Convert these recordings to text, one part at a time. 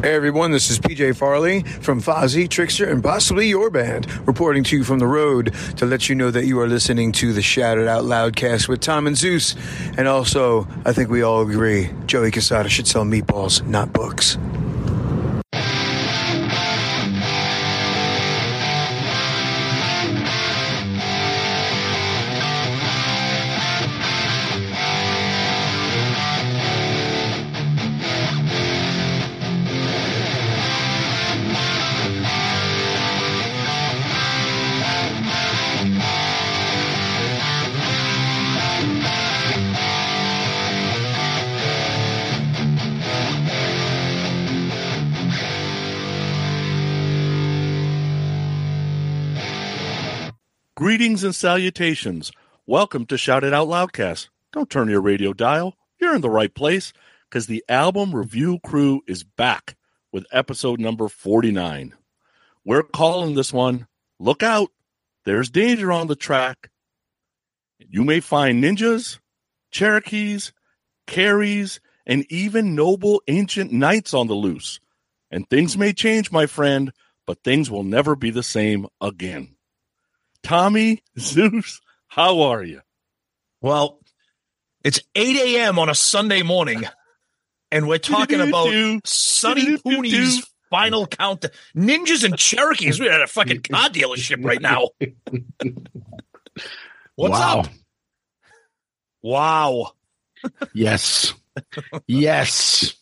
Hey everyone, this is PJ Farley from Fozzy, Trickster, and possibly your band, reporting to you from the road to let you know that you are listening to the Shout It Out Loudcast with Tom and Zeus. And also, I think we all agree, Joey Casada should sell meatballs, not books. Greetings and salutations. Welcome to Shout It Out Loudcast. Don't turn your radio dial. You're in the right place because the album review crew is back with episode number 49. We're calling this one Look Out. There's danger on the track. You may find ninjas, Cherokees, Carries, and even noble ancient knights on the loose. And things may change, my friend, but things will never be the same again. Tommy Zeus, how are you? Well, it's 8 a.m. on a Sunday morning, and we're talking about Sonny Pooney's final count. Ninjas and Cherokees. We're at a fucking car dealership right now. What's Wow. up? Wow. Yes. yes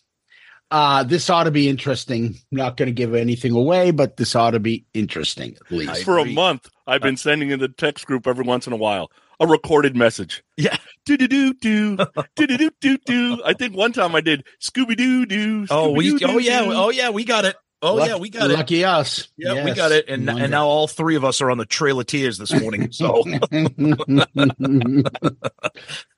uh, this ought to be interesting. I'm not going to give anything away, but this ought to be interesting at least. For a month, I've been sending in the text group every once in a while a recorded message. Yeah. Do do do do do do do do. I think one time I did Scooby Doo Doo. Oh, we oh yeah oh yeah we got it. Oh Luck, yeah, we got lucky it. Lucky us. Yeah, yes. we got it. And and now all three of us are on the Trail of Tears this morning. So.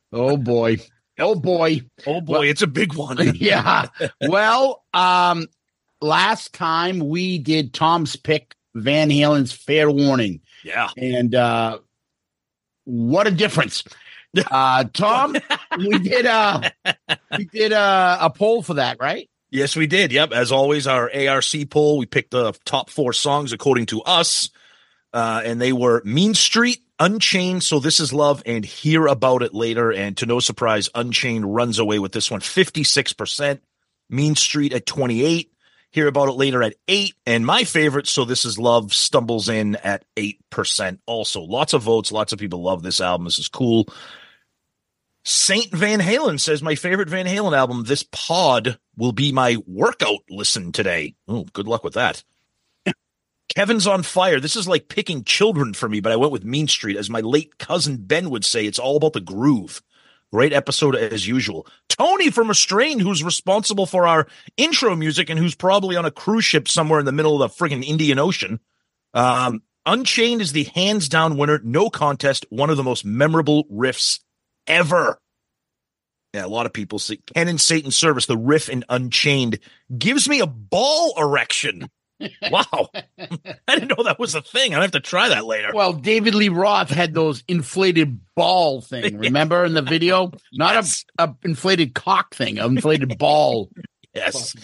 oh boy. Oh boy. oh boy, it's a big one. yeah. Well, um, last time we did Tom's pick, Van Halen's Fair Warning, Yeah. and uh, what a difference. Uh, Tom, we did uh we did uh, a poll for that, right? Yes, we did. Yep. As always, our ARC poll, we picked the top four songs according to us. Uh, and they were Mean Street, Unchained, So This Is Love, and Hear About It Later. And to no surprise, Unchained runs away with this one 56%. Mean Street at 28. Hear About It Later at 8. And my favorite, So This Is Love, stumbles in at 8% also. Lots of votes. Lots of people love this album. This is cool. Saint Van Halen says my favorite Van Halen album. This pod will be my workout listen today. Oh, good luck with that. Kevin's on fire. This is like picking children for me, but I went with Mean Street. As my late cousin Ben would say, it's all about the groove. Great episode as usual. Tony from Restrained, who's responsible for our intro music and who's probably on a cruise ship somewhere in the middle of the friggin' Indian Ocean. Um, Unchained is the hands down winner, no contest, one of the most memorable riffs ever. Yeah, a lot of people say Ken and Satan service, the riff in Unchained gives me a ball erection. Wow. I didn't know that was a thing. I have to try that later. Well, David Lee Roth had those inflated ball thing. Remember in the video? Not Yes. a, a inflated cock thing, an inflated ball. Yes.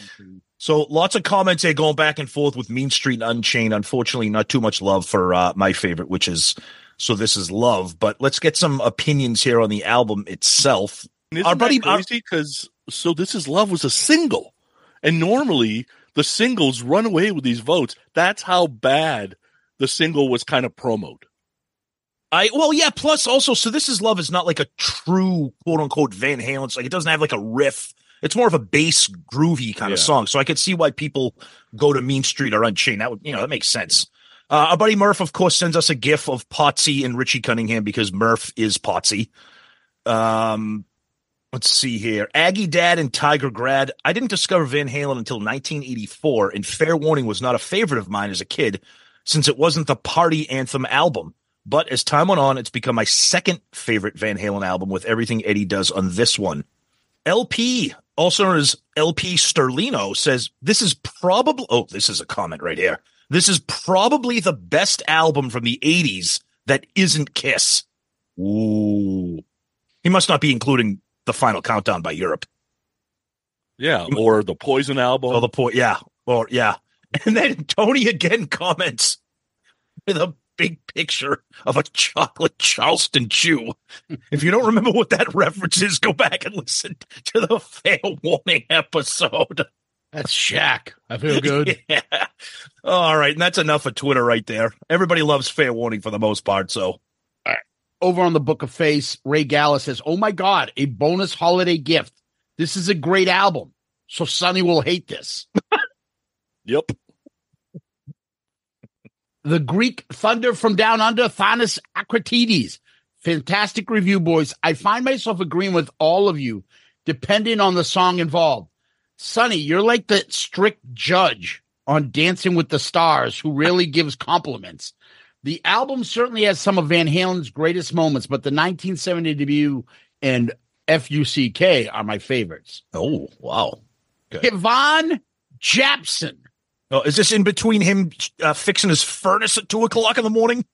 So lots of comments here going back and forth with Mean Street and Unchained. Unfortunately, not too much love for uh, my favorite, which is So This Is Love. But let's get some opinions here on the album itself. Isn't Our buddy- our- crazy? Because so this is love was a single, and normally the singles run away with these votes. That's how bad the single was kind of promoted. I well, yeah. Plus, also, so this is love is not like a true quote unquote Van Halen. It's like it doesn't have like a riff. It's more of a bass groovy kind of song. So I could see why people go to Mean Street or Unchained. That would you know that makes sense. Uh, our buddy Murph, of course, sends us a gif of Potsy and Richie Cunningham because Murph is Potsy. Um, let's see here. Aggie Dad and Tiger Grad. I didn't discover Van Halen until 1984, and Fair Warning was not a favorite of mine as a kid since it wasn't the party anthem album. But as time went on, it's become my second favorite Van Halen album with everything Eddie does on this one. LP, also known as LP Sterlino, says this is probably, oh, this is a comment right here. This is probably the best album from the 80s that isn't Kiss. Ooh. He must not be including the final countdown by Europe. Yeah, or the Poison album. Oh, the point. Yeah. Or yeah. And then Tony again comments with a big picture of a chocolate Charleston chew. if you don't remember what that reference is, go back and listen to the fair warning episode. That's Shaq. I feel good. yeah. All right. And that's enough of Twitter right there. Everybody loves fair warning for the most part. So Over on the Book of Face, Ray Gala says, Oh my God, a bonus holiday gift. This is a great album. So Sonny will hate this. Yep. The Greek Thunder from Down Under, Thanos Akratides. Fantastic review, boys. I find myself agreeing with all of you, depending on the song involved. Sonny, you're like the strict judge on Dancing with the Stars who really gives compliments. The album certainly has some of Van Halen's greatest moments, but the 1970 debut and FUCK are my favorites. Oh, wow. Yvonne Jepson. Oh, is this in between him uh, fixing his furnace at two o'clock in the morning?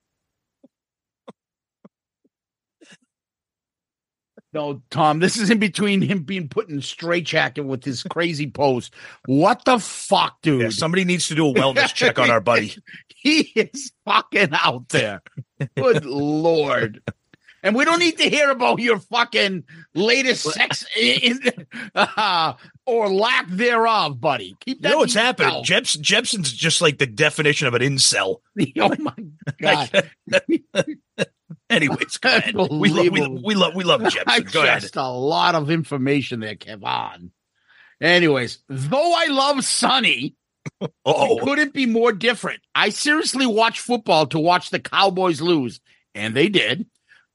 No, Tom, this is in between him being put in straitjacket with his crazy post. What the fuck, dude? Yeah, somebody needs to do a wellness check on our buddy. he is fucking out there. Good lord. And we don't need to hear about your fucking latest sex in, uh, or lack thereof, buddy. Keep You know what's yourself. Jeps, Jepson's just like the definition of an incel. oh my god! Anyways, go ahead. We love, we, Unbelievable. we love, we love I. Go ahead. just a lot of information there, Kevon. Anyways, though I love Sonny, Oh, it couldn't be more different. I seriously watch football to watch the Cowboys lose, and they did.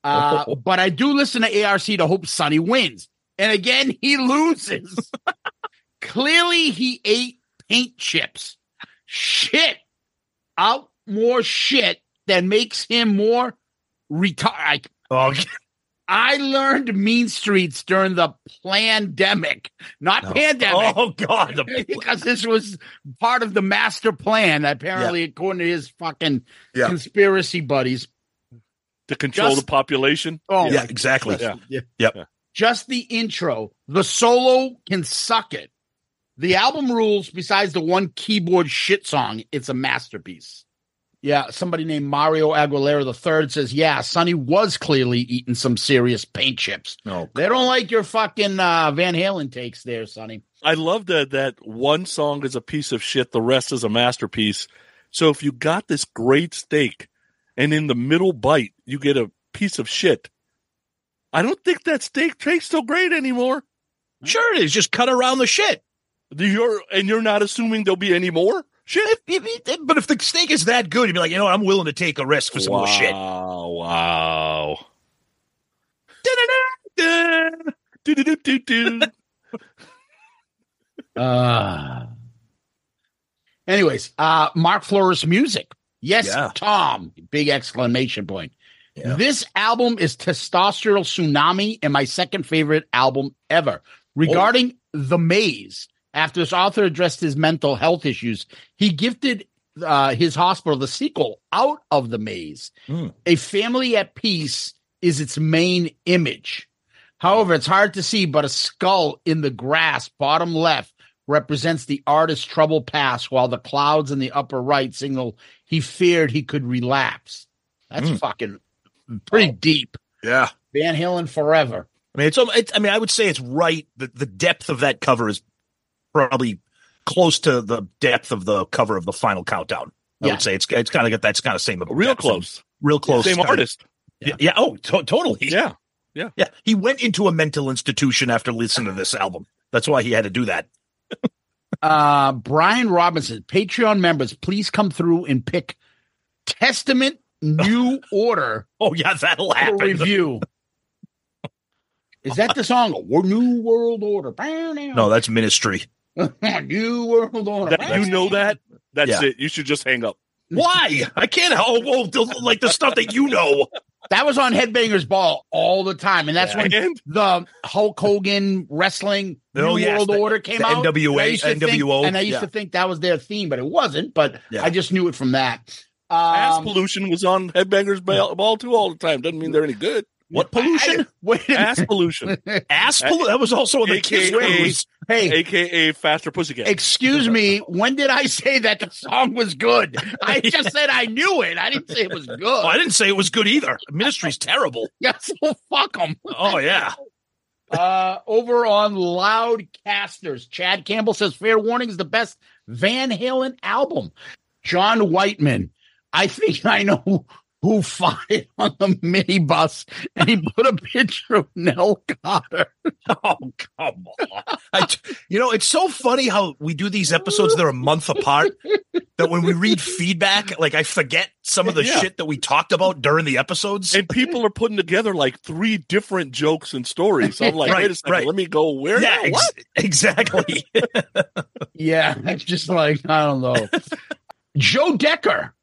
Uh, but I do listen to ARC to hope Sonny wins. And again, he loses. Clearly, he ate paint chips. Shit out more shit that makes him more retarded. oh, I learned mean streets during the pandemic, not pandemic. oh God! The, because this was part of the master plan, apparently, according to his fucking Yeah. conspiracy buddies. To control Just- the population. Oh, yeah, exactly. Yeah. Yeah. Yep. Just the intro. The solo can suck it. The album rules, besides the one keyboard shit song, it's a masterpiece. Yeah, somebody named Mario Aguilera III says, yeah, Sonny was clearly eating some serious paint chips. No, They don't like your fucking uh, Van Halen takes there, Sonny. I love that that one song is a piece of shit, the rest is a masterpiece. So if you got this great steak and in the middle bite you get a piece of shit, I don't think that steak tastes so great anymore. sure it is. Just cut around the shit. You're and you're not assuming there'll be any more shit. But if the steak is that good, you'd be like, you know what? I'm willing to take a risk for some more shit. Wow! Wow! Uh, anyways, uh, Mark Flores music. Yes, Yeah. Tom. Big exclamation point. Yeah. This album is Testosterone Tsunami and my second favorite album ever. Regarding The Maze, after this author addressed his mental health issues, he gifted uh, his hospital the sequel, Out of the Maze. Hmm. A family at peace is its main image. However, it's hard to see, but a skull in the grass, bottom left, represents the artist's troubled past, while the clouds in the upper right signal he feared he could relapse. That's Hmm. fucking pretty deep. Yeah. Van Halen forever. I mean, it's, it's. I mean, I would say it's right. The the depth of that cover is probably close to the depth of the cover of the final countdown. I Yeah. would say it's it's kind of got that's kind of same Real depth, close. real close. Same kinda- artist. Yeah. yeah. Oh, to- totally. Yeah. Yeah. Yeah. He went into a mental institution after listening to this album. That's why he had to do that. Uh, Brian Robinson, Patreon members, please come through and pick Testament New Order Oh yeah, that'll happen. review. Is that the song? New World Order. No, that's ministry. New World Order. That, you know that. That's Yeah. it. You should just hang up. Why? I can't. Oh, oh the, like the stuff that you know. That was on Headbangers Ball all the time, and that's Yeah. when And the Hulk Hogan wrestling Oh, New yes, World the- Order came the out. NWA, And I used to think- NWO, and I used yeah. to think that was their theme, but it wasn't. But Yeah. I just knew it from that. ass Um, pollution was on Headbangers Ball, ball too all the time. Doesn't mean they're any good. What pollution? I- wait Ass pollution, Ass pollution. That was also on the Kiss AKA. Hey, aka faster pussy pussycat. excuse me. When did I say that the song was good? I just said I knew it. I didn't say it was good. Oh, I didn't say it was good either. Ministry's terrible. Yeah, so fuck them. Oh yeah. Uh, over on Loudcasters, Chad Campbell says Fair Warning is the best Van Halen album. John Whiteman, I think I know who, who farted on the minibus and he put a picture of Nell Carter. Oh come on. I t- you know, it's so funny how we do these episodes that are a month apart. That when we read feedback, like I forget some of the Yeah. shit that we talked about during the episodes. and people are putting together like three different jokes and stories. So I'm like, Right, wait a second, right. let me go. Where? yeah, ex- what? exactly. Yeah, it's just like, I don't know. Joe Decker.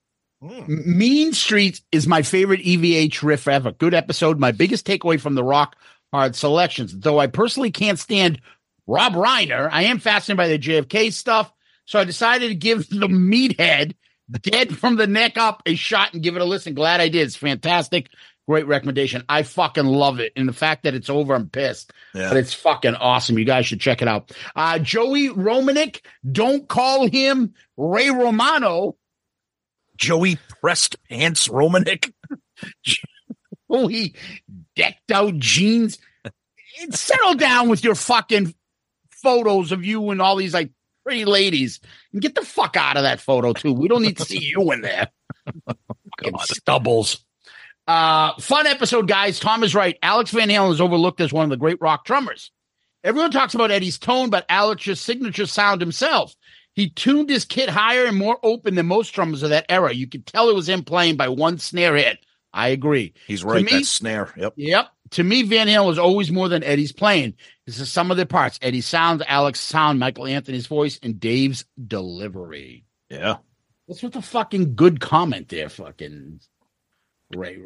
Hmm. Mean Streets is my favorite EVH riff ever. Good episode. My biggest takeaway from the rock hard selections. Though I personally can't stand Rob Reiner, I am fascinated by the JFK stuff. So I decided to give the meathead dead from the neck up a shot and give it a listen. Glad I did. It's fantastic. Great recommendation. I fucking love it. And the fact that it's over, I'm pissed. Yeah. But it's fucking awesome. You guys should check it out. Uh, Joey Romanek, don't call him Ray Romano. Joey pressed pants Romanik. Joey decked out jeans. Settle down with your fucking photos of you and all these like pretty ladies and get the fuck out of that photo too. We don't need to see you in there. Fucking stubbles. Uh, fun episode, guys. Tom is right. Alex Van Halen is overlooked as one of the great rock drummers. Everyone talks about Eddie's tone, but Alex's signature sound himself. He tuned his kit higher and more open than most drummers of that era. You could tell it was him playing by one snare hit. I agree. He's right. me- That snare. Yep. Yep. To me, Van Halen was always more than Eddie's playing. This is some of the parts. Eddie's sound, Alex's sound, Michael Anthony's voice, and Dave's delivery. Yeah. What's with the fucking good comment there, fucking Ray?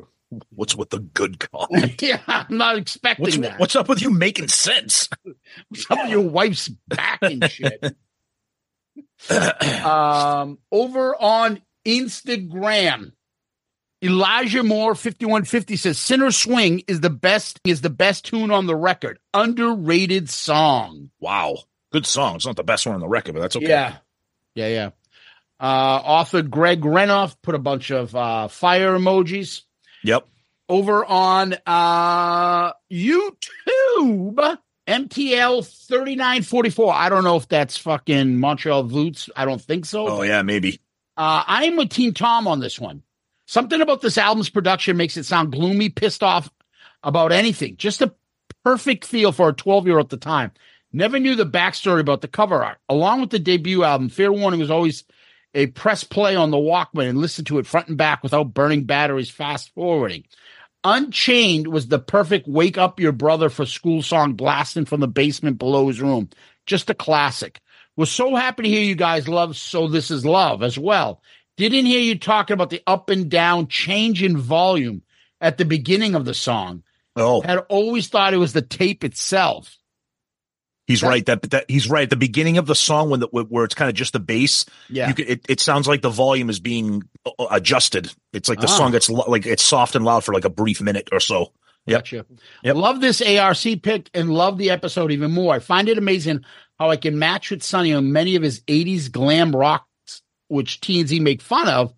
What's with the good comment? yeah, I'm not expecting What's, that. what's up with you making sense? Some of your wife's back and shit. um, over on Instagram, Elijah Moore 5150 says Sinner Swing is the best is the best tune on the record. Underrated song. Wow. Good song. It's not the best one on the record, but that's okay. Yeah. Yeah, yeah. Uh, author Greg Renoff put a bunch of uh, fire emojis Yep. over on uh, YouTube. MTL 3944. I don't know if that's fucking Montreal Voots. I don't think so. Oh yeah, maybe. Uh, I'm with Team Tom on this one. Something about this album's production makes it sound gloomy, pissed off about anything. Just a perfect feel for a 12 year old at the time. Never knew the backstory about the cover art. Along with the debut album, Fair Warning was always a press play on the Walkman and listen to it front and back without burning batteries fast forwarding. Unchained was the perfect wake up your brother for school song blasting from the basement below his room. Just a classic. Was so happy to hear you guys love So This Is Love as well. Didn't hear you talking about the up and down change in volume at the beginning of the song. Oh, Had always thought it was the tape itself. He's right. That, that he's right. At the beginning of the song, when the where it's kind of just the bass, Yeah. you could, it, it sounds like the volume is being uh, adjusted. It's like the Ah. song gets lo- like it's soft and loud for like a brief minute or so. Yep. Gotcha. Yep. Love this ARC pick and love the episode even more. I find it amazing how I can match with Sonny on many of his 80s glam rocks, which TNZ make fun of,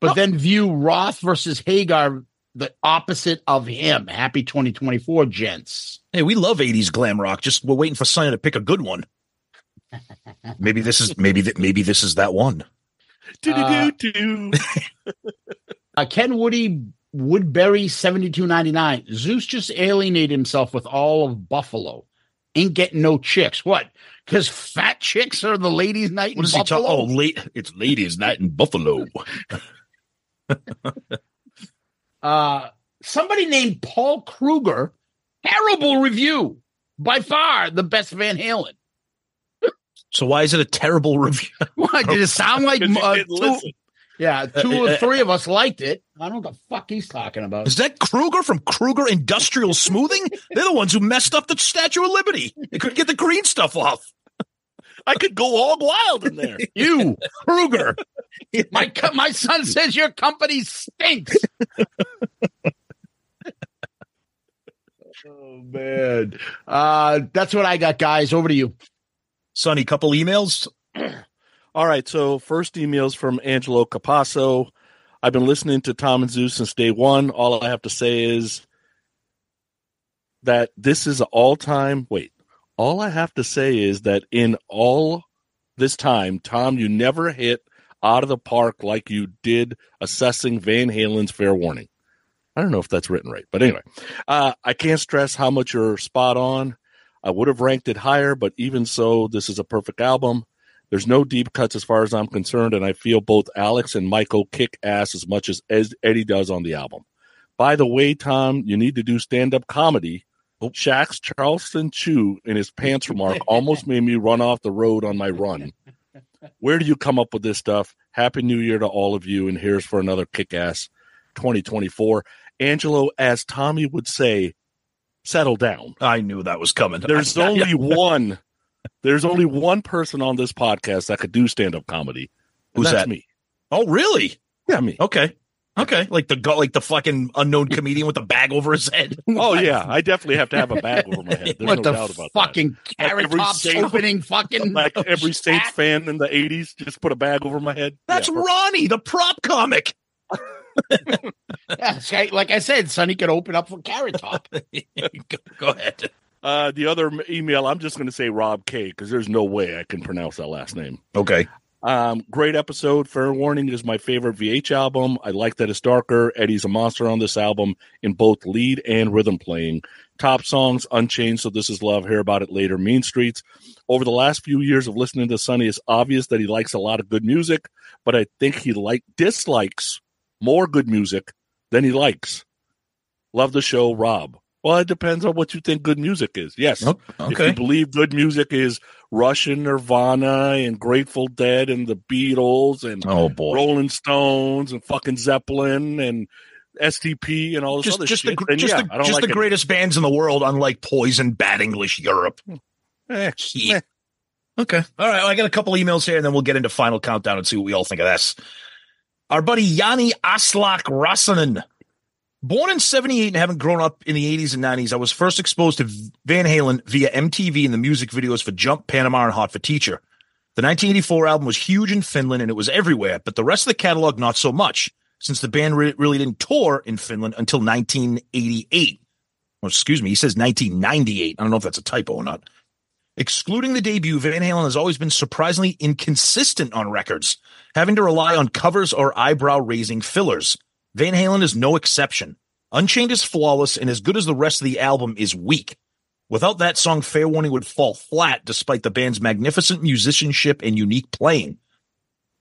but Oh. then view Roth versus Hagar the opposite of him. Happy 2024, gents. Hey, we love '80s glam rock. Just we're waiting for Sonny to pick a good one. maybe this is maybe that maybe this is that one. Do-do-do-do. Uh, Ken Woody Woodbury 7299. Zeus just alienated himself with all of Buffalo. Ain't getting no chicks. What? Because fat chicks are the ladies' night What in is he? Buffalo? Oh, late. It's ladies' night in Buffalo. Uh, somebody named Paul Kruger. Terrible review. By far the best Van Halen. So why is it a terrible review? Why did it sound like uh, two, yeah, two or three of us liked it? I don't know what the fuck he's talking about. Is that Kruger from Kruger Industrial Smoothing? They're the ones who messed up the Statue of Liberty. They couldn't get the green stuff off. I could go all wild in there. You, Kruger. My co- my son says your company stinks. Oh man, uh, that's what I got, guys. Over to you, Sonny. Couple emails. All right. So first emails from Angelo Capasso. I've been listening to Tom and Zeus since day one. All I have to say is that this is an all time. Wait, all I have to say is that in all this time, Tom, you never hit out of the park like you did assessing Van Halen's Fair Warning. I don't know if that's written right, but anyway, uh, I can't stress how much you're spot on. I would have ranked it higher, but even so, this is a perfect album. There's no deep cuts as far as I'm concerned, and I feel both Alex and Michael kick ass as much as Eddie does on the album. By the way, Tom, you need to do stand up comedy. Shaq's Charleston Chew in his pants remark almost made me run off the road on my run. Where do you come up with this stuff? Happy New Year to all of you, and here's for another kick ass 2024. Angelo, as Tommy would say, settle down. I knew that was coming. There's only one. There's only one person on this podcast that could do stand up comedy. Who's That's that? me. Oh, really? Yeah, me. Okay. Okay. Like the go- like the fucking unknown comedian with the bag over his head. Oh yeah, I definitely have to have a bag over my head. There's what no the doubt about it. fucking carrot every top opening fucking. Like every Saints hat. fan in the '80s, just put a bag over my head. That's Yeah. Ronnie, the prop comic. Yeah, like I said, Sonny could open up for carrot top. go, go ahead. Uh, the other email, I'm just going to say Rob K because there's no way I can pronounce that last name. Okay. Um, great episode. Fair Warning is my favorite VH album. I like that it's darker. Eddie's a monster on this album in both lead and rhythm playing. Top songs, Unchained, So This Is Love. Hear about it later. Mean Streets. Over the last few years of listening to Sonny, it's obvious that he likes a lot of good music, but I think he like dislikes more good music than he likes. Love the show, Rob. Well, it depends on what you think good music is. Yes. Oh, If you believe good music is Russian Nirvana and Grateful Dead and the Beatles and Oh boy. Rolling Stones and fucking Zeppelin and STP and all this Just other just shit, the just yeah, the I don't just like the greatest bands in the world, unlike Poison, Bad English, Europe. Eh, Yeah. meh. Okay. All right. Well, I got a couple emails here, and then we'll get into final countdown and see what we all think of this. Our buddy Yanni Aslak Rasanen. Born in 78 and having grown up in the 80s and 90s, I was first exposed to Van Halen via MTV and the music videos for Jump, Panama, and Hot for Teacher. The 1984 album was huge in Finland and it was everywhere, but the rest of the catalog not so much, since the band re- really didn't tour in Finland until 1988. Or excuse me, he says 1998. I don't know if that's a typo or not. Excluding the debut, Van Halen has always been surprisingly inconsistent on records, having to rely on covers or eyebrow raising fillers. Van Halen is no exception. Unchained is flawless, and as good as the rest of the album is weak. Without that song, Fair Warning would fall flat despite the band's magnificent musicianship and unique playing.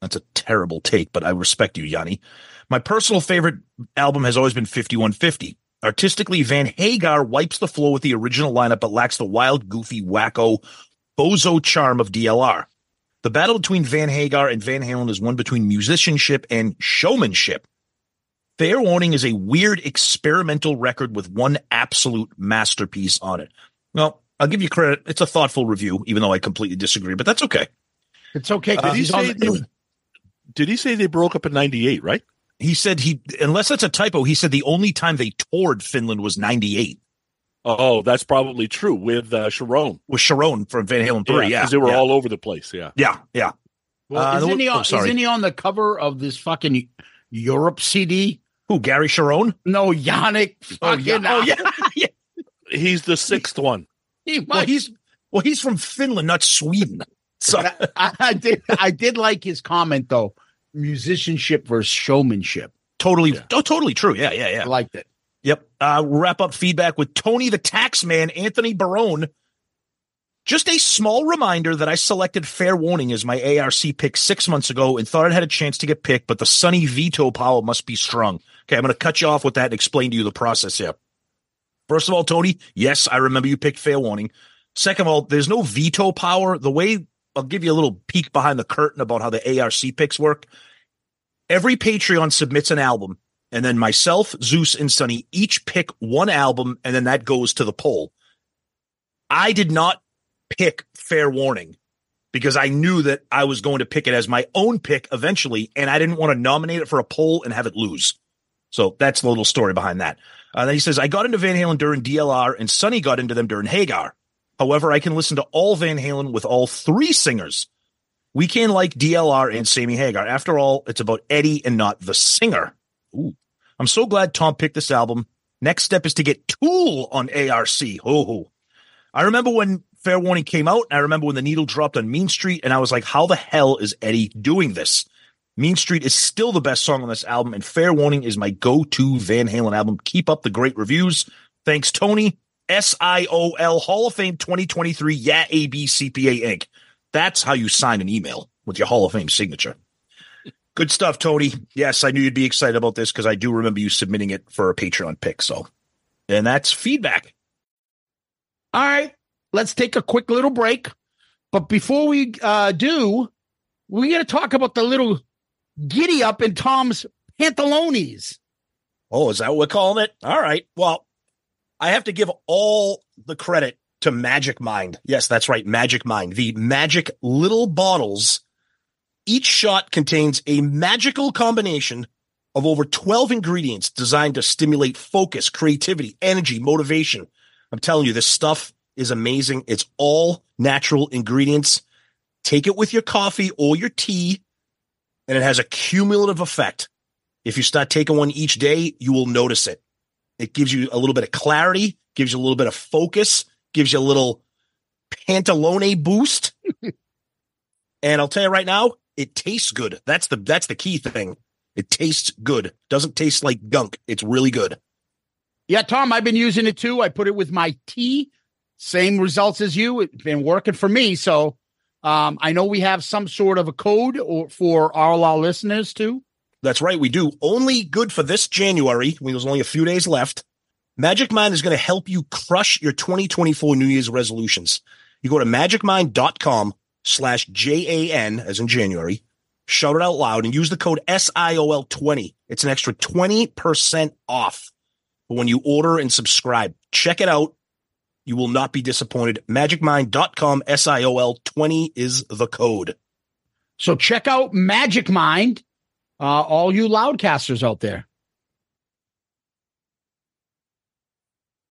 That's a terrible take, but I respect you, Yanni. My personal favorite album has always been 5150. Artistically, Van Hagar wipes the floor with the original lineup, but lacks the wild, goofy, wacko, bozo charm of DLR. The battle between Van Hagar and Van Halen is one between musicianship and showmanship. Fair Warning is a weird experimental record with one absolute masterpiece on it. Well, I'll give you credit. It's a thoughtful review, even though I completely disagree, but that's okay. It's okay. Did he say the- they, did he say they broke up in 98, right? He said he, unless that's a typo, he said the only time they toured Finland was 98 Oh, that's probably true with uh, Cherone. with Cherone from Van Halen 3. yeah, they were yeah. all over the place. Yeah. Yeah. Yeah. Well, Uh, isn't, he oh, on, sorry. isn't he on the cover of this fucking Europe CD? Who, Gary Cherone? No, Yannick. Oh, yeah. Oh, yeah. yeah. He's the sixth one. He Well, he's, well, he's from Finland, not Sweden. So, I, I did. I did like his comment though. Musicianship versus showmanship. totally, Yeah. oh, totally true. Yeah. Yeah. Yeah. I liked it. Yep. Uh, wrap up feedback with Tony the Taxman, Anthony Barone. Just a small reminder that I selected Fair Warning as my ARC pick six months ago and thought it had a chance to get picked, but the Sonny veto power must be strong. Okay, I'm going to cut you off with that and explain to you the process here. First of all, Tony, yes, I remember you picked Fair Warning. Second of all, there's no veto power. The way I'll give you a little peek behind the curtain about how the ARC picks work. Every Patreon submits an album and then myself, Zeus, and Sonny each pick one album, and then that goes to the poll. I did not pick Fair Warning because I knew that I was going to pick it as my own pick eventually, and I didn't want to nominate it for a poll and have it lose. So that's the little story behind that. Uh, then he says, I got into Van Halen during DLR and Sonny got into them during Hagar. However, I can listen to all Van Halen with all three singers. We can like DLR and Sammy Hagar. After all, it's about Eddie and not the singer. Ooh. I'm so glad Tom picked this album. Next step is to get Tool on ARC. Oh, I remember when Fair Warning came out. And I remember when the needle dropped on Mean Street, and I was like, how the hell is Eddie doing this? Mean Street is still the best song on this album, and Fair Warning is my go to Van Halen album. Keep up the great reviews. Thanks, Tony. S I O L Hall of Fame 2023. Yeah, AB CPA Inc. That's how you sign an email with your Hall of Fame signature. Good stuff, Tony. Yes, I knew you'd be excited about this because I do remember you submitting it for a Patreon pick. So, and that's feedback. All right, let's take a quick little break. But before we uh, do, we got to talk about the little giddy up in Tom's pantalones. Oh, is that what we're calling it? All right. Well, I have to give all the credit to Magic Mind. Yes, that's right. Magic Mind. The magic little bottles. Each shot contains a magical combination of over 12 ingredients designed to stimulate focus, creativity, energy, motivation. I'm telling you, this stuff is amazing. It's all natural ingredients. Take it with your coffee or your tea, and it has a cumulative effect. If you start taking one each day, you will notice it. It gives you a little bit of clarity, gives you a little bit of focus, gives you a little pantalone boost. and I'll tell you right now, it tastes good. That's the that's the key thing. It tastes good. Doesn't taste like gunk. It's really good. Yeah, Tom, I've been using it too. I put it with my tea. Same results as you. It's been working for me. So um, I know we have some sort of a code or for our listeners too. That's right. We do. Only good for this January. I mean, there's only a few days left. Magic Mind is going to help you crush your 2024 New Year's resolutions. You go to magicmind.com slash J-A-N, as in January, shout it out loud, and use the code S-I-O-L-20. It's an extra 20% off when you order and subscribe. Check it out. You will not be disappointed. Magicmind.com, S-I-O-L-20 is the code. So check out Magic Mind, uh, all you loudcasters out there.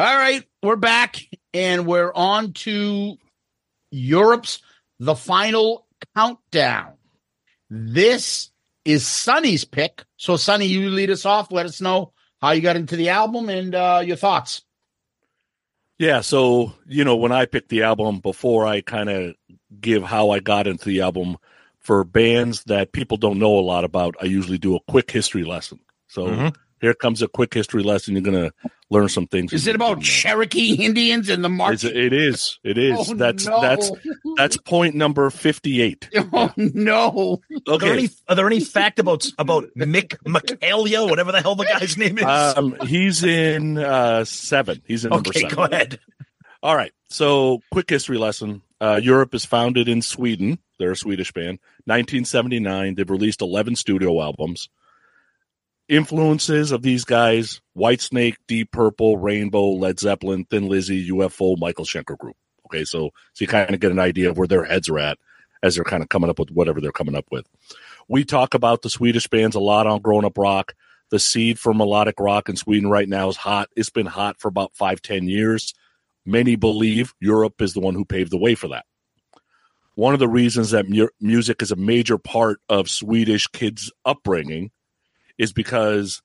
All right, we're back and we're on to Europe's The Final Countdown. This is Sonny's pick. So, Sonny, you lead us off. Let us know how you got into the album and uh, your thoughts. Yeah, so you know, when I picked the album before I kind of give how I got into the album for bands that people don't know a lot about, I usually do a quick history lesson. So Mhm. here comes a quick history lesson. You're gonna learn some things. Is it about. Cherokee Indians and the march? It's- it is. It is. Oh, that's no. that's that's point number fifty-eight. Oh no! Are there any are there any fact about about Mick McAlia, whatever the hell the guy's name is? Um, he's in uh, seven. He's in number okay, seven. go ahead. All right. So, quick history lesson. Uh, Europe is founded in Sweden. They're a Swedish band. 1979. They've released 11 studio albums. Influences of these guys Whitesnake, Deep Purple, Rainbow, Led Zeppelin, Thin Lizzy, UFO, Michael Schenker Group. Okay. So, so you kind of get an idea of where their heads are at as they're kind of coming up with whatever they're coming up with. We talk about the Swedish bands a lot on Grown Up Rock. The seed for melodic rock in Sweden right now is hot. It's been hot for about five, ten years. Many believe Europe is the one who paved the way for that. One of the reasons that mu- music is a major part of Swedish kids' upbringing is because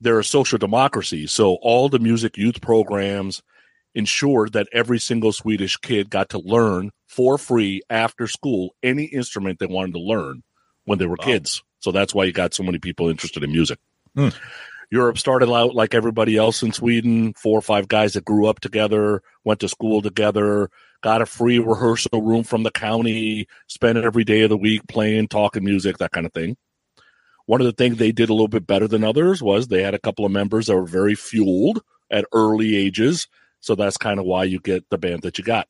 they're a social democracy. So all the music youth programs ensured that every single Swedish kid got to learn for free after school any instrument they wanted to learn when they were Wow. kids. So that's why you got so many people interested in music. Hmm. Europe started out like everybody else in Sweden, four or five guys that grew up together, went to school together, got a free rehearsal room from the county, spent every day of the week playing, talking music, that kind of thing. One of the things they did a little bit better than others was they had a couple of members that were very fueled at early ages. So that's kind of why you get the band that you got.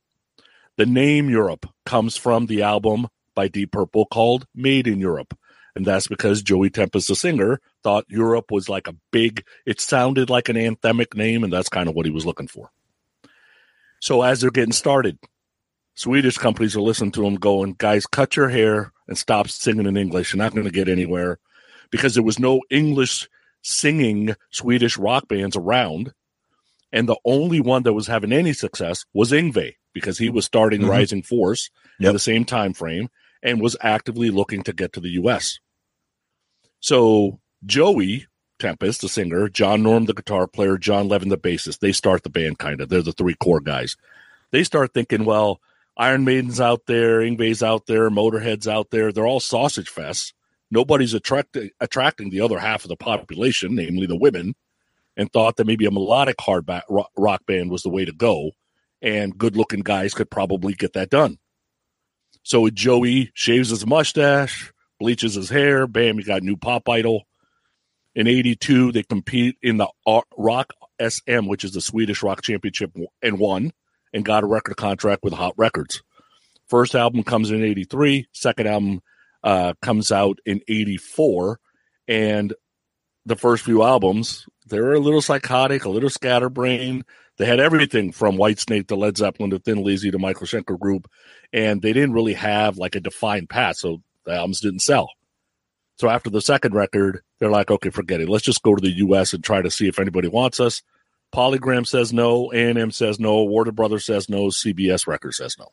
The name Europe comes from the album by Deep Purple called Made in Europe. And that's because Joey Tempest, the singer, thought Europe was like a big, it sounded like an anthemic name, and that's kind of what he was looking for. So as they're getting started, Swedish companies are listening to them going, guys, cut your hair and stop singing in English. You're not going to get anywhere because there was no English singing Swedish rock bands around. And the only one that was having any success was Yngwie because he was starting Mhm. Rising Force Yep. in the same time frame and was actively looking to get to the US. So Joey Tempest, the singer, John Norum, the guitar player, John Leven, the bassist, they start the band kind of. They're the three core guys. They start thinking, well, Iron Maiden's out there, Yngwie's out there, Motorhead's out there. They're all sausage fests. Nobody's attracting attracting the other half of the population, namely the women, and thought that maybe a melodic hard ba- rock band was the way to go, and good looking guys could probably get that done. So Joey shaves his mustache, bleaches his hair, bam, you got new pop idol. In 82, they compete in the Rock SM, which is the Swedish Rock Championship, and won and got a record contract with Hot Records. First album comes in 83, second album uh, comes out in 84. And the first few albums, they were a little psychotic, a little scatterbrained. They had everything from Whitesnake to Led Zeppelin to Thin Lizzy to Michael Schenker Group, and they didn't really have like a defined path, so the albums didn't sell. So after the second record, they're like, okay, forget it. Let's just go to the U.S. and try to see if anybody wants us. Polygram says no, A&M says no, Warner Brothers says no, CBS Records says no.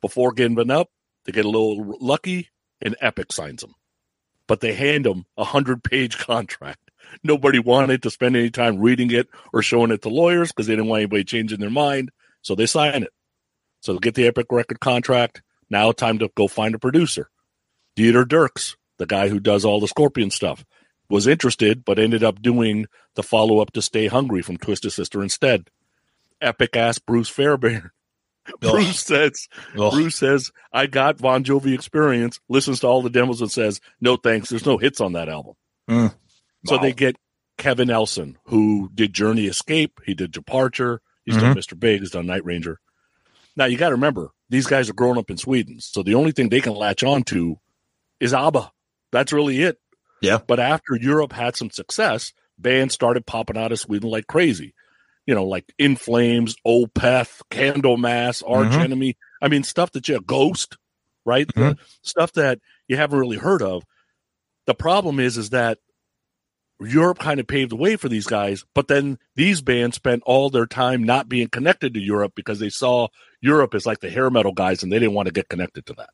Before giving up, they get a little lucky, and Epic signs them. But they hand them a hundred-page contract. Nobody wanted to spend any time reading it or showing it to lawyers because they didn't want anybody changing their mind. So they sign it. So they get the Epic record contract. Now time to go find a producer. Dieter Dierks, the guy who does all the Scorpion stuff, was interested but ended up doing the follow up to Stay Hungry from Twisted Sister instead. Epic asked Bruce Fairbairn. Bruce says, Ugh. Bruce says, I got Bon Jovi experience, listens to all the demos and says, no thanks, there's no hits on that album. Mm. So Wow. they get Kevin Elson, who did Journey Escape, he did Departure, he's done Mr. Big, he's done Night Ranger. Now you got to remember, these guys are growing up in Sweden, so the only thing they can latch on to is ABBA. That's really it. Yeah. But after Europe had some success, bands started popping out of Sweden like crazy. You know, like In Flames, Opeth, Candlemass, Arch Mhm. Enemy. I mean, stuff that you a Ghost, right? Mhm. stuff that you haven't really heard of. The problem is, is that Europe kind of paved the way for these guys, but then these bands spent all their time not being connected to Europe because they saw Europe as like the hair metal guys and they didn't want to get connected to that.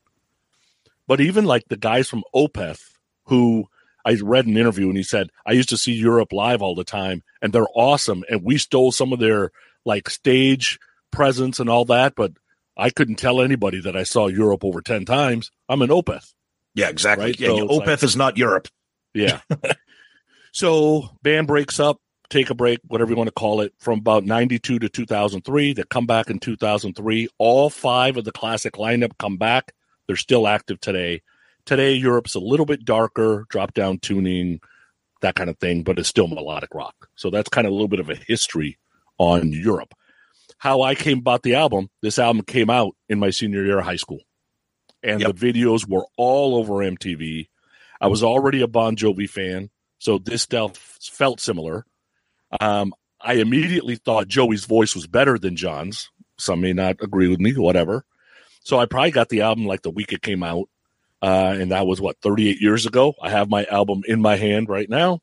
But even like the guys from Opeth, who I read an interview and he said, I used to see Europe live all the time and they're awesome. And we stole some of their like stage presence and all that, but I couldn't tell anybody that I saw Europe over 10 times. I'm an Opeth. Yeah, exactly. Right? Yeah, So Opeth like- is not Europe. Yeah. so band breaks up. take a break, whatever you want to call it, from about 92 to 2003. They come back in 2003. All five of the classic lineup come back. They're still active today. Today, Europe's a little bit darker, drop down tuning, that kind of thing, but it's still melodic rock. So that's kind of a little bit of a history on Europe. How I came about the album, this album came out in my senior year of high school. And Yep. the videos were all over MTV. I was already a Bon Jovi fan, so this stuff felt similar. Um, I immediately thought Joey's voice was better than John's. Some may not agree with me, whatever. So I probably got the album like the week it came out. Uh, and that was what, 38 years ago? I have my album in my hand right now.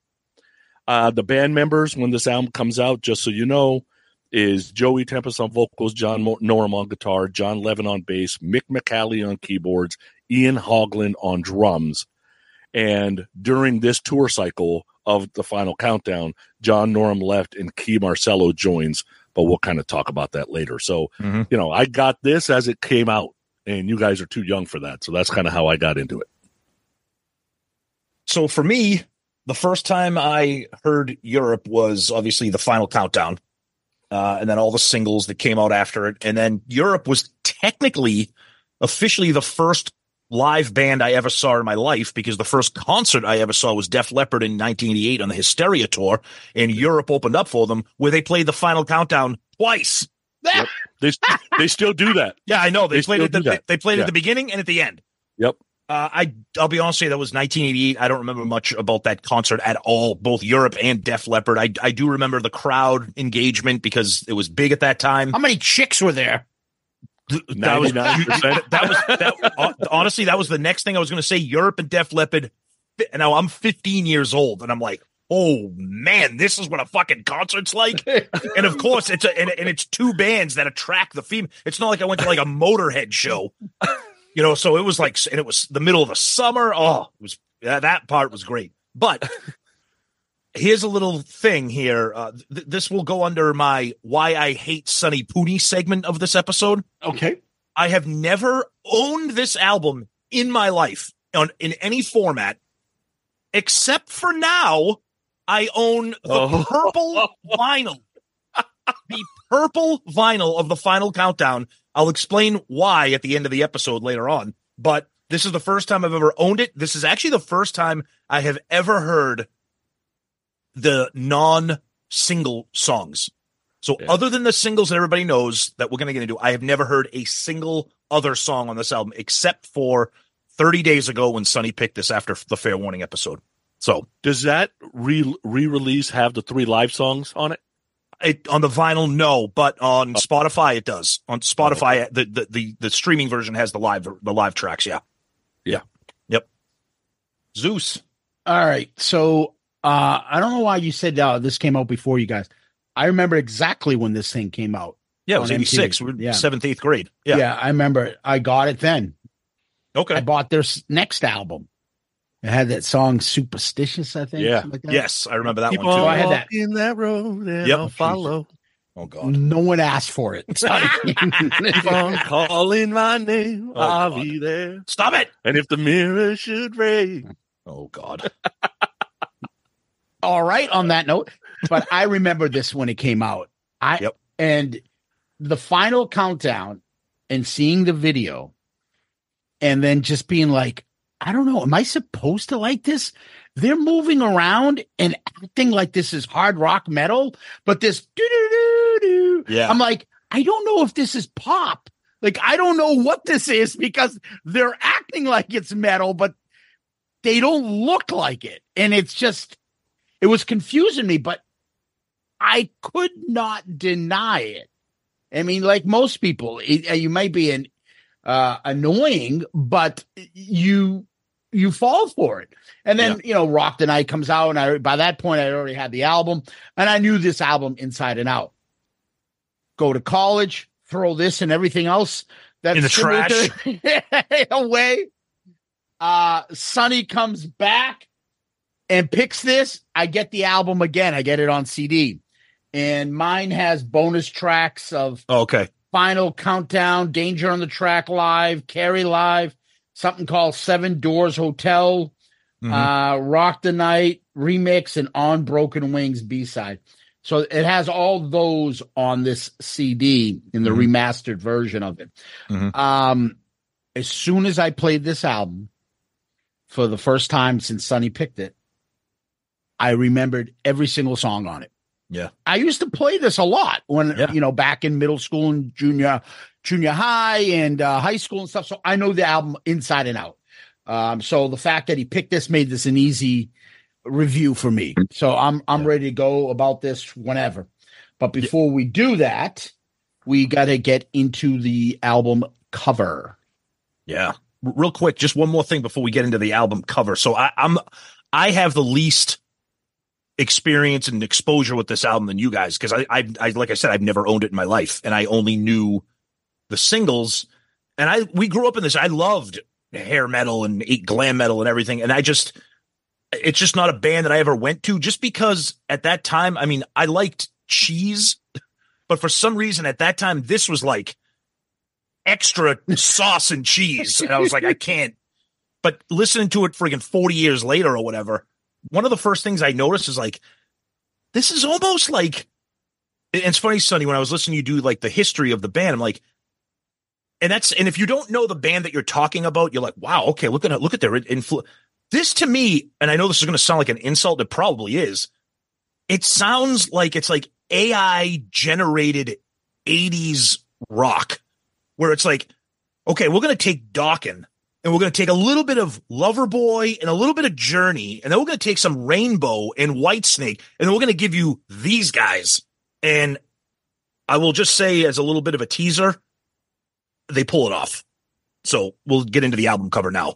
Uh, the band members, when this album comes out, just so you know, is Joey Tempest on vocals, John Norum on guitar, John Leven on bass, Mic Michaeli on keyboards, Ian Haugland on drums. And during this tour cycle of the final countdown, John Norum left and Kee Marcello joins, but we'll kind of talk about that later. So, Mhm. you know, I got this as it came out, and you guys are too young for that. So that's kind of how I got into it. So for me, the first time I heard Europe was obviously the final countdown. Uh, and then all the singles that came out after it. And then Europe was technically officially the first live band I ever saw in my life because the first concert I ever saw was Def Leppard in 1988 on the Hysteria tour and Europe opened up for them where they played the final countdown twice. Yep. They they still do that. Yeah, I know. They, They played still at the, do that. they played Yeah. at the beginning and at the end. Yep. Uh, I I'll be honest with you, that was 1988. I don't remember much about that concert at all, both Europe and Def Leppard. I I do remember the crowd engagement because it was big at that time. How many chicks were there? That was that was that, honestly that was the next thing I was going to say. Europe and Def Leppard. Fi- Now I'm 15 years old and I'm like, oh man, this is what a fucking concert's like. and of course, it's a and, and it's two bands that attract the female. It's not like I went to like a Motorhead show, you know. So it was like, and it was the middle of the summer. Oh, it was yeah, that part was great. But here's a little thing here. Uh, th- this will go under my why I hate Sonny Pooney segment of this episode. Okay. I have never owned this album in my life on in any format, except for now. I own the Oh. purple vinyl, the purple vinyl of the final countdown. I'll explain why at the end of the episode later on. But this is the first time I've ever owned it. This is actually the first time I have ever heard the non-single songs. So Yeah. other than the singles that everybody knows that we're going to get into, I have never heard a single other song on this album except for 30 days ago when Sonny picked this after the Fair Warning episode. So Does that re release have the three live songs on it? it on the vinyl, no, but on Spotify it does. On Spotify, the, the the the streaming version has the live the live tracks. Yeah, Yeah. yep. Zeus. All right. So uh I don't know why you said uh, this came out before you guys. I remember exactly when this thing came out. Yeah, it was On eighty six. We're Yeah. seventh, eighth grade. Yeah. Yeah. I remember. I got it then. Okay, I bought their next album. It had that song Superstitious, I think. Yeah. like that. Yes, I remember that Keep one too. I had that. in that road and Yep. I'll follow. Oh God. No one asked for it. Keep on calling my name. Oh, I'll God. be there. Stop it. And if the mirror should break, Oh God. All right, on that note, but I remember this when it came out. I Yep. and the final countdown and seeing the video and then just being like, I don't know, am I supposed to like this? They're moving around and acting like this is hard rock metal, but this. Yeah. I'm like, I don't know if this is pop. Like, I don't know what this is because they're acting like it's metal, but they don't look like it. And it's just, it was confusing me, but I could not deny it. I mean, like most people, it, uh, you might be an uh, annoying, but you you fall for it. And then you know, Rock the Night comes out, and I by that point I already had the album, and I knew this album inside and out. Go to college, throw this and everything else that's In the similar to- away. Uh, Sonny comes back and picks this. I get the album again. I get it on CD, and mine has bonus tracks of Oh, okay. Final Countdown, Danger on the Track Live, Carrie Live, something called Seven Doors Hotel, Mhm. uh, Rock the Night remix, and On Broken Wings B side. So it has all those on this CD in the Mhm. remastered version of it. Mhm. Um, as soon as I played this album for the first time since Sonny picked it, I remembered every single song on it. Yeah. I used to play this a lot when Yeah. you know back in middle school and junior junior high and uh, high school and stuff. So I know the album inside and out. Um, so the fact that he picked this made this an easy review for me. So I'm I'm ready to go about this whenever. But before we do that, we got to get into the album cover. Yeah. Real quick, just one more thing before we get into the album cover. So I, I'm I have the least experience and exposure with this album than you guys because I, I I like I said I've never owned it in my life and I only knew the singles. And I we grew up in this I loved hair metal and glam metal and everything. And I just it's just not a band that I ever went to just because at that time I mean I liked cheese but for some reason at that time this was like extra sauce and cheese. And I was like I can't but listening to it friggin' 40 years later or whatever one of the first things I noticed is like, this is almost like, and it's funny, Sonny, when I was listening to you do like the history of the band, I'm like, and that's, and if you don't know the band that you're talking about, you're like, wow, okay, look at, look at their influence. This to me, and I know this is going to sound like an insult, it probably is. It sounds like it's like AI generated 80s rock, where it's like, okay, we're going to take Dawkins and we're going to take a little bit of Loverboy and a little bit of Journey, and then we're going to take some Rainbow and Whitesnake, and then we're going to give you these guys. And I will just say, as a little bit of a teaser, they pull it off. So we'll get into the album cover now.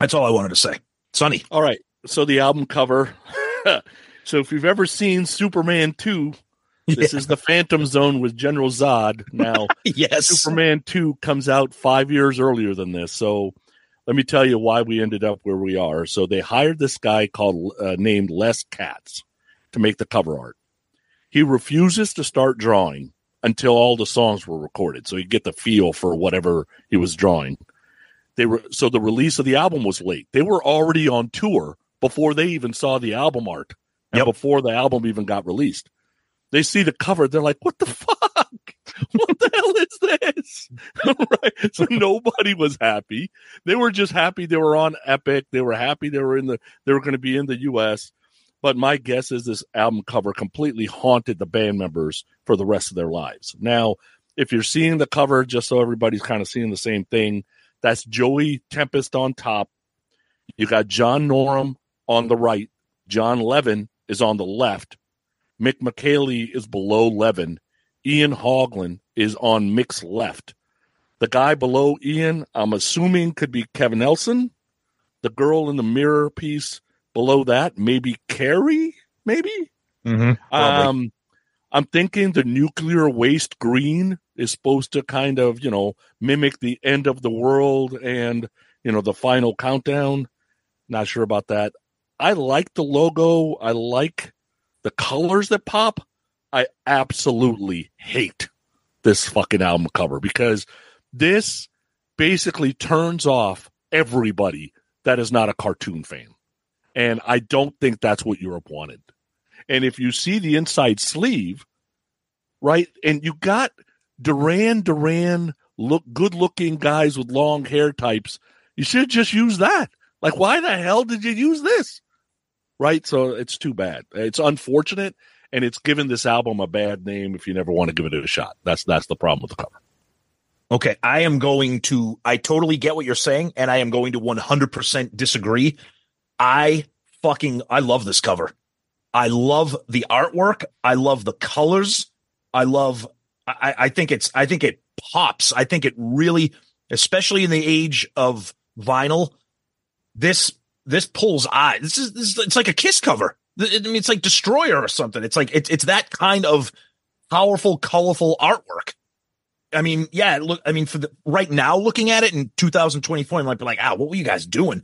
That's all I wanted to say. Sonny. All right. So the album cover. so if you've ever seen Superman 2, this is the Phantom Zone with General Zod. Now, yes. Superman 2 comes out five years earlier than this. So let me tell you why we ended up where we are. So they hired this guy called uh, named Les Katz to make the cover art. He refuses to start drawing until all the songs were recorded, so you get the feel for whatever he was drawing. They were so the release of the album was late. They were already on tour before they even saw the album art and Yep. before the album even got released. They see the cover, they're like, "What the fuck? What the hell is this?" right? So nobody was happy. They were just happy they were on Epic. They were happy they were in the they were going to be in the U.S. But my guess is this album cover completely haunted the band members for the rest of their lives. Now, if you're seeing the cover, just so everybody's kind of seeing the same thing, that's Joey Tempest on top. You got John Norum on the right. John Leven is on the left. Mic Michaeli is below Leven. Ian Haugland is on Mick's left. The guy below Ian, I'm assuming, could be Kevin Elson. The girl in the mirror piece below that, maybe Carrie, maybe. Mm-hmm. Um, I'm thinking the nuclear waste green is supposed to kind of, you know, mimic the end of the world and, you know, the final countdown. Not sure about that. I like the logo. I like the colors that pop. I absolutely hate this fucking album cover because this basically turns off everybody that is not a cartoon fan. And I don't think that's what Europe wanted. And if you see the inside sleeve, right, and you got Duran Duran look good looking guys with long hair types, you should just use that. Like, why the hell did you use this? Right? So it's too bad. It's unfortunate, and it's given this album a bad name if you never want to give it a shot. That's that's the problem with the cover. Okay, I am going to. I totally get what you're saying, and I am going to 100% disagree. I fucking I love this cover. I love the artwork. I love the colors. I love. I, I think it's. I think it pops. I think it really, especially in the age of vinyl, this this pulls eye. This is, this is it's like a Kiss cover. I mean, it's like Destroyer or something. It's like it's it's that kind of powerful, colorful artwork. I mean, yeah, look, I mean, for the right now, looking at it in 2024, I might be like, ah, what were you guys doing?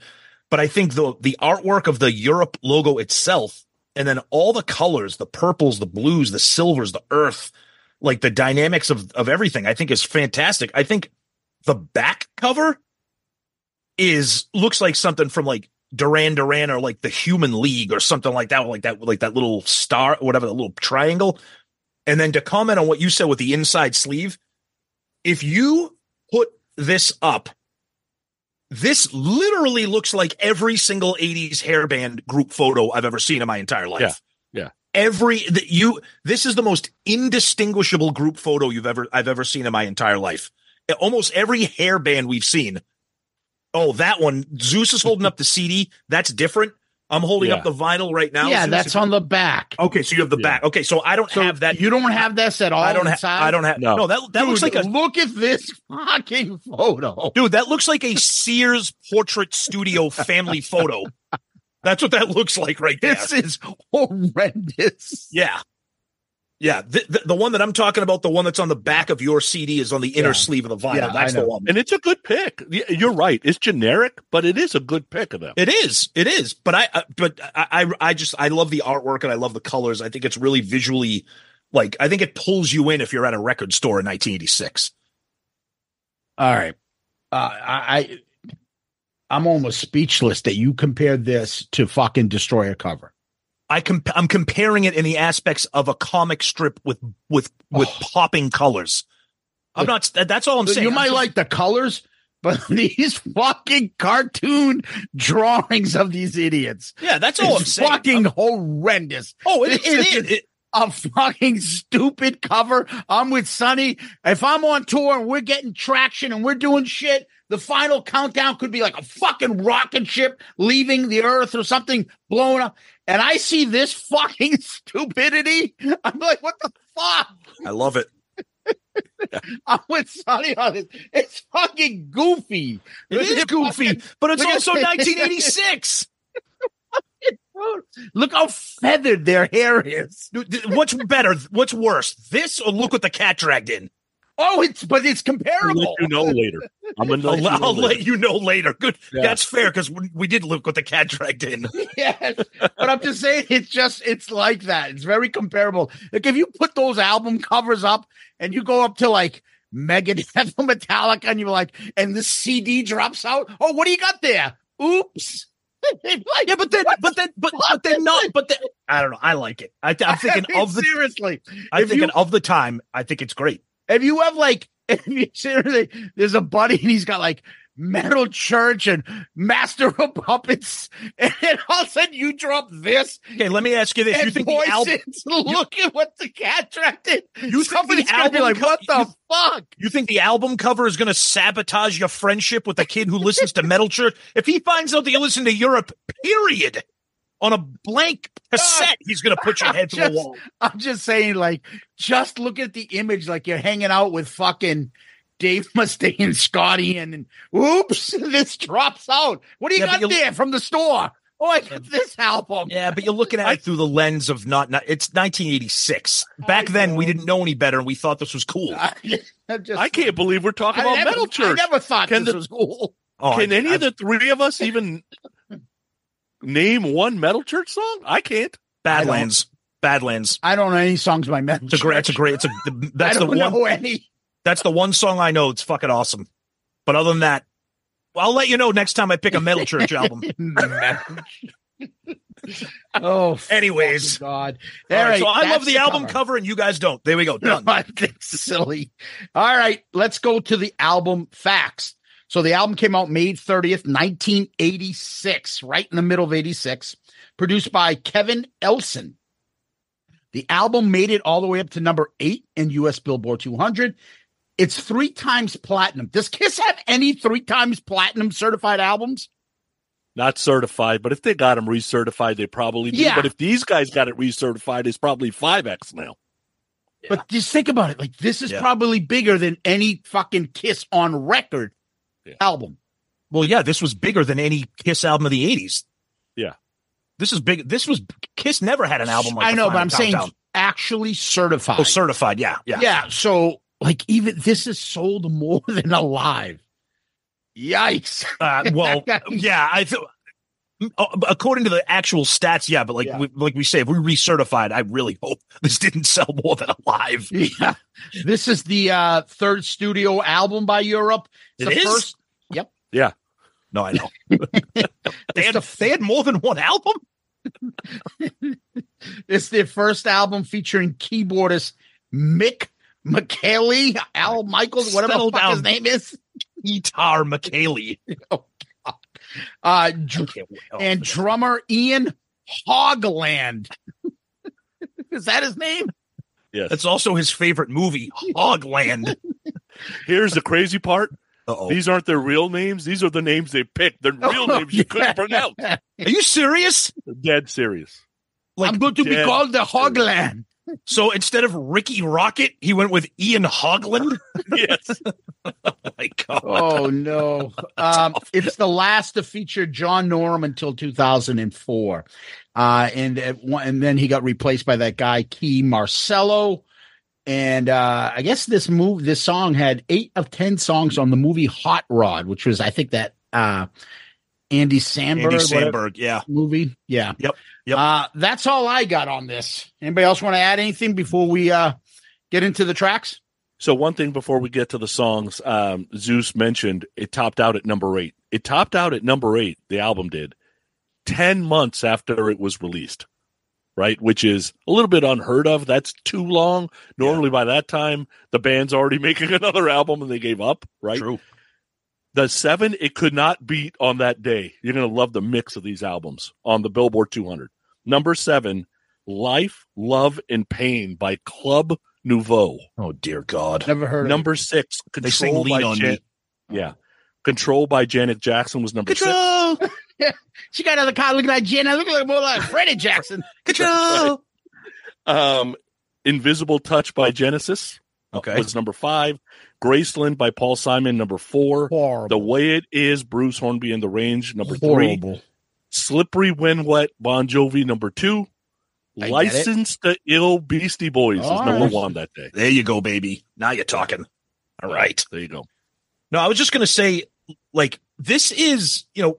But I think the the artwork of the Europe logo itself, and then all the colors, the purples, the blues, the silvers, the earth, like the dynamics of of everything, I think is fantastic. I think the back cover is looks like something from like Duran Duran or like the Human League or something like that, like that, like that little star, whatever, that little triangle. And then to comment on what you said with the inside sleeve, if you put this up, this literally looks like every single 80s hairband group photo I've ever seen in my entire life. Yeah, yeah. Every that you this is the most indistinguishable group photo you've ever I've ever seen in my entire life. Almost every hairband we've seen. Oh, that one. Zeus is holding up the CD. That's different. I'm holding Yeah. up the vinyl right now. yeah, that's on the back. Okay, so you have the Yeah. back. Okay, so I don't So have that. You don't have this at all. I don't have. I don't have. No, No. that that looks like a look at this fucking photo. dude. That looks like a Sears portrait studio family photo. That's what that looks like right there. This is horrendous. Yeah. Yeah. The, the, the one that I'm talking about, the one that's on the back of your CD is on the inner Yeah. sleeve of the vinyl. Yeah, that's the one. And it's a good pick. You're right. It's generic, but it is a good pick of them. It is. It is. But I, uh, but I, I, I just, I love the artwork and I love the colors. I think it's really visually, like, I think it pulls you in if you're at a record store in 1986. All right. Uh, I, I I'm almost speechless that you compared this to fucking Destroyer cover. I comp- I'm comparing it in the aspects of a comic strip with, with, with Oh. popping colors. I'm not, that's all I'm saying. you I'm might just- like the colors, but these fucking cartoon drawings of these idiots. yeah, that's all I'm saying. fucking horrendous. oh, it, it is is. It- a fucking stupid cover. I'm with Sonny. If I'm on tour and we're getting traction and we're doing shit, the final countdown could be like a fucking rocket ship leaving the earth or something blowing up. And I see this fucking stupidity. I'm like, what the fuck? I love it. I'm with Sonny on this. It's fucking goofy. It is goofy, fucking- but it's also 1986. Look how feathered their hair is. What's better? What's worse? This or look what the cat dragged in? Oh, it's but it's I'll comparable. let you know later. I'm gonna I'll, let you know I'll later. let you know later. Good. Yeah. That's fair because we, we did look what the cat dragged in. yes, but I'm just saying it's just it's like that. It's very comparable. Like if you put those album covers up and you go up to like Megadeth or Metallica and you're like, and the CD drops out. Oh, what do you got there? Oops. Yeah, but then, but then, but but then not. But then, I don't know. I like it. I, I'm thinking I mean, of the. seriously. I'm thinking you- of the time. I think it's great. If you have like, if you seriously, there's a buddy and he's got like Metal Church and Master of Puppets, and all of a sudden you drop this Okay, let me ask you this: You think the album? Look at what the cat tracked in. You think Somebody's the gonna be album like, co- what the you- fuck? You think the album cover is going to sabotage your friendship with the kid who listens to Metal Church? If he finds out that you listen to Europe, period, on a blank cassette, he's going to put your head to the wall. I'm just saying, like, just look at the image, like you're hanging out with fucking Dave Mustaine, Scotty, and, and oops, this drops out. What do you Yeah, got there from the store? Oh, I got this album. Yeah, but you're looking at it through the lens of not, not it's 1986. Back I then, we didn't know any better, and we thought this was cool. I, I just, I can't believe we're talking I about never, Metal I Church. never thought Can this the- was cool. Oh, Can I- any I- of the three of us even name one Metal Church song? I can't. Badlands? Badlands. I don't know any songs by Metal It's a great. It's a great. It's a. That's I the don't one. know any. That's the one song I know. It's fucking awesome. But other than that, I'll let you know next time I pick a Metal Church album. oh, Anyways. God. All All right, right, so I love that's the, album cover. cover. and you guys don't. There we go. Done. Think silly. All right, let's go to the album facts. So the album came out May 30th, 1986, right in the middle of 86, produced by Kevin Elson. The album made it all the way up to number eight in US Billboard 200. It's three times platinum. Does Kiss have any three times platinum certified albums? Not certified, but if they got them recertified, they probably do. Yeah. But if these guys got it recertified, it's probably 5X now. But just think about it. Like this is Yeah. probably bigger than any fucking Kiss on record Yeah. album. Well, yeah, this was bigger than any Kiss album of the '80s. Yeah. This is big. This was Kiss never had an album like I know, but I'm saying Countdown. actually certified. oh, certified. Yeah, yeah. yeah. So like even this is sold more than alive. Yikes. Uh, well, yeah. I th- uh, according to the actual stats, yeah. But like, Yeah. we, like we say, if we recertified, I really hope this didn't sell more than alive. Yeah. This is the uh third studio album by Europe. It's It the is? first No, No, I know. they had they had more than one album. It's their first album featuring keyboardist Mick Michaeli, Al Michaels, whatever Settle the fuck his name is. Guitar Michaeli. Uh, dr- and drummer Ian Haugland. is that his name? Yes. That's also his favorite movie, Hogland. Here's the crazy part. Uh-oh. These aren't their real names. These are the names they picked. They're real names you couldn't pronounce. Are you serious? Dead serious. Like, I'm going to be called the Hogland. So instead of Ricky Rocket, he went with Ian Haugland. Yes. oh my god! Oh no! Um, it's the last to feature John Norum until 2004, uh, and at one, and then he got replaced by that guy Kee Marcello. And uh, I guess this move, this song had eight of ten songs on the movie Hot Rod, which was I think that uh, Andy Samberg, Andy Samberg, yeah. movie. Yeah. Yep, yep. Uh, that's all I got on this. Anybody else want to add anything before we uh, get into the tracks? So one thing before we get to the songs, um, Zeus mentioned it topped out at number eight. It topped out at number eight. The album did ten months after it was released, right? Which is a little bit unheard of. That's too long. Normally by that time the band's already making another album and they gave up, right? True. The seven it could not beat on that day. You're gonna love the mix of these albums on the Billboard 200. Number seven, Life, Love, and Pain by Club Nouveau. Oh dear God! Never heard of Number six, Control They sing by on Jan- Me." Yeah. Control by Janet Jackson was number six. Control. She got out of the car looking like Jenna, looking like more like Freddie Jackson. control. Um, Invisible Touch by Genesis Okay. was number five. Graceland by Paul Simon, number four. Horrible. The Way It Is, Bruce Hornsby and the Range, number three. Slippery When Wet, Bon Jovi, number two. I get it. Licensed to Ill Beastie Boys is number right. one that day. There you go, baby. Now you're talking. All right. There you go. No, I was just going to say, like, this is, you know,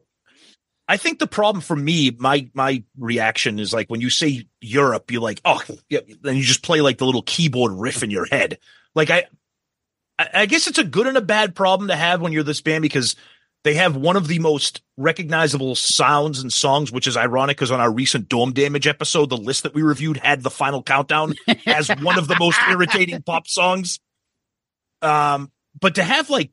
I think the problem for me, my my reaction is like when you say Europe, you're like, oh, yeah, then you just play like the little keyboard riff in your head. Like I, I I guess it's a good and a bad problem to have when you're this band because they have one of the most recognizable sounds and songs, which is ironic because on our recent Dome Damage episode, the list that we reviewed had the final countdown as one of the most irritating pop songs. Um, but to have like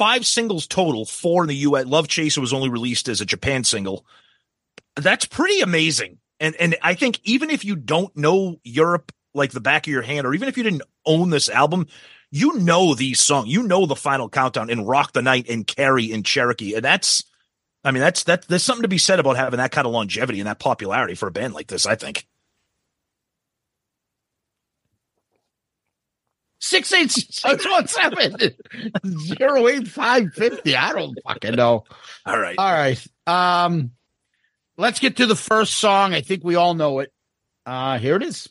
five singles total, four in the US. Love Chaser was only released as a Japan single. That's pretty amazing. And and I think even if you don't know Europe like the back of your hand, or even if you didn't own this album, you know these songs. You know the final countdown and Rock the Night and Carrie and Cherokee. And that's I mean, that's that there's something to be said about having that kind of longevity and that popularity for a band like this, I think. Six eight six one seven zero eight five fifty. I don't fucking know. All right. All right. Um, let's get to the first song. I think we all know it. Uh, here it is.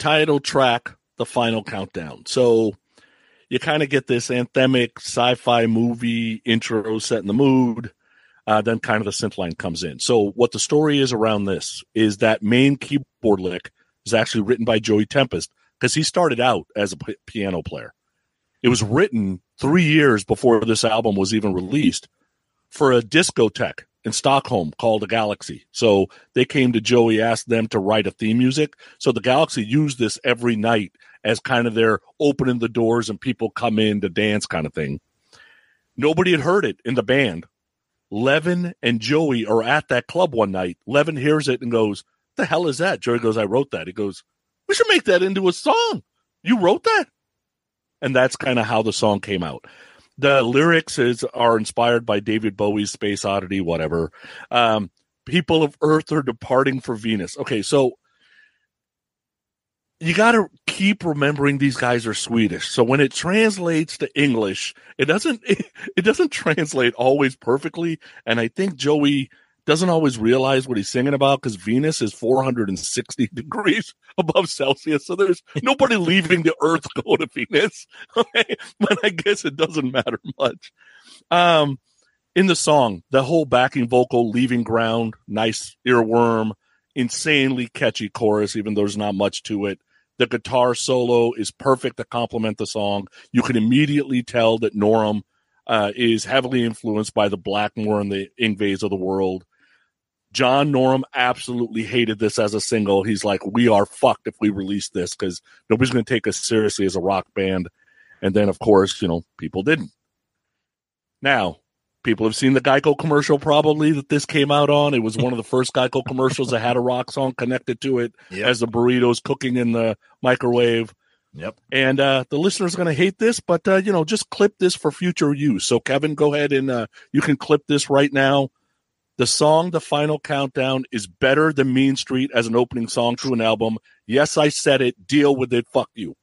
Title track, The Final Countdown. So you kind of get this anthemic sci fi movie intro set in the mood. Uh, then kind of the synth line comes in. So what the story is around this is that main keyboard lick is actually written by Joey Tempest because he started out as a p- piano player. It was written three years before this album was even released for a discotheque in Stockholm called the Galaxy. So they came to Joey, asked them to write a theme music. So the Galaxy used this every night as kind of their opening the doors and people come in to dance kind of thing. Nobody had heard it in the band. Leven and Joey are at that club one night. Leven hears it and goes, The hell is that? Joey goes, I wrote that. He goes, We should make that into a song. You wrote that? And that's kind of how the song came out. The lyrics is are inspired by David Bowie's Space Oddity, whatever. Um, people of Earth are departing for Venus. Okay, so you got to keep remembering these guys are Swedish. So when it translates to English, it doesn't it, it doesn't translate always perfectly. And I think Joey doesn't always realize what he's singing about because Venus is 460 degrees above Celsius. So there's nobody leaving the Earth going to Venus. Okay? But I guess it doesn't matter much. Um, in the song, the whole backing vocal, leaving ground, nice earworm, insanely catchy chorus, even though there's not much to it. The guitar solo is perfect to complement the song. You can immediately tell that Norum uh, is heavily influenced by the Blackmore and the Yngwies of the world. John Norum absolutely hated this as a single. He's like, we are fucked if we release this because nobody's going to take us seriously as a rock band. And then, of course, you know, people didn't. Now, people have seen the Geico commercial probably that this came out on. It was one of the first Geico commercials that had a rock song connected to it Yep. as the burritos cooking in the microwave. Yep. And uh, the listeners are going to hate this, but uh, you know, just clip this for future use. So, Kevin, go ahead and uh, you can clip this right now. The song "The Final Countdown" is better than Mean Street as an opening song to an album. Yes, I said it. Deal with it. Fuck you.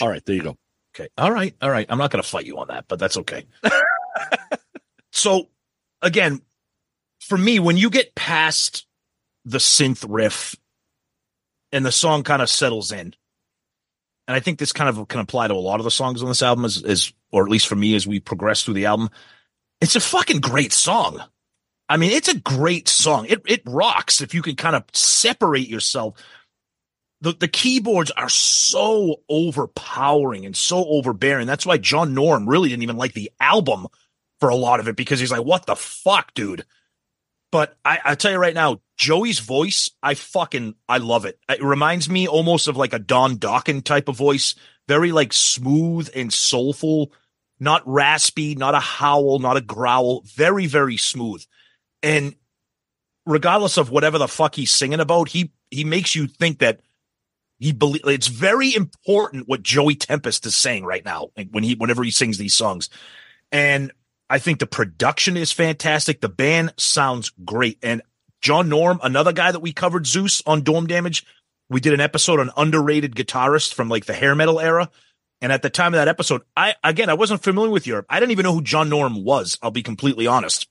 All right, there you go. Okay. All right. All right. I'm not going to fight you on that, but that's okay. so, again, for me, when you get past the synth riff and the song kind of settles in, and I think this kind of can apply to a lot of the songs on this album, as, as or at least for me as we progress through the album, it's a fucking great song. I mean, it's a great song. It it rocks if you can kind of separate yourself the, the keyboards are so overpowering and so overbearing. That's why John Norum really didn't even like the album for a lot of it because he's like, what the fuck, dude? But I, I tell you right now, Joey's voice, I fucking, I love it. It reminds me almost of like a Don Dokken type of voice, very like smooth and soulful, not raspy, not a howl, not a growl, very, very smooth. And regardless of whatever the fuck he's singing about, he, he makes you think that he believe it's very important what Joey Tempest is saying right now when he whenever he sings these songs. And I think the production is fantastic. The band sounds great. And John Norum, another guy that we covered Zeus on Dorm Damage. We did an episode on underrated guitarist from like the hair metal era. And at the time of that episode, I again I wasn't familiar with Europe. I didn't even know who John Norum was. I'll be completely honest.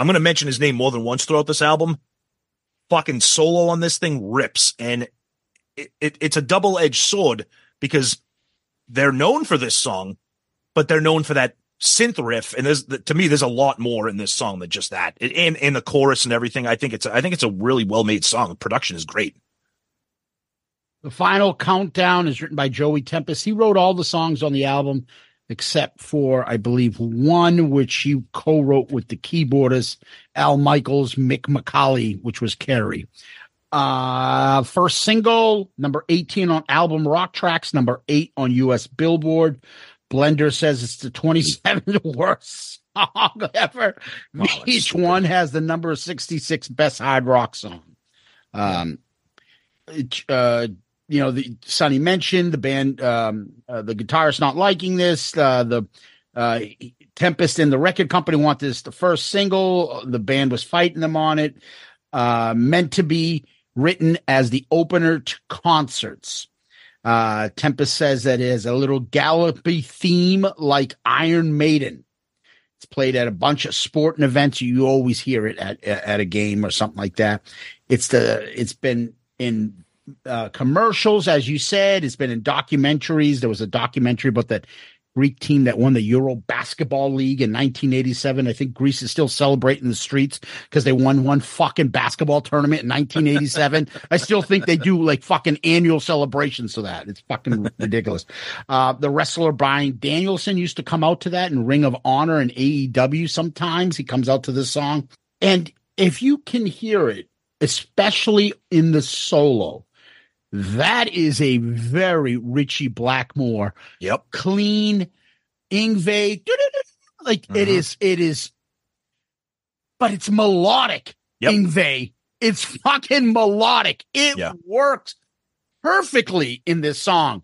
I'm going to mention his name more than once throughout this album. Fucking solo on this thing rips and it, it, it's a double-edged sword because they're known for this song but they're known for that synth riff and there's to me there's a lot more in this song than just that. And and the chorus and everything i think it's i think it's a really well made song. The production is great. The final countdown is written by Joey Tempest. He wrote all the songs on the album except for, I believe, one which he co-wrote with the keyboardist Al Michaels, Mic Michaeli, which was Carrie. Uh, first single, number 18 on album Rock Tracks, number eight on US Billboard. Blender says it's the 27th worst song ever. Wow, Each stupid. one has the number 66 best hard rock song. Um, uh, you know, the Sonny mentioned the band, um, uh, the guitarist not liking this. Uh, the uh, Tempest and the record company want this the first single. The band was fighting them on it. Uh, meant to be written as the opener to concerts. Uh, Tempest says that it has a little gallopy theme like Iron Maiden. It's played at a bunch of sporting events. You always hear it at at a game or something like that. It's the it's been in uh, commercials, as you said. It's been in documentaries. There was a documentary about that Greek team that won the Euro Basketball League in 1987. I think Greece is still celebrating the streets because they won one fucking basketball tournament in 1987. I still think they do like fucking annual celebrations to that. It's fucking ridiculous. Uh, the wrestler Bryan Danielson used to come out to that in Ring of Honor and AEW sometimes. He comes out to this song. And if you can hear it, especially in the solo, that is a very Ritchie Blackmore Yep. clean Yngwie like it Mhm. is it is but it's melodic Yep. Yngwie it's fucking melodic it Yeah. works perfectly in this song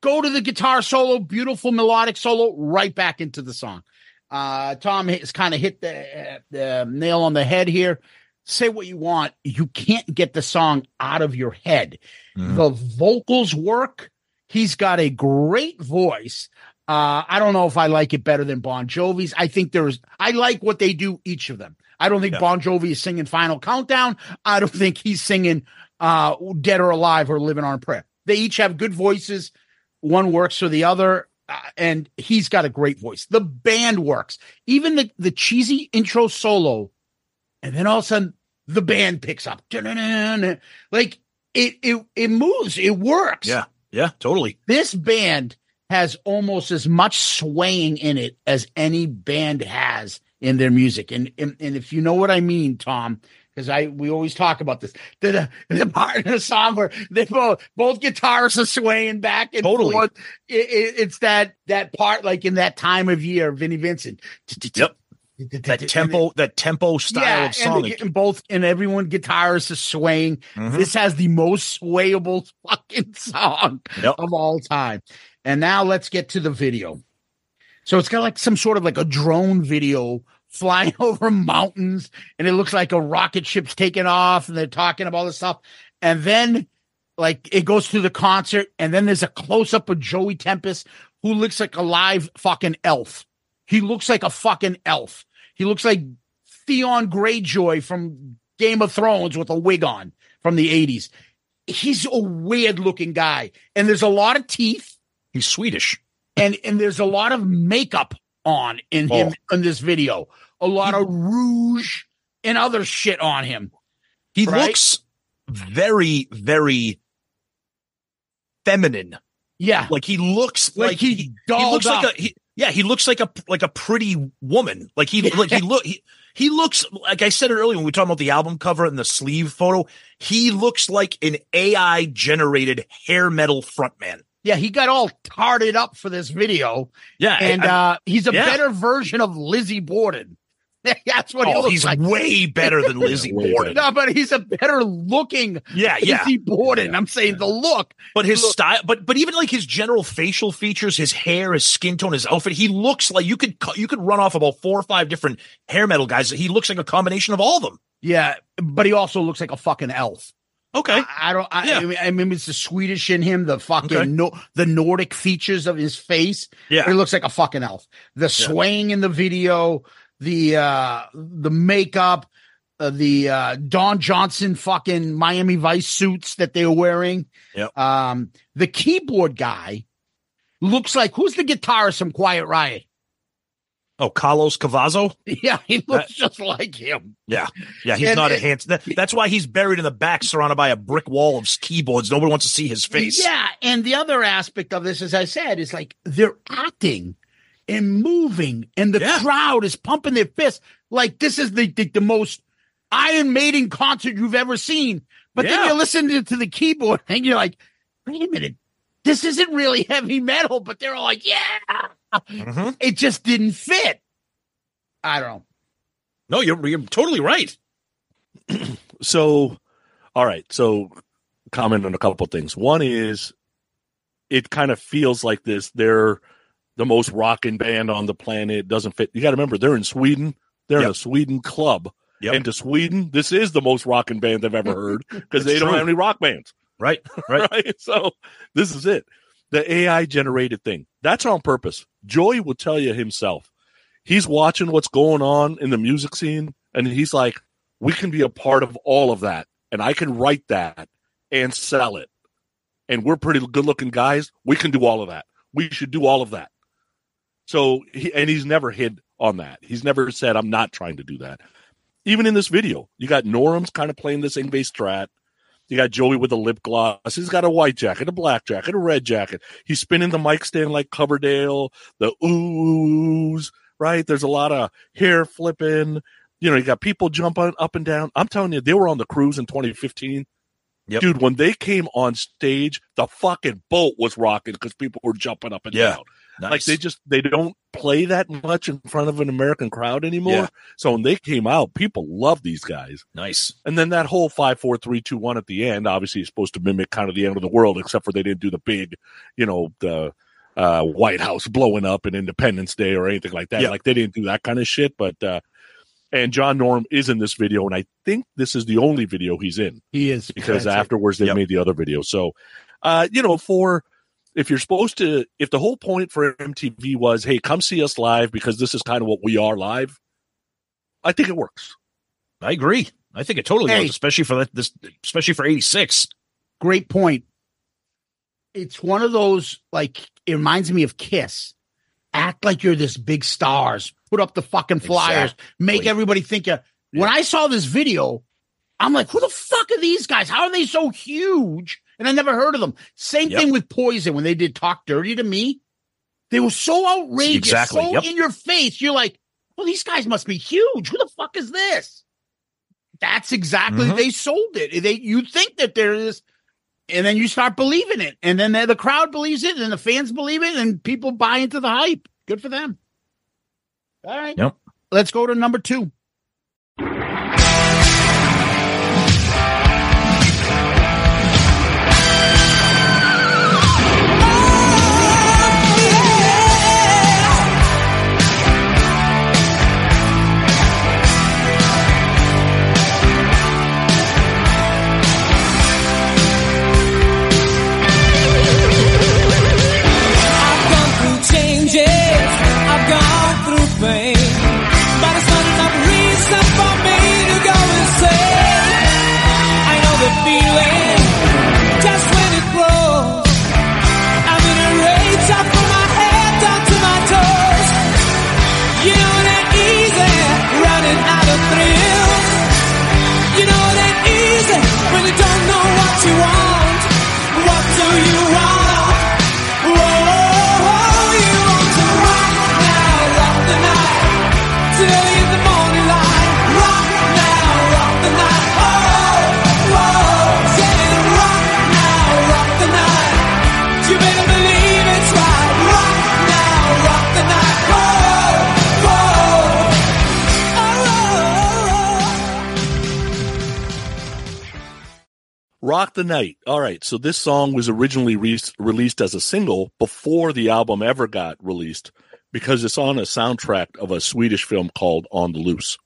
go to the guitar solo beautiful melodic solo right back into the song uh Tom has kind of hit the, the nail on the head here say what you want you can't get the song out of your head Mhm. the vocals work. He's got a great voice. Uh, I don't know if I like it better than Bon Jovi's. I think there's, I like what they do, each of them. I don't think Yeah. Bon Jovi is singing Final Countdown. I don't think he's singing uh, Dead or Alive or Living on Prayer. They each have good voices. One works for the other, uh, and he's got a great voice. The band works. Even the, the cheesy intro solo, and then all of a sudden the band picks up. Like it, it, it moves. It works Yeah. Yeah. Totally. this band has almost as much swaying in it as any band has in their music. And and, and if you know what I mean, Tom, because I we always talk about this, the, the part in the song where they both both guitarists are swaying back and Totally. It, it, it's that that part like in that time of year, Vinnie Vincent. Yep. That tempo, that tempo style of song. And, and both and everyone guitarists are swaying. Mhm. This has the most swayable fucking song Yep. of all time. And now let's get to the video. So it's got like some sort of like a drone video flying over mountains, and it looks like a rocket ship's taking off, and they're talking about this stuff. And then like it goes through the concert, and then there's a close up of Joey Tempest, who looks like a live fucking elf. He looks like a fucking elf. He looks like Theon Greyjoy from Game of Thrones with a wig on from the 80s. He's a weird looking guy. And there's a lot of teeth He's Swedish. and and there's a lot of makeup on in him oh. in this video. A lot of rouge and other shit on him. He Right? looks very, very feminine. Yeah. Like he looks Like, like, he, he, he looks up. like a he, yeah. He looks like a like a pretty woman. Like he like he look he, he looks like I said it earlier when we were talking about the album cover and the sleeve photo. He looks like an AI generated hair metal frontman. yeah, he got all tarted up for this video. Yeah, And I- I- uh he's a yeah. better version of Lizzie Borden. That's what he oh, looks he's like. way better than Lizzie Borden. No, but he's a better looking Yeah, yeah. Lizzie Borden. I'm saying the look. But his Look- style, but but even like his general facial features, his hair, his skin tone, his outfit, he looks like you could cu- you could run off about four or five different hair metal guys. He looks like a combination of all of them. Yeah, but he also looks like a fucking elf. Okay, I, I don't. I, Yeah. I, mean, I mean, it's the Swedish in him, the fucking Okay. no, the Nordic features of his face. yeah, He looks like a fucking elf. The swaying in the video, the uh the makeup, uh, the uh Don Johnson fucking Miami Vice suits that they were wearing. Yep. Um, the keyboard guy looks like who's the guitarist from Quiet Riot? Oh, Carlos Cavazo. Yeah, he looks just like him. Yeah, yeah, he's And not a handsome. That, that's why he's buried in the back, surrounded by a brick wall of keyboards. Nobody wants to see his face. Yeah, and the other aspect of this, as I said, is like they're acting and moving, and the Yeah. crowd is pumping their fists like this is the the, the most Iron Maiden concert you've ever seen. But then you listen to, to the keyboard and you're like, wait a minute, this isn't really heavy metal. But they're all like, yeah, Mhm. it just didn't fit. I don't know. No, you're you're totally right. So, all right. So, comment on a couple things. One is, it kind of feels like this. They're the most rocking band on the planet. Doesn't fit. You got to remember, they're in Sweden. They're in a Sweden club. Yep. And to Sweden, this is the most rocking band they've ever heard because they It's don't have any rock bands. Right, right. right? So this is it. The AI generated thing. That's on purpose. Joey will tell you himself. He's watching what's going on in the music scene and he's like, we can be a part of all of that. And I can write that and sell it. And we're pretty good looking guys. We can do all of that. We should do all of that. So, he, and he's never hid on that. He's never said, I'm not trying to do that. Even in this video, you got Norum's kind of playing this Yngwie strat. You got Joey with a lip gloss. He's got a white jacket, a black jacket, a red jacket. He's spinning the mic stand like Coverdale, the oohs, right? There's a lot of hair flipping. You know, you got people jumping up and down. I'm telling you, they were on the cruise in 2015. Yep. Dude, when they came on stage, the fucking boat was rocking because people were jumping up and Yeah. down. Nice. Like they just they don't play that much in front of an American crowd anymore. Yeah. So when they came out, people love these guys. nice. And then that whole five, four, three, two, one at the end, obviously is supposed to mimic kind of the end of the world, except for they didn't do the big, you know, the uh, White House blowing up and Independence Day or anything like that. Yeah. Like they didn't do that kind of shit. But uh, and John Norum is in this video, and I think this is the only video he's in He is because That's it. afterwards they Yep. made the other video. So, uh, you know, for if you're supposed to, if the whole point for MTV was, hey, come see us live because this is kind of what we are live, I think it works. I agree. I think it totally Hey. was, especially for that, this, especially for '86. great point. It's one of those like it reminds me of Kiss. Act like you're this big stars. Put up the fucking flyers. Make everybody think you. When I saw this video, I'm like, who the fuck are these guys? How are they so huge? And I never heard of them. Same Yep. thing with Poison when they did Talk Dirty to Me. They were so outrageous, Exactly, so yep. in your face. You're like, well, these guys must be huge. Who the fuck is this? That's exactly Mhm. they sold it. They you think that there is, and then you start believing it, and then the crowd believes it, and the fans believe it, and people buy into the hype. Good for them. All right. Yep. Let's go to number two. Rock the Night. All right. So this song was originally re- released as a single before the album ever got released because it's on a soundtrack of a Swedish film called On the Loose.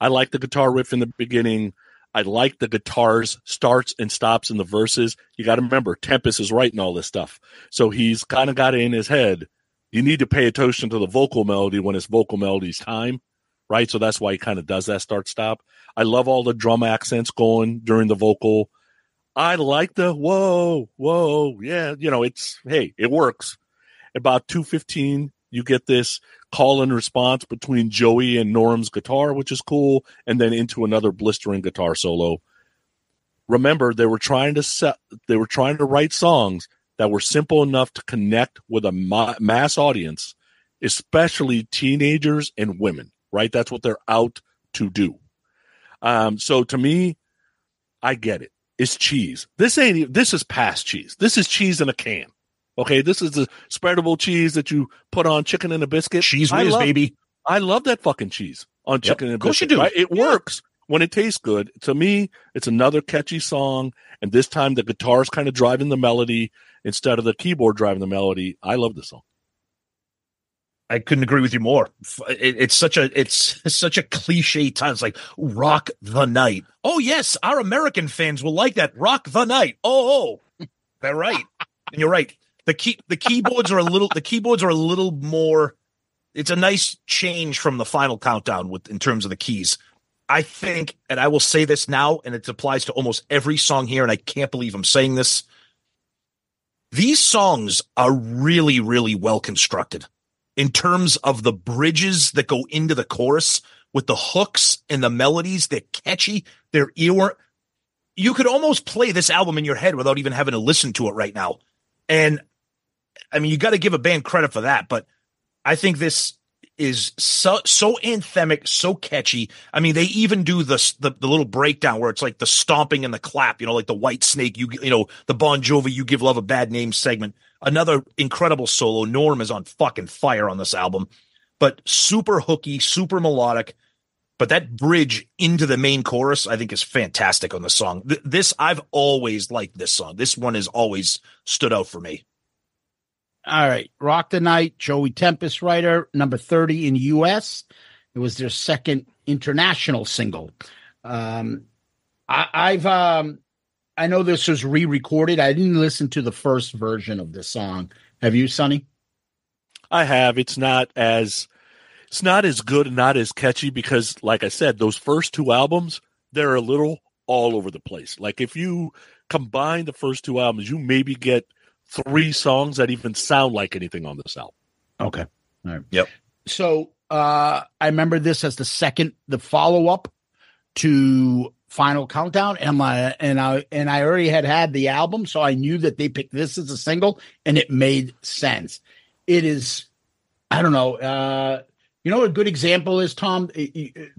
I like the guitar riff in the beginning. I like the guitars starts and stops in the verses. You got to remember, Tempest is writing all this stuff. So he's kind of got it in his head. You need to pay attention to the vocal melody when it's vocal melody's time, right? So that's why he kind of does that start stop. I love all the drum accents going during the vocal. I like the whoa, whoa, yeah, you know, it's hey, it works. About two fifteen, you get this call and response between Joey and Norum's guitar, which is cool, and then into another blistering guitar solo. Remember, they were trying to set, they were trying to write songs that were simple enough to connect with a ma- mass audience, especially teenagers and women. Right, that's what they're out to do. Um, so to me, I get it. It's cheese. This ain't. This is past cheese. This is cheese in a can. Okay, this is the spreadable cheese that you put on chicken and a biscuit. Cheese I love, baby. I love that fucking cheese on Yep, chicken and of course you biscuit. do. right? It Yeah. works when it tastes good. To me, it's another catchy song, and this time the guitar's kind of driving the melody instead of the keyboard driving the melody. I love this song. I couldn't agree with you more. It- it's such a it's such a cliche time. It's like rock the night. Oh yes, our American fans will like that. Rock the night. Oh, oh. they're right, and you're right. The key the keyboards are a little the keyboards are a little more. It's a nice change from the final countdown with in terms of the keys. I think, and I will say this now, and it applies to almost every song here, and I can't believe I'm saying this. These songs are really, really well constructed in terms of the bridges that go into the chorus with the hooks and the melodies. They're catchy. They're ear. You could almost play this album in your head without even having to listen to it right now. And I mean, you got to give a band credit for that, but I think this is so so anthemic, so catchy. I mean, they even do the, the the little breakdown where it's like the stomping and the clap, you know, like the Whitesnake, you you know, the Bon Jovi, you give love a bad name segment. Another incredible solo. Norum is on fucking fire on this album, but super hooky, super melodic. But that bridge into the main chorus, I think, is fantastic on the song. Th- this I've always liked this song. This one has always stood out for me. All right. Rock the Night, Joey Tempest writer, number 30 in US. It was their second international single. Um, I, I've, um, I know this was re recorded. I didn't listen to the first version of this song. Have you, Sonny? I have. It's not as it's not as good and not as catchy because, like I said, those first two albums they're a little all over the place. Like if you combine the first two albums, you maybe get three songs that even sound like anything on this album. Okay. All right. Yep. So uh I remember this as the second the follow up to Final Countdown and my and I and I already had had the album so I knew that they picked this as a single and it made sense. It is I don't know uh you know a good example is Tom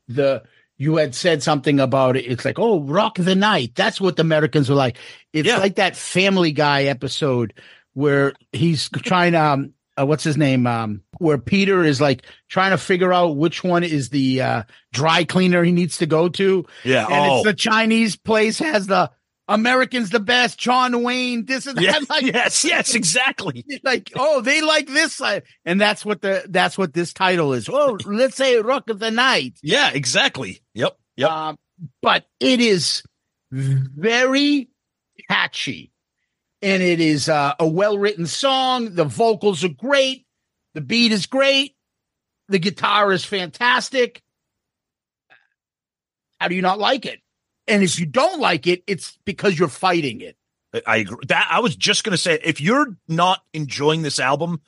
the you had said something about it. It's like, oh, rock the night. That's what the Americans were like. It's Yeah. like that Family Guy episode where he's trying to, um, uh, what's his name? Um, where Peter is like trying to figure out which one is the uh, dry cleaner he needs to go to. Yeah. And oh, it's the Chinese place has the Americans the best, John Wayne. This is yes, like, yes, yes, exactly. like, oh, they like this side. And that's what the, that's what this title is. Oh, let's say Rock of the Night. Yeah, exactly. Yep. Yep. Um, but it is very catchy and it is uh, a well written song. The vocals are great. The beat is great. The guitar is fantastic. How do you not like it? And if you don't like it, it's because you're fighting it. I agree. That I was just gonna say, if you're not enjoying this album,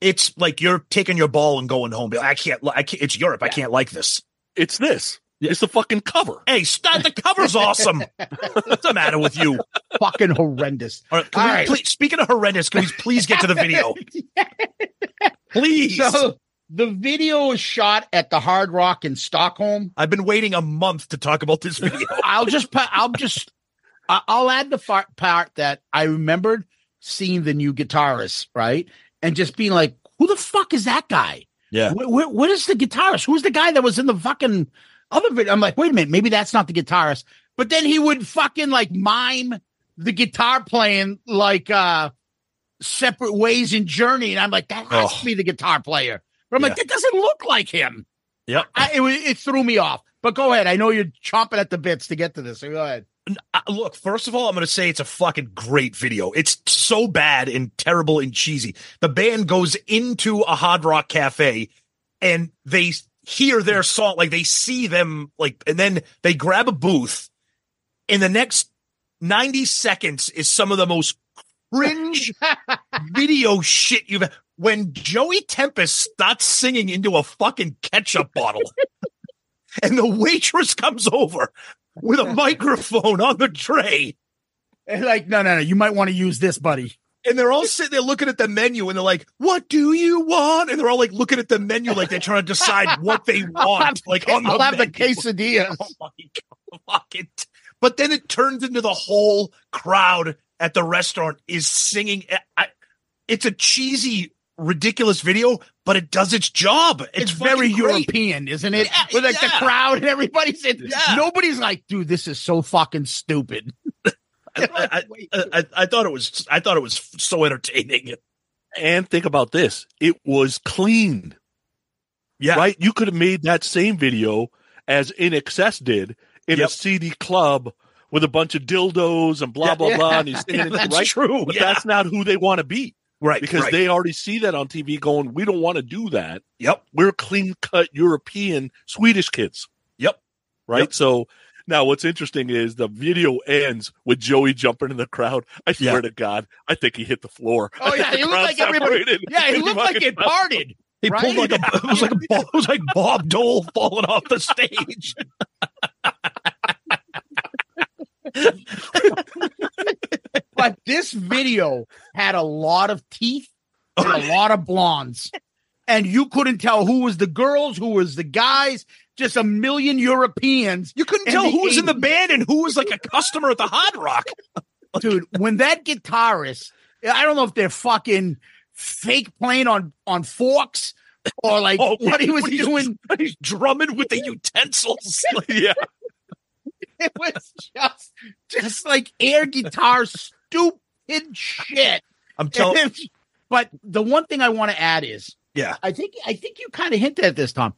it's like you're taking your ball and going home. I can't. I can't. It's Europe. I can't like this. It's this. It's the fucking cover. Hey, start the cover's awesome. What's the matter with you? Fucking horrendous. All right, All right. please, speaking of horrendous, can we please get to the video, please? So the video is shot at the Hard Rock in Stockholm. I've been waiting a month to talk about this video. I'll just I'll just I'll add the far- part that I remembered seeing the new guitarist, right? And just being like, who the fuck is that guy? Yeah. Wh- wh- what is the guitarist? Who's the guy that was in the fucking other video? I'm like, wait a minute, maybe that's not the guitarist. But then he would fucking like mime the guitar playing like uh separate ways in Journey. And I'm like, that has Oh. to be the guitar player. But I'm like, that doesn't look like him. Yep. I, it, it threw me off. But go ahead. I know you're chomping at the bits to get to this. So go ahead. Uh, look, first of all, I'm going to say it's a fucking great video. It's so bad and terrible and cheesy. The band goes into a Hard Rock Cafe and they hear their song, like they see them, like, and then they grab a booth. In the next 90 seconds is some of the most cringe video shit you've when Joey Tempest starts singing into a fucking ketchup bottle and the waitress comes over with a microphone on the tray And like, no, no, no. You might want to use this, buddy. And they're all sitting there looking at the menu and they're like, what do you want? And they're all like looking at the menu like they're trying to decide what they want. Like on the I'll have the menu. quesadillas. Oh my god. But then it turns into the whole crowd at the restaurant is singing. I, it's a cheesy, ridiculous video, but it does its job. It's, It's, very. European, isn't it? Yeah, With like yeah. the crowd and everybody's in. Yeah. Nobody's like, dude, this is so fucking stupid. I, I, I, thought it was. I thought it was so entertaining. And think about this. It was clean, Yeah, right? You could have made that same video as INXS did in Yep. a CD club with a bunch of dildos and blah, Yeah, blah, yeah. blah. And he's Yeah, that's right? true. But yeah, that's not who they want to be right because right. they already see that on TV going, we don't want to do that. Yep. We're clean cut European Swedish kids. Yep. right? Yep. So now what's interesting is the video ends with Joey jumping in the crowd. I swear Yeah. to God, I think he hit the floor. Oh, I yeah, he looked crowd like everybody- Yeah, he looked like it parted. He Right? pulled like a it was like a it was like Bob Dole falling off the stage. But this video had a lot of teeth and a lot of blondes. And you couldn't tell who was the girls, who was the guys, just a million Europeans. You couldn't tell who was in the band and who was like a customer at the Hard Rock. Dude, when that guitarist, I don't know if they're fucking fake playing on, on forks or like Oh, what he was he's- doing. He's drumming with the utensils. yeah. It was just, just like air guitar, stupid shit. I'm telling. But the one thing I want to add is, Yeah. I think I think you kind of hinted at this, Tom.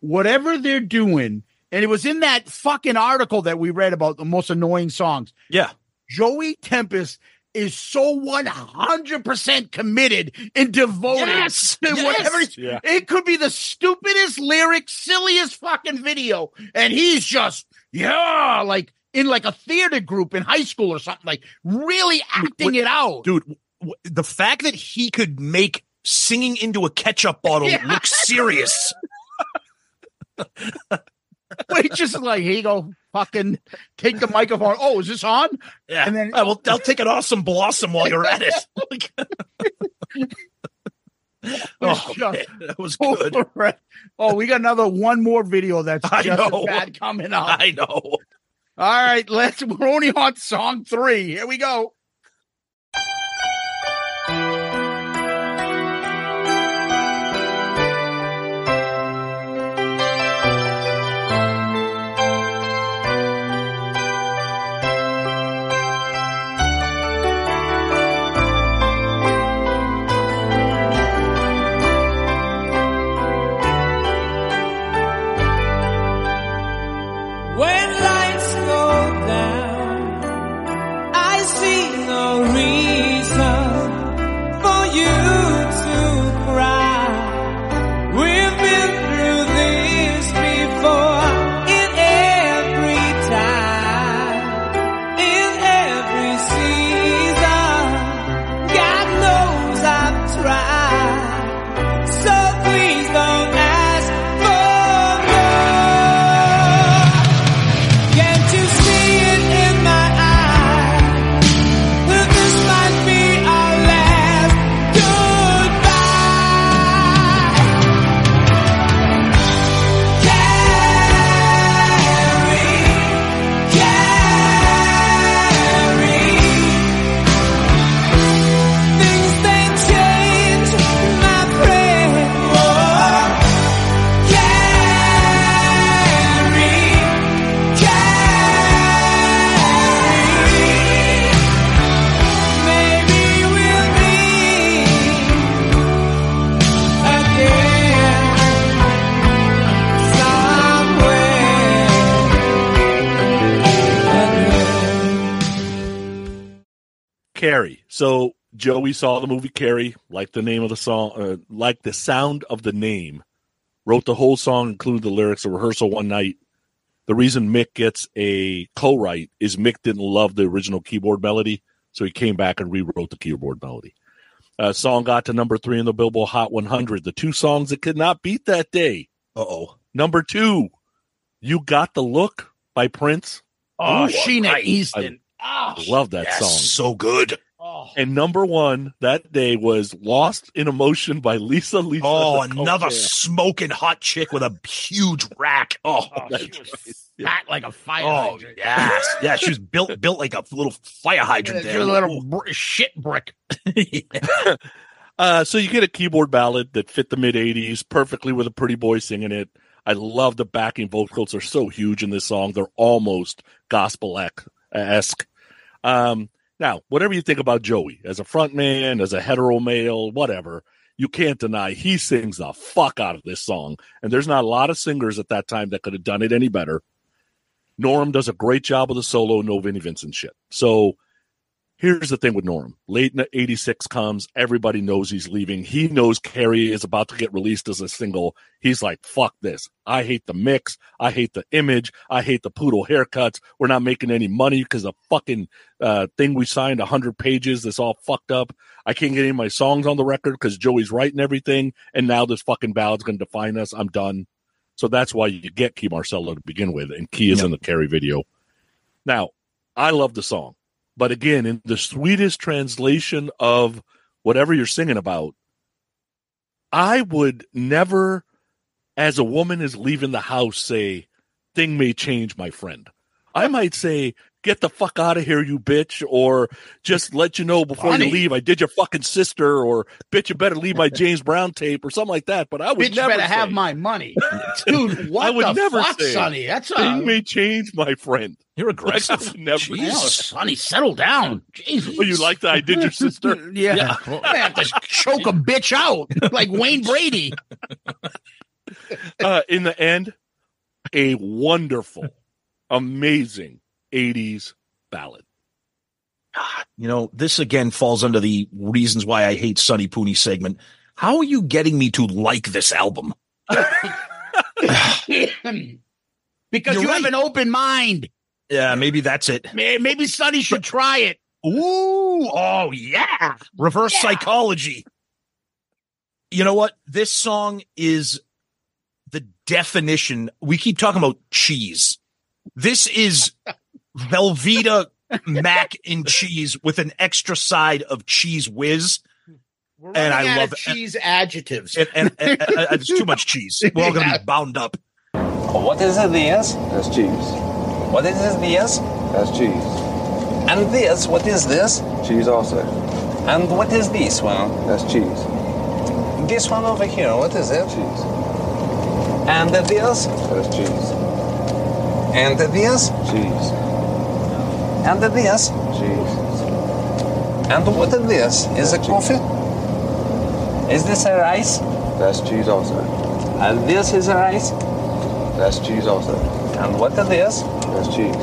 Whatever they're doing, and it was in that fucking article that we read about the most annoying songs. Yeah. Joey Tempest is so one hundred percent committed and devoted Yes, to yes. whatever. Yeah. It could be the stupidest lyric, silliest fucking video, and he's just yeah, like in like a theater group in high school or something, like really acting it out. dude the fact that he could make singing into a ketchup bottle Yeah. look serious Wait, just like here you go, fucking take the microphone. Oh, is this on? yeah And then- I will, i'll take an awesome blossom while you're at it oh, man, that was good Oh, we got another one more video that's I just know. bad coming up. i know All right, let's. We're only on song three. Here we go. Carrie. So Joey saw the movie Carrie, liked the name of the song, uh, liked the sound of the name, wrote the whole song, included the lyrics, a rehearsal one night. The reason Mic gets a co-write is Mic didn't love the original keyboard melody, so he came back and rewrote the keyboard melody. Uh, song got to number three in the Billboard Hot 100. The two songs that could not beat that day. uh-oh Number two, "You Got the Look" by Prince. Oh, Ooh, Sheena right. Easton. Oh, Love that yes, song. so good oh. And number one that day was Lost in Emotion by Lisa Lisa. oh another Coke smoking hot chick with a huge rack oh Oh, she was fat like a fire Oh hydrant. yes, yeah. She was built built like a little fire hydrant. She There, was a little br- shit brick. Man. Uh, so you get a keyboard ballad that fit the mid 80s perfectly with a pretty boy singing it. I love the backing vocals are so huge in this song. They're almost gospel esque. Um, now, whatever you think about Joey as a front man, as a hetero male, whatever, you can't deny he sings the fuck out of this song. And there's not a lot of singers at that time that could have done it any better. Norum does a great job with the solo, no Vinnie Vincent shit. So Here's the thing with Norum. Late in 86 comes, everybody knows he's leaving. He knows Carrie is about to get released as a single. He's like, fuck this. I hate the mix. I hate the image. I hate the poodle haircuts. We're not making any money because the fucking uh, thing we signed 100 pages that's all fucked up. I can't get any of my songs on the record because Joey's writing everything. And now this fucking ballad's going to define us. I'm done. So that's why you get Kee Marcello to begin with. And Kee is in the Carrie video. Now, I love the song. But again, in the sweetest translation of whatever you're singing about, I would never, as a woman is leaving the house, say, thing may change, my friend. I might say, get the fuck out of here, you bitch, or just let you know before Funny. you leave, I did your fucking sister, or bitch, you better leave my James Brown tape, or something like that. But I would Bitch never better say, have my money. Dude, what I would the never fuck, say Sonny? That's a thing may change, my friend. You're Like, I aggressive. would never. Hell, Sonny, settle down. Jesus. Oh, you like that? I did your sister. Yeah. I have to choke a bitch out like Wayne Brady. uh, in the end, a wonderful, amazing 80s ballad. Ah, you know, this again falls under the reasons why I hate Sonny Pooney segment. How are you getting me to like this album? because You're you have an open mind. Yeah, maybe that's it. Maybe Sonny should try it. Ooh, oh yeah. Reverse psychology. You know what? This song is the definition. We keep talking about cheese. This is Velveeta mac and cheese with an extra side of cheese whiz. We're And I out love of it. cheese adjectives. And, and, and- and it's too much cheese. We're all going to be bound up. What is this? That's cheese. What is this? That's cheese. And this, what is this? Cheese also. And what is this one? That's cheese. This one over here, what is it? Cheese. And this? That's cheese. And this? Cheese. And this? Cheese. And what is this? Is it coffee? Is this a rice? That's cheese also. And this is a rice? That's cheese also. And what is this? That's cheese.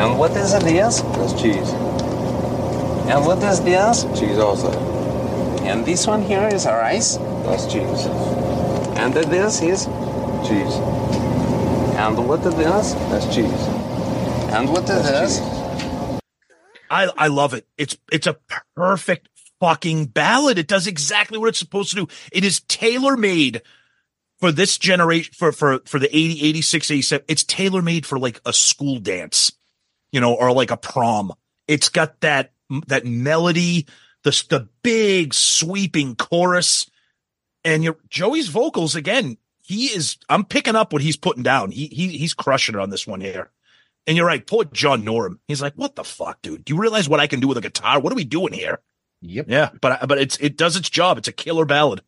And what is this? That's cheese. And what is this? Cheese also. And this one here is a rice? That's cheese. And this is? Cheese. And what is this? That's cheese. And what is this? I, I love it. It's it's a perfect fucking ballad. It does exactly what it's supposed to do. It is tailor made for this generation for for for the 80 86 87 it's tailor made for like a school dance you know or like a prom it's got that that melody the the big sweeping chorus and your joey's vocals again he is i'm picking up what he's putting down he, he he's crushing it on this one here and you're right poor john norum he's like what the fuck dude do you realize what i can do with a guitar what are we doing here Yep. yeah but but it's it does its job it's a killer ballad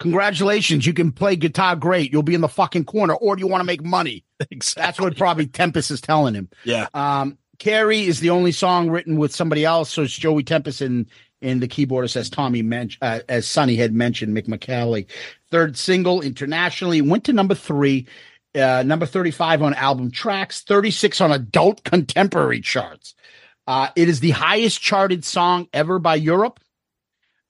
Congratulations. You can play guitar great. You'll be in the fucking corner, or do you want to make money? exactly That's what probably Tempest is telling him. yeah Um, Carrie is the only song written with somebody else, so it's Joey Tempest and in the keyboardist as Tommy mentioned, uh, as Sonny had mentioned, Mic Michaeli. Third single internationally went to number three, uh, number thirty-five on album tracks, thirty-six on adult contemporary charts. Uh, it is the highest charted song ever by Europe.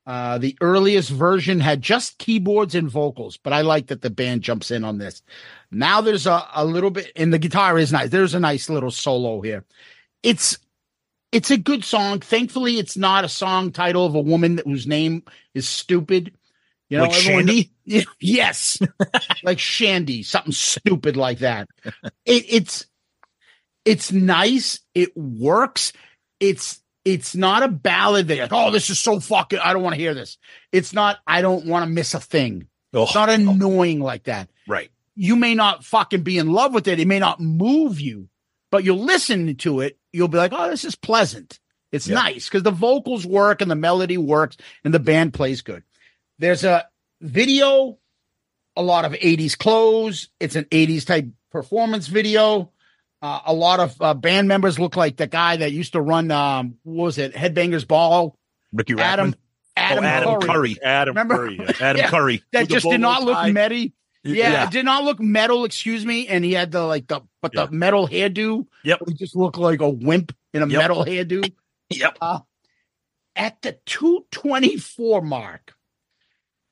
Uh, the earliest version had just keyboards and vocals, but I like that the band jumps in on this. Now there's a, a little bit, and the guitar is nice. There's a nice little solo here. It's it's a good song. Thankfully, it's not a song title of a woman whose name is stupid. You know, Like everyone- Shandy? yes, like Shandy, something stupid like that. It, it's it's nice. It works. It's it's not a ballad that like, oh, this is so fucking. I don't want to hear this. It's not. I don't want to miss a thing. Oh, It's not annoying like that. right You may not fucking be in love with it. It may not move you, but you'll listen to it. You'll be like, oh, this is pleasant. It's Yeah. nice because the vocals work and the melody works and the band plays good. There's a video, a lot of 80s clothes. It's an 80s type performance video. Uh, a lot of uh, band members look like the guy that used to run, um, what was it, Headbangers Ball? ricky Adam, Rachtman. Adam, oh, Adam Curry, Curry. Adam Remember? Curry. yeah. Adam Yeah. Curry. That With just did not look metty. Yeah, Yeah. it did not look metal, excuse me. And he had the like the but the metal hairdo. Yep. He just looked like a wimp in a Yep. metal hairdo. Yep. Uh, at the 224 mark,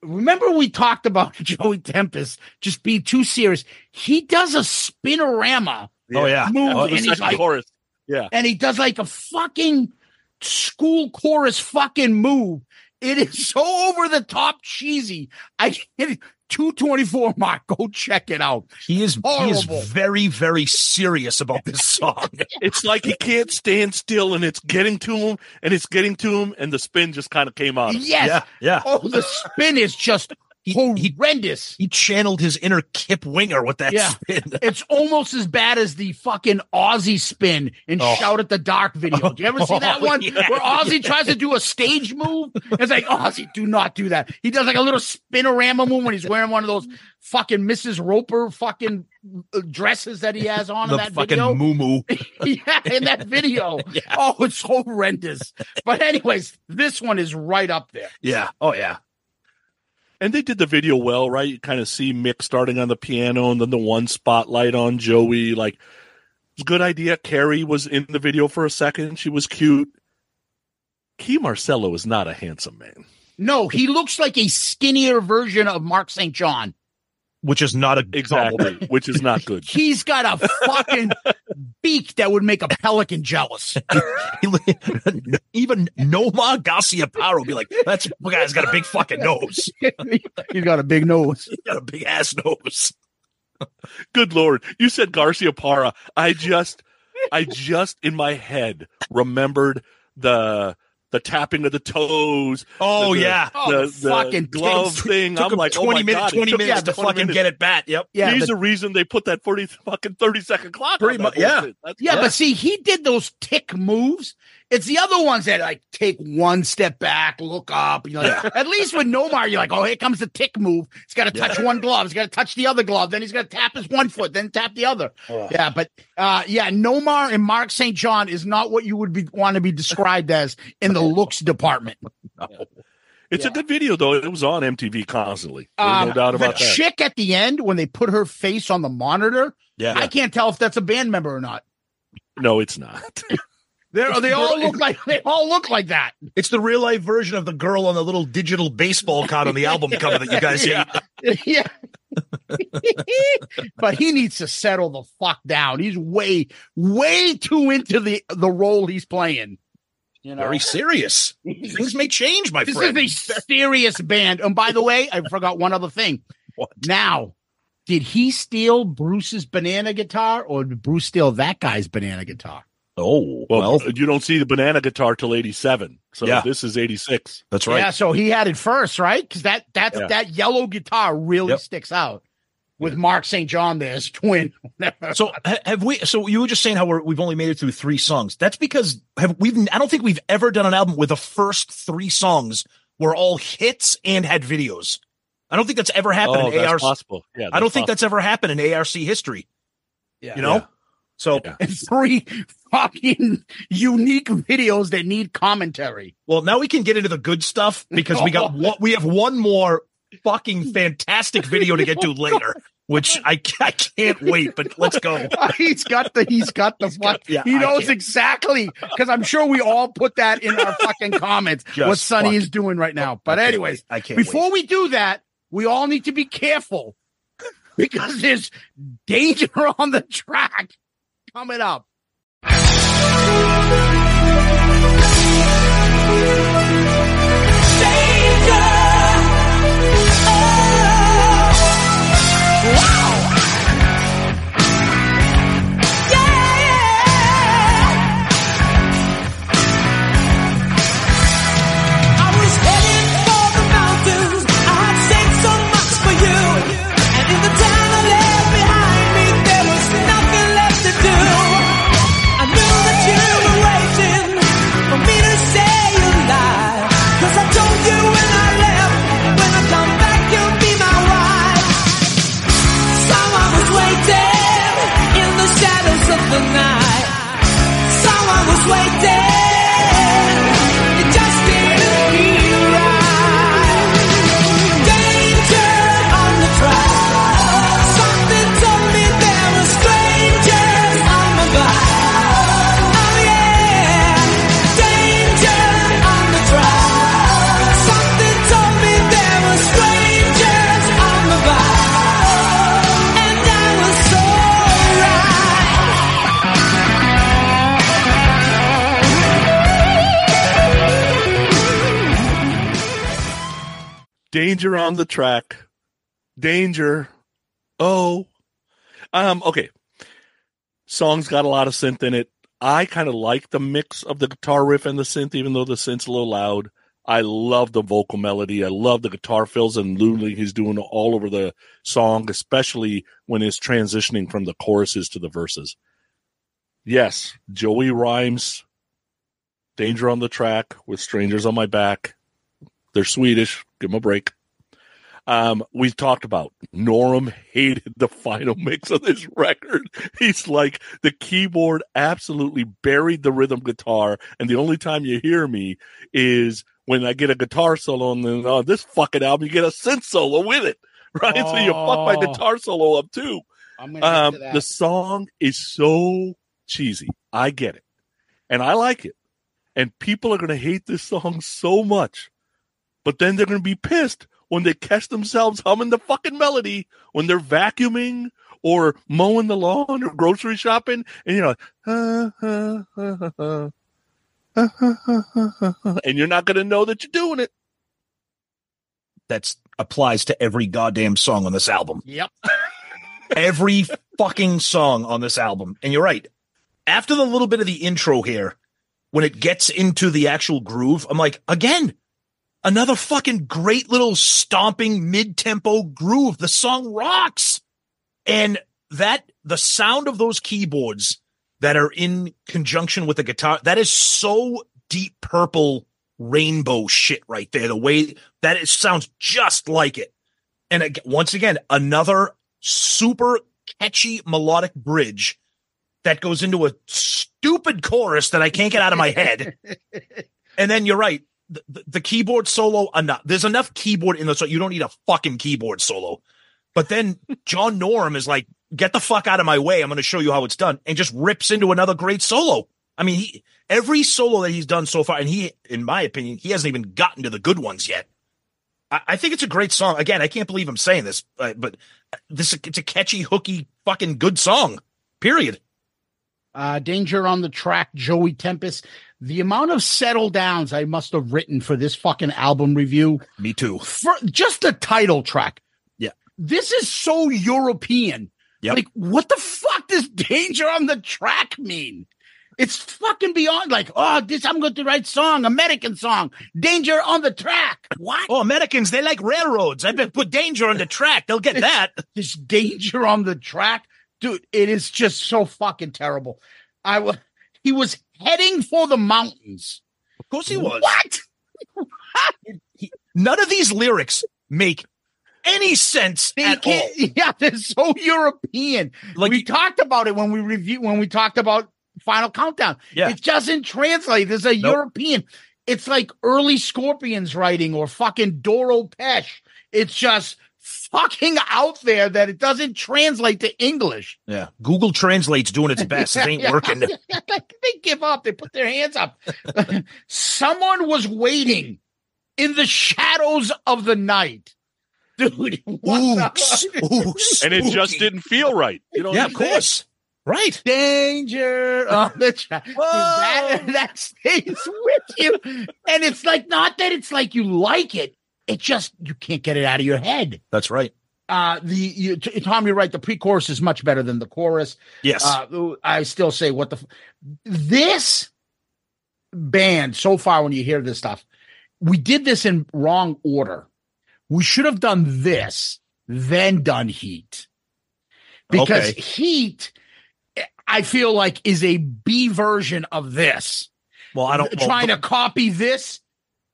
remember we talked about Joey Tempest just being too serious. He does a spinorama Oh yeah. Oh, move, Oh, and he's like, chorus. Yeah. and he does like a fucking school chorus fucking move. It is so over the top cheesy. I can't. 224 mark. Go check it out. He is he is very very serious about this song. It's like he can't stand still and it's getting to him and it's getting to him and the spin just kind of came out. Yes. Yeah, yeah. Oh, the spin is just He- horrendous. He channeled his inner Kip Winger with that Yeah. spin. It's almost as bad as the fucking Ozzy spin and Oh. Shout at the Dark video. Do you ever see that Oh, one yeah, where Ozzy tries to do a stage move? It's like, Ozzy, do not do that. He does like a little spinorama move when he's wearing one of those fucking Mrs. Roper fucking uh, dresses that he has on the in that fucking video. moo. yeah, in that video. Yeah. Oh, it's horrendous. But anyways, this one is right up there. Yeah. Oh yeah. And they did the video well, right? You kind of see Mic starting on the piano and then the one spotlight on Joey. Like, good idea. Carrie was in the video for a second. She was cute. Kee Marcello is not a handsome man. No, he looks like a skinnier version of Mark St. John. Which is not a Exactly, which is not good. He's got a fucking beak that would make a pelican jealous. Even Nomar Garciaparra be like, that's guy's got a big fucking nose. He's got a big nose. He's got a big ass nose. Good lord. You said Garciaparra. I just I just in my head remembered the the tapping of the toes. Oh the, yeah. Oh, the, the fucking glove takes- thing. Took I'm him like, oh 20 my minutes, God, 20 minutes yeah, to 20 fucking minutes. get it back. Yep. Yeah, He's but, the reason they put that 30 fucking 30 second clock. Pretty on that yeah. That's yeah, right. but see, he did those tick moves. It's the other ones that like take one step back, look up. You know, like, at least with Nomar, you're like, oh, here comes the tick move. He's got to touch one glove. He's got to touch the other glove. Then he's got to tap his one foot, then tap the other. Yeah, but uh, yeah, Nomar and Mark St. John is not what you would be want to be described as in the looks department. it's a good video though. It was on MTV constantly. Um, no doubt about the that. chick at the end when they put her face on the monitor, Yeah. I can't tell if that's a band member or not. no, it's not. They're, they all look like they all look like that. It's the real life version of the girl on the little digital baseball card on the album cover that you guys Yeah. hate. yeah. but he needs to settle the fuck down. He's way, way too into the the role he's playing. You know, Very serious. Things may change, my this friend. This is a serious band. And by the way, I forgot one other thing. What? Now, did he steal Bruce's banana guitar, or did Bruce steal that guy's banana guitar? Oh, Well, well, you don't see the banana guitar till 87. So Yeah. this is 86. that's right. Yeah, so he had it first, right? Because that that's Yeah. that yellow guitar really Yep. sticks out with Mark St. John there as twin. So have we? So you were just saying how we're, we've only made it through three songs. That's because have we've? I don't think we've ever done an album where the first three songs were all hits and had videos. I don't think that's ever happened Oh, in that's ARC. possible. Yeah, I don't think that's ever happened in ARC history. Yeah. You know. So Yeah. three fucking unique videos that need commentary. well, now we can get into the good stuff because we got what we have one more fucking fantastic video to get to oh, later, which I, I can't wait. But let's go. he's got the he's got the fuck. got- yeah, he knows exactly because I'm sure we all put that in our fucking comments. Just what Sonny is doing right now. But I anyways. I can't before wait. we do that, we all need to be careful because there's danger on the track coming up. I the track. Danger. Oh. Um, okay. Song's got a lot of synth in it. I kind of like the mix of the guitar riff and the synth, even though the synth's a little loud. I love the vocal melody. I love the guitar fills and literally he's doing all over the song, especially when it's transitioning from the choruses to the verses. Yes, Joey rhymes Danger on the track with Strangers on My Back. They're Swedish. Give them a break. Um, we talked about Norum hated the final mix of this record. He's like the keyboard absolutely buried the rhythm guitar, and the only time you hear me is when I get a guitar solo, and then on this fucking album you get a synth solo with it, right? So you fuck my Oh. guitar solo up too. Gonna Um, the song is so cheesy. I get it, and I like it. And people are going to hate this song so much, but then they're going to be pissed when they catch themselves humming the fucking melody when they're vacuuming or mowing the lawn or grocery shopping, and you know, "Ah, ah, ah, ah, ah, ah, ah, ah, ah," and you're not going to know that you're doing it. That's applies to every goddamn song on this album. Yep. every fucking song on this album. And you're right. After the little bit of the intro here, when it gets into the actual groove, I'm like, again, another fucking great little stomping mid tempo groove. The song rocks. And that, the sound of those keyboards that are in conjunction with the guitar, that is so deep purple rainbow shit right there. The way that it sounds just like it. And once again, another super catchy melodic bridge that goes into a stupid chorus that I can't get out of my head. and then you're right. The, the, keyboard solo enough. There's enough keyboard in the song. You don't need a fucking keyboard solo. But then John Norum is like, get the fuck out of my way. I'm going to show you how it's done and just rips into another great solo. I mean, he, every solo that he's done so far, and he, in my opinion, he hasn't even gotten to the good ones yet. I, I think it's a great song. Again, I can't believe I'm saying this, uh, but this it's a catchy, hooky, fucking good song. Period. Uh, Danger on the track, Joey Tempest. The amount of settle downs I must have written for this fucking album review. Me too. For just the title track. Yeah. This is so European. Yep. Like, what the fuck does danger on the track mean? It's fucking beyond like, oh, this I'm going to write song, American song, danger on the track. What? Oh, Americans, they like railroads. I bet put danger on the track. They'll get that. this danger on the track, dude. It is just so fucking terrible. I was he was heading for the mountains. Of course he was. What? None of these lyrics make any sense They at all. yeah, they're so European. Like we talked about it when we review when we talked about Final Countdown. Yeah. It doesn't translate. There's a Nope. European. It's like early Scorpions writing or fucking Doro Pesch. It's just fucking out there that it doesn't translate to English. yeah, Google Translate's doing its best. It ain't Yeah. working. they give up. They put their hands up. Someone was waiting in the shadows of the night. Dude, what Ooh, the- s- ooh, And it just didn't feel right. You know Yeah, of course. Right. danger on the track. Dude, That, that stays with you. And it's like, not that it's like you like it, it just, you can't get it out of your head. That's right. Uh, the, you, Tom, you're right. The pre chorus is much better than the chorus. Yes. Uh, I still say, what the, f- this band so far, when you hear this stuff, we did this in wrong order. We should have done this, then done Heat. Because Okay. Heat, I feel like, is a B version of this. well, I don't. trying well, to copy this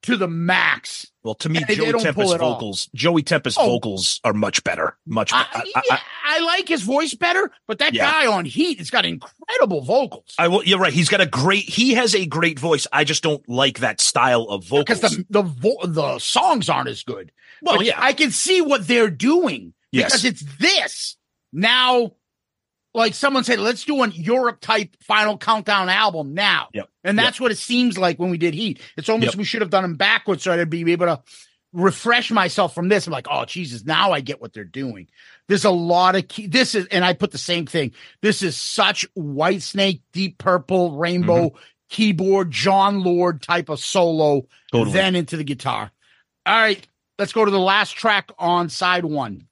to the max. Well, to me, Joey Tempest vocals, Joey Tempest Oh. vocals are much better. Much. I, better. I, yeah, I, I like his voice better, but that Yeah. guy on Heat has got incredible vocals. I will. You're right. He's got a great. He has a great voice. I just don't like that style of vocals. because the the vo- the songs aren't as good. well, But yeah. I can see what they're doing Yes. because it's this now. Like someone said, let's do an Europe type Final Countdown album now, Yep. and that's what it seems like when we did Heat. It's almost Yep. we should have done them backwards so I'd be able to refresh myself from this. I'm like, oh Jesus, now I get what they're doing. There's a lot of key. This is, and I put the same thing. This is such Whitesnake, Deep Purple, Rainbow mm-hmm. keyboard, Jon Lord type of solo Totally. then into the guitar. All right. let's go to the last track on side one.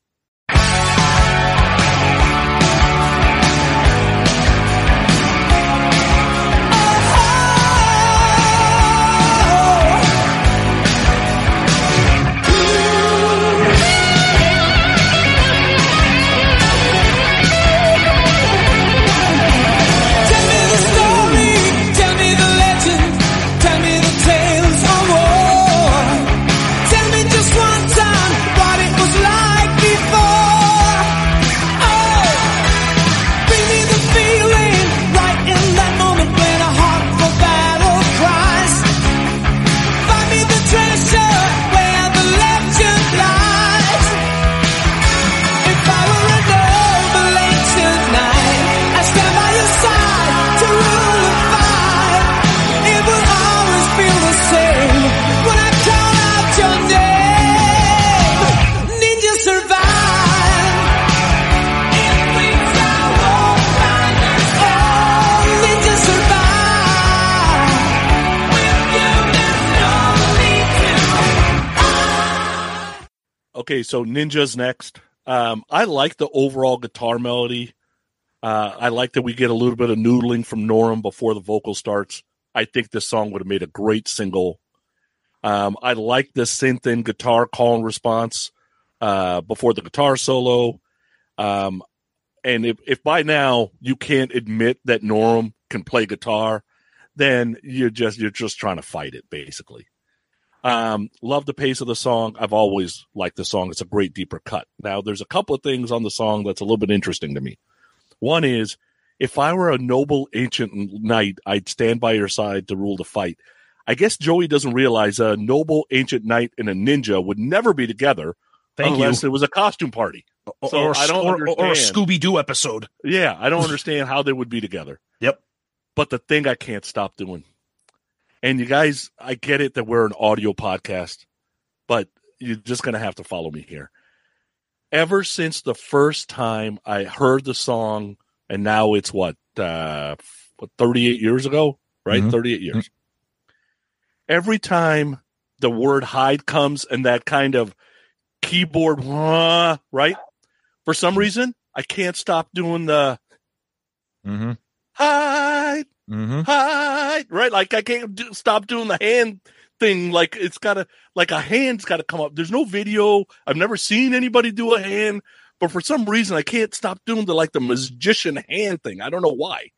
Okay, so Ninja's next. Um, I like the overall guitar melody. Uh, I like that we get a little bit of noodling from Norm before the vocal starts. I think this song would have made a great single. Um, I like the synth and guitar call and response uh, before the guitar solo. Um, and if, if by now you can't admit that Norm can play guitar, then you're just you're just trying to fight it, basically. Um, love the pace of the song. I've always liked the song. It's a great deeper cut. Now, there's a couple of things on the song that's a little bit interesting to me. One is, if I were a noble ancient knight, I'd stand by your side to rule the fight. I guess Joey doesn't realize a noble ancient knight and a ninja would never be together Thank unless you. it was a costume party. So or, I don't or, or a. Scooby Doo episode. Yeah, I don't understand how they would be together. Yep. But the thing I can't stop doing, and you guys, I get it that we're an audio podcast, but you're just going to have to follow me here. Ever since the first time I heard the song, and now it's what, uh, what 38 years ago, right? Mhm. 38 years. Every time the word hide comes and that kind of keyboard, "wah," right? For some reason, I can't stop doing the Mm-hmm. hide, Mm-hmm. hide, right? Like I can't do, stop doing the hand thing. Like it's got to, like a hand's got to come up. There's no video. I've never seen anybody do a hand, but for some reason I can't stop doing the like the magician hand thing. I don't know why.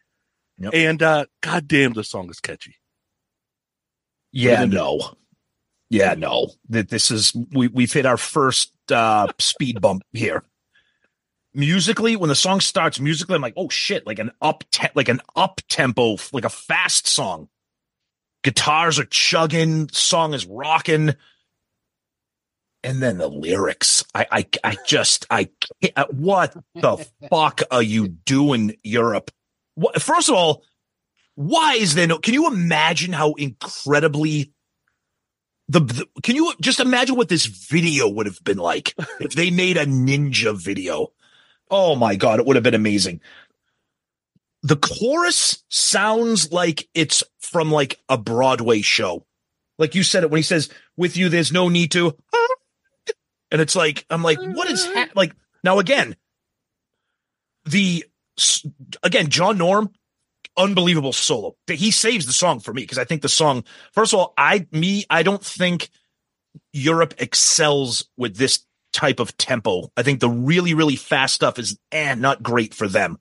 Yep. And uh goddamn, the song is catchy. Yeah, What do no. Yeah, no. That this is we we've hit our first uh speed bump here. Musically, when the song starts musically, I'm like, oh shit, like an up te- like an up tempo, like a fast song. Guitars are chugging, song is rocking. And then the lyrics. I I I just I can't, uh, what the fuck are you doing, Europe? What, first of all, why is there no? Can you imagine how incredibly the, the? Can you just imagine what this video would have been like if they made a ninja video? Oh my god, it would have been amazing. The chorus sounds like it's from like a Broadway show. Like you said it when he says, "With you, there's no need to," and it's like I'm like, what is ha-? like now again? The again, John Norum, unbelievable solo. He saves the song for me because I think the song, first of all, I me, I don't think Europe excels with this type of tempo. I think the really, really fast stuff is eh, not great for them.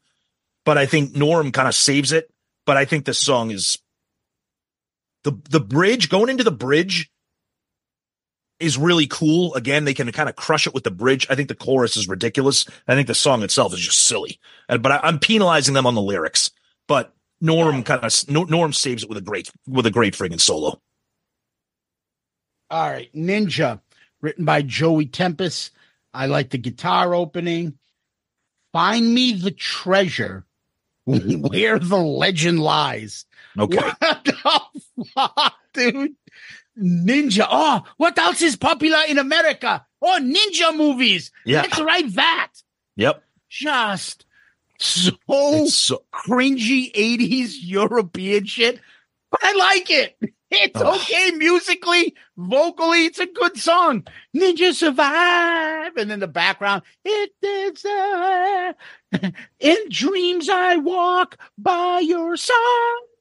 But I think Norm kind of saves it. But I think the song is the the bridge, going into the bridge is really cool. Again, they can kind of crush it with the bridge. I think the chorus is ridiculous. I think the song itself is just silly. And, but I, I'm penalizing them on the lyrics. But Norm kind of Norm saves it with a great with a great friggin' solo. All right, Ninja, written by Joey Tempest. I like the guitar opening. Find me the treasure where the legend lies. Okay. What the fuck, dude? Ninja. Oh, what else is popular in America? Oh, ninja movies. Yeah. Let's write that. Yep. Just so It's so, cringy 80s European shit. But I like it. It's Ugh. okay musically, vocally. It's a good song. Ninja survive, and then the background. It is uh, in dreams I walk by your side.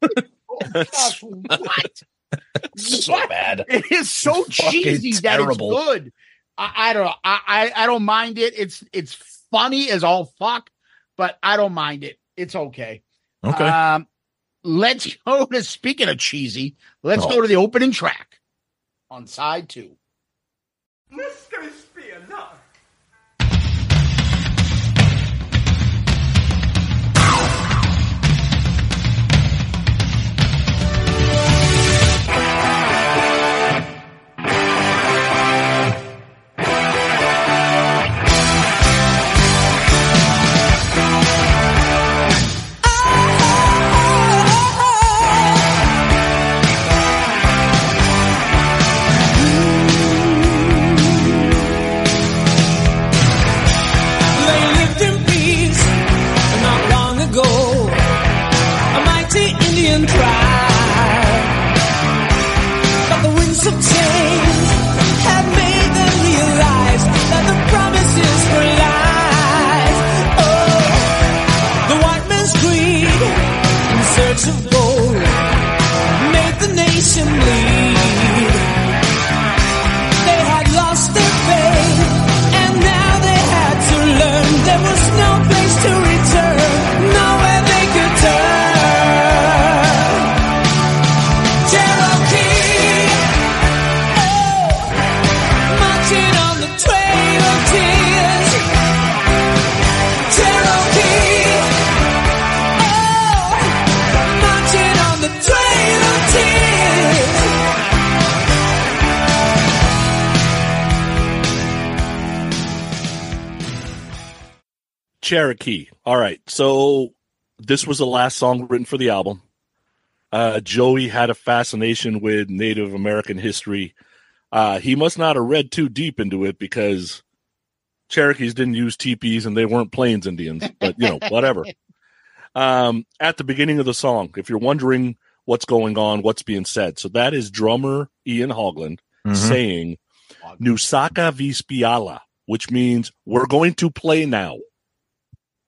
Oh, gosh, what? so What? bad. It is so Fucking cheesy that it's good. I, I don't. I, I I don't mind it. It's it's funny as all fuck, but I don't mind it. It's okay. Okay. Um, let's go to speaking of cheesy. Let's Oh. go to the opening track on side two. Cherokee. All right. So this was the last song written for the album. Uh, Joey had a fascination with Native American history. Uh, he must not have read too deep into it because Cherokees didn't use teepees and they weren't Plains Indians, but you know, whatever. Um, at the beginning of the song, if you're wondering what's going on, what's being said, so that is drummer Ian Haugland Mhm. saying Nu ska vi spela, which means we're going to play now.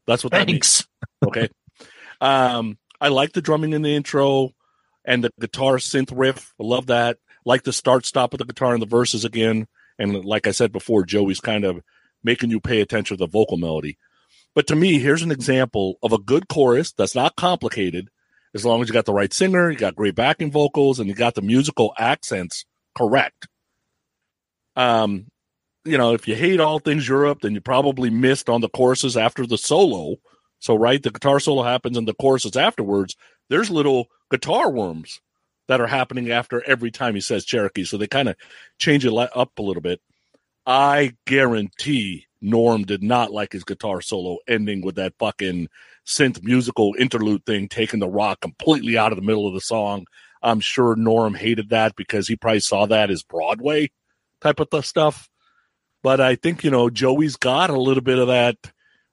That's what that means. Okay. Um, I like the drumming in the intro and the guitar synth riff. I love that. Like the start stop of the guitar and the verses again. And like I said before, Joey's kind of making you pay attention to the vocal melody. But to me, here's an example of a good chorus that's not complicated. As long as you got the right singer, you got great backing vocals, and you got the musical accents correct. Um, you know, if you hate all things Europe, then you probably missed on the choruses after the solo. So, right, the guitar solo happens and the choruses afterwards. There's little guitar worms that are happening after every time he says Cherokee. So they kind of change it up a little bit. I guarantee Norm did not like his guitar solo ending with that fucking synth musical interlude thing, taking the rock completely out of the middle of the song. I'm sure Norm hated that because he probably saw that as Broadway type of stuff. But I think, you know, Joey's got a little bit of that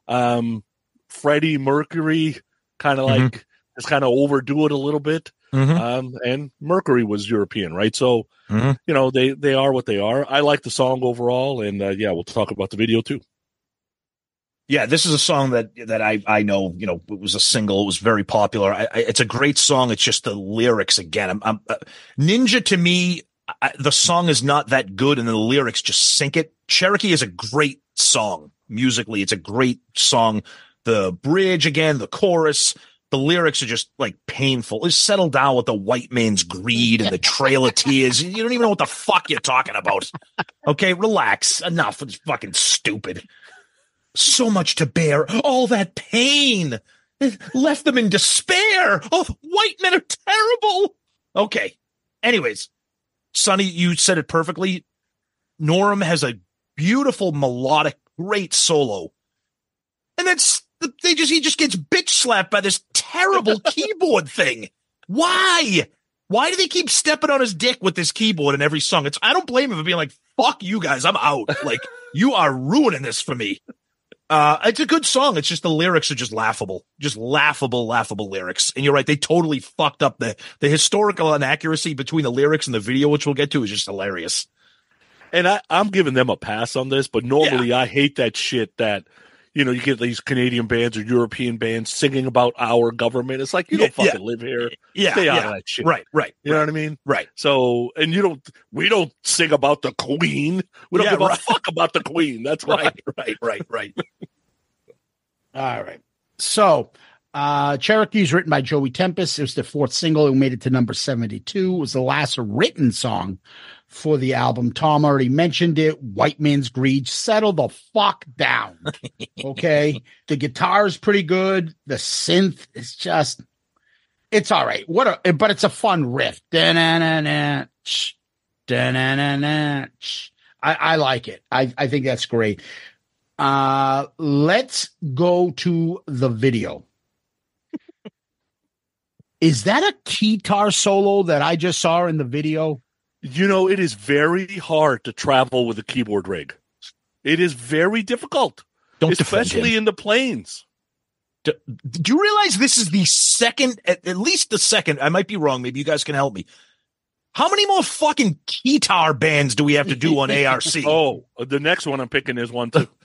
um, Freddie Mercury kind of Mhm. like just kind of overdo it a little bit. Mhm. Um, and Mercury was European, right? So, Mhm. you know, they, they are what they are. I like the song overall. And uh, yeah, we'll talk about the video too. Yeah, this is a song that that I I know. You know, it was a single. It was very popular. I, I, it's a great song. It's just the lyrics again. I'm, I'm uh, Ninja to me. I, the song is not that good, and the lyrics just sink it. Cherokee is a great song musically. It's a great song. The bridge again, the chorus, the lyrics are just like painful. Just settle down with the white man's greed and the trail of tears. You don't even know what the fuck you're talking about. Okay, relax. Enough. It's fucking stupid so much to bear, all that pain. It left them in despair. Oh, white men are terrible. Okay. Anyways, Sonny, you said it perfectly. Norm has a beautiful melodic, great solo. And that's they just he just gets bitch slapped by this terrible keyboard thing. Why? Why do they keep stepping on his dick with this keyboard in every song? It's I don't blame him for being like, fuck you guys, I'm out. Like, you are ruining this for me. Uh, it's a good song. It's just the lyrics are just laughable, just laughable, laughable lyrics. And you're right, they totally fucked up the the historical inaccuracy between the lyrics and the video, which we'll get to, is just hilarious. And I, I'm giving them a pass on this, but normally I hate that shit that, you know, you get these Canadian bands or European bands singing about our government. It's like, you don't Yeah, fucking live here. Yeah, Stay out yeah. of that shit. Right, right, You know what I mean? right. So, and you don't, we don't sing about the queen. We don't Yeah, give a fuck about the queen. That's. Right, right, right, right. All right. So, uh, Cherokee is written by Joey Tempest. It was the fourth single. It made it to number 72. It was the last written song for the album. Tom already mentioned it. White Man's Greed. Settle the fuck down. Okay. the guitar is pretty good. The synth is just, it's all right. What a, but it's a fun riff. Da-na-na-na, sh, da-na-na-na, sh. I, I like it. I, I think that's great. Uh, let's go to the video. Is that a guitar solo that I just saw in the video? You know, it is very hard to travel with a keyboard rig. It is very difficult, Don't especially in the planes. Do, do you realize this is the second, at, at least the second? I might be wrong. Maybe you guys can help me. How many more fucking guitar bands do we have to do on ARC? Oh, the next one I'm picking is one too.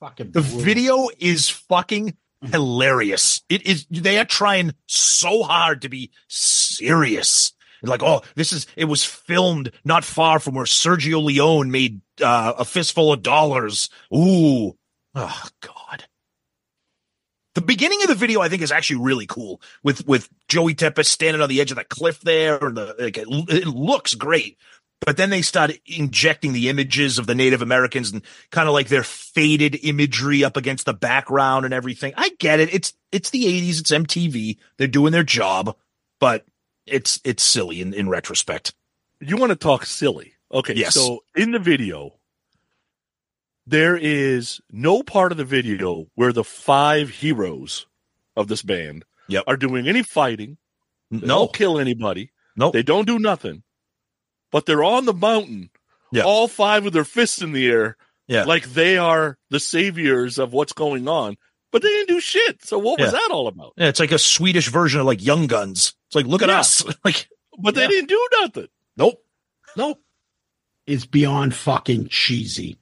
Fucking The brutal. video is fucking hilarious. It is. They are trying so hard to be serious. Like, oh, this is. It was filmed not far from where Sergio Leone made uh, a fistful of dollars. Ooh, oh god. The beginning of the video, I think, is actually really cool with with Joey Tempest standing on the edge of the cliff there, and the like, it, it looks great. But then they start injecting the images of the Native Americans and kind of like their faded imagery up against the background and everything. I get it. It's it's the 80s, it's MTV. They're doing their job, but it's it's silly in, in retrospect. You want to talk silly? Okay. Yes. So in the video, there is no part of the video where the five heroes of this band Yep. are doing any fighting. They No, don't kill anybody. no. They don't do nothing. But they're on the mountain, Yeah. all five with their fists in the air, Yeah. like they are the saviors of what's going on. But they didn't do shit. So what was that all about? Yeah, it's like a Swedish version of like Young Guns. It's like, look at Yeah. us. Like, But they Yeah. didn't do nothing. nope. Nope. It's beyond fucking cheesy.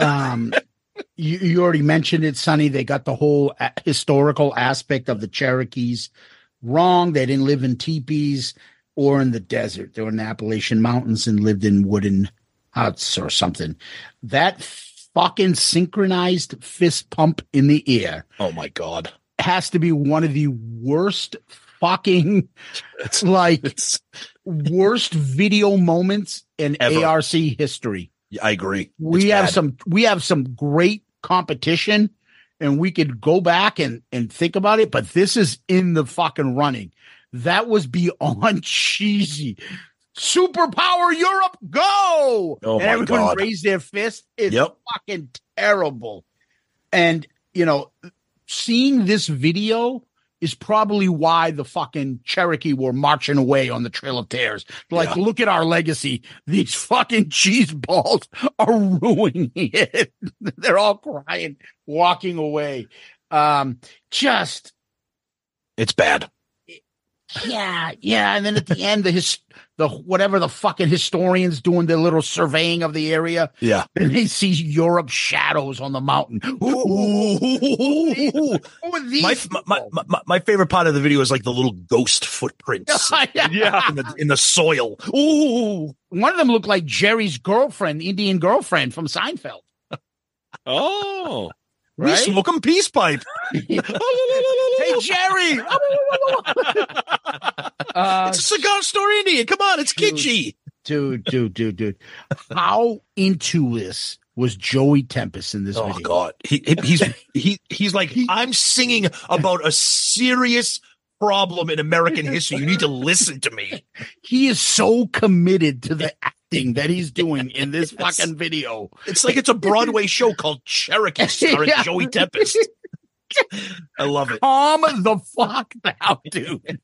Um, you, you already mentioned it, Sonny. They got the whole a- historical aspect of the Cherokees wrong. They didn't live in teepees or in the desert. They were in the Appalachian Mountains and lived in wooden huts or something. That fucking synchronized fist pump in the air Oh my God. has to be one of the worst fucking like It's, worst video moments in Ever. ARC history. I agree. We It's have bad. some we have some great competition and we could go back and and think about it, but this is in the fucking running. That was beyond cheesy. Superpower Europe, go! Oh and everyone God. raised their fist. It's Yep. fucking terrible. And you know, seeing this video is probably why the fucking Cherokee were marching away on the Trail of Tears. Like, Yeah. look at our legacy. These fucking cheese balls are ruining it. They're all crying, walking away. Um, just It's bad. yeah, yeah. And then at the end, the his the whatever the fucking historians doing their little surveying of the area, Yeah. and they see Europe shadows on the mountain. Ooh, who are these My, my, my, my, my favorite part of the video is like the little ghost footprints Yeah. in the, in the soil. Ooh. One of them looked like Jerry's girlfriend, Indian girlfriend from Seinfeld. Oh. We Right? smoke 'em peace pipe. hey, Jerry! uh, it's a cigar store Indian. Come on, it's dude. kitschy. dude, dude, dude, dude. How into this was Joey Tempest in this Oh video? God, he, he- he's he he's like I'm singing about a serious problem in American history. You need to listen to me. He is so committed to the acting that he's doing in this fucking video. It's like it's a Broadway show called Cherokee starring Yeah. Joey Tempest. I love it. Calm the fuck down, dude.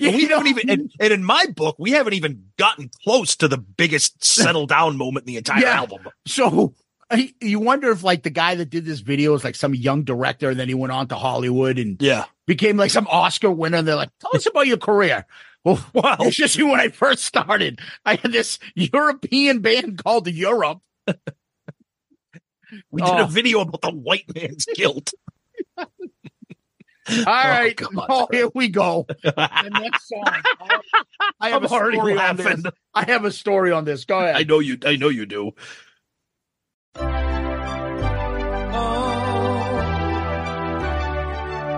We haven't even, and, and in my book, we haven't even gotten close to the biggest settle down moment in the entire Yeah. album. So I- you wonder if like the guy that did this video is like some young director, and then he went on to Hollywood and Yeah. became like some Oscar winner. And they're like, "Tell us about your career." Well, Wow. it's just when I first started. I had this European band called Europe. We did Oh. a video about the white man's guilt. All oh, right, come on, oh, here we go. The next song. I have I'm a story already on this. laughing. I have a story on this. Go ahead. I know you. I know you do.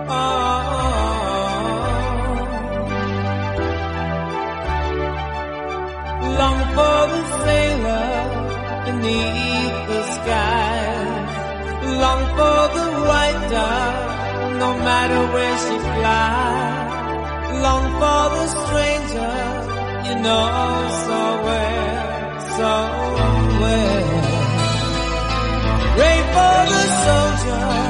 Long beneath the sky. Long for the white dove, no matter where she flies. Long for the stranger, you know so well, so well. Pray for the soldier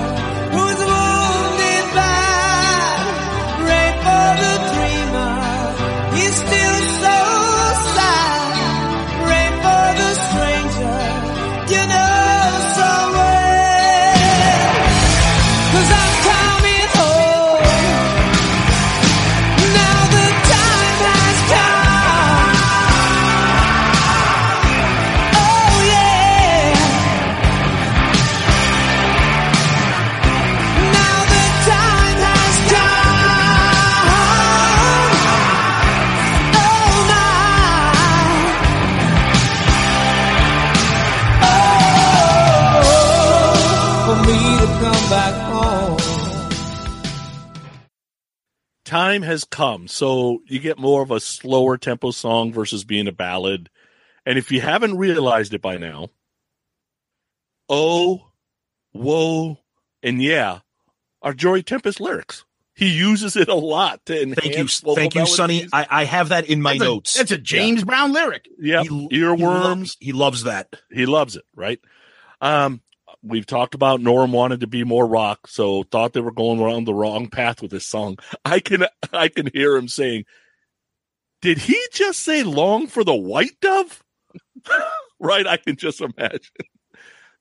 time has come. So you get more of a slower tempo song versus being a ballad. And if you haven't realized it by now, oh, whoa, and yeah, are Joey Tempest lyrics. He uses it a lot to enhance Thank you. Thank you, Sonny. I, I have that in my That's a- notes. That's a James Brown lyric. Yeah, He- he Earworms. loves- He loves that. he loves it, right? Um, we've talked about Norm wanted to be more rock, so thought they were going around the wrong path with this song. I can I can hear him saying, "Did he just say long for the white dove?" right? I can just imagine.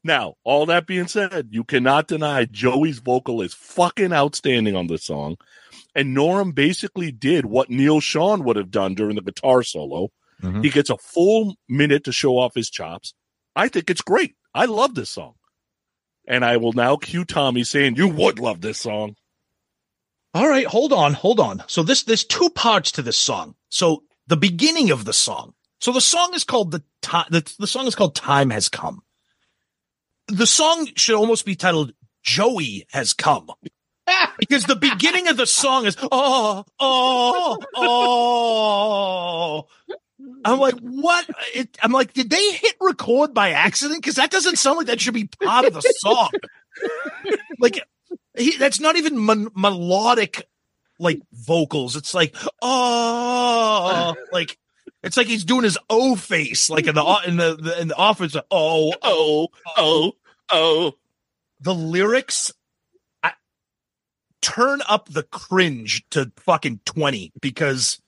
Now, all that being said, you cannot deny Joey's vocal is fucking outstanding on this song. And Norm basically did what Neal Schon would have done during the guitar solo. Mhm. He gets a full minute to show off his chops. I think it's great. I love this song. And I will now cue Tommy saying, You would love this song. All right, hold on, hold on. So this there's two parts to this song. So the beginning of the song. So the song is called the time. The, the song is called "Time Has Come." The song should almost be titled "Joey Has Come," because the beginning of the song is "Oh, oh, oh." I'm like, what? It, I'm like, did they hit record by accident? Because that doesn't sound like that should be part of the song. like, he, that's not even mon- melodic, like vocals. It's like, oh, like it's like he's doing his O face, like in the in the, the in the office. like, Oh, Oh, oh, oh. the lyrics. Turn up the cringe to fucking twenty because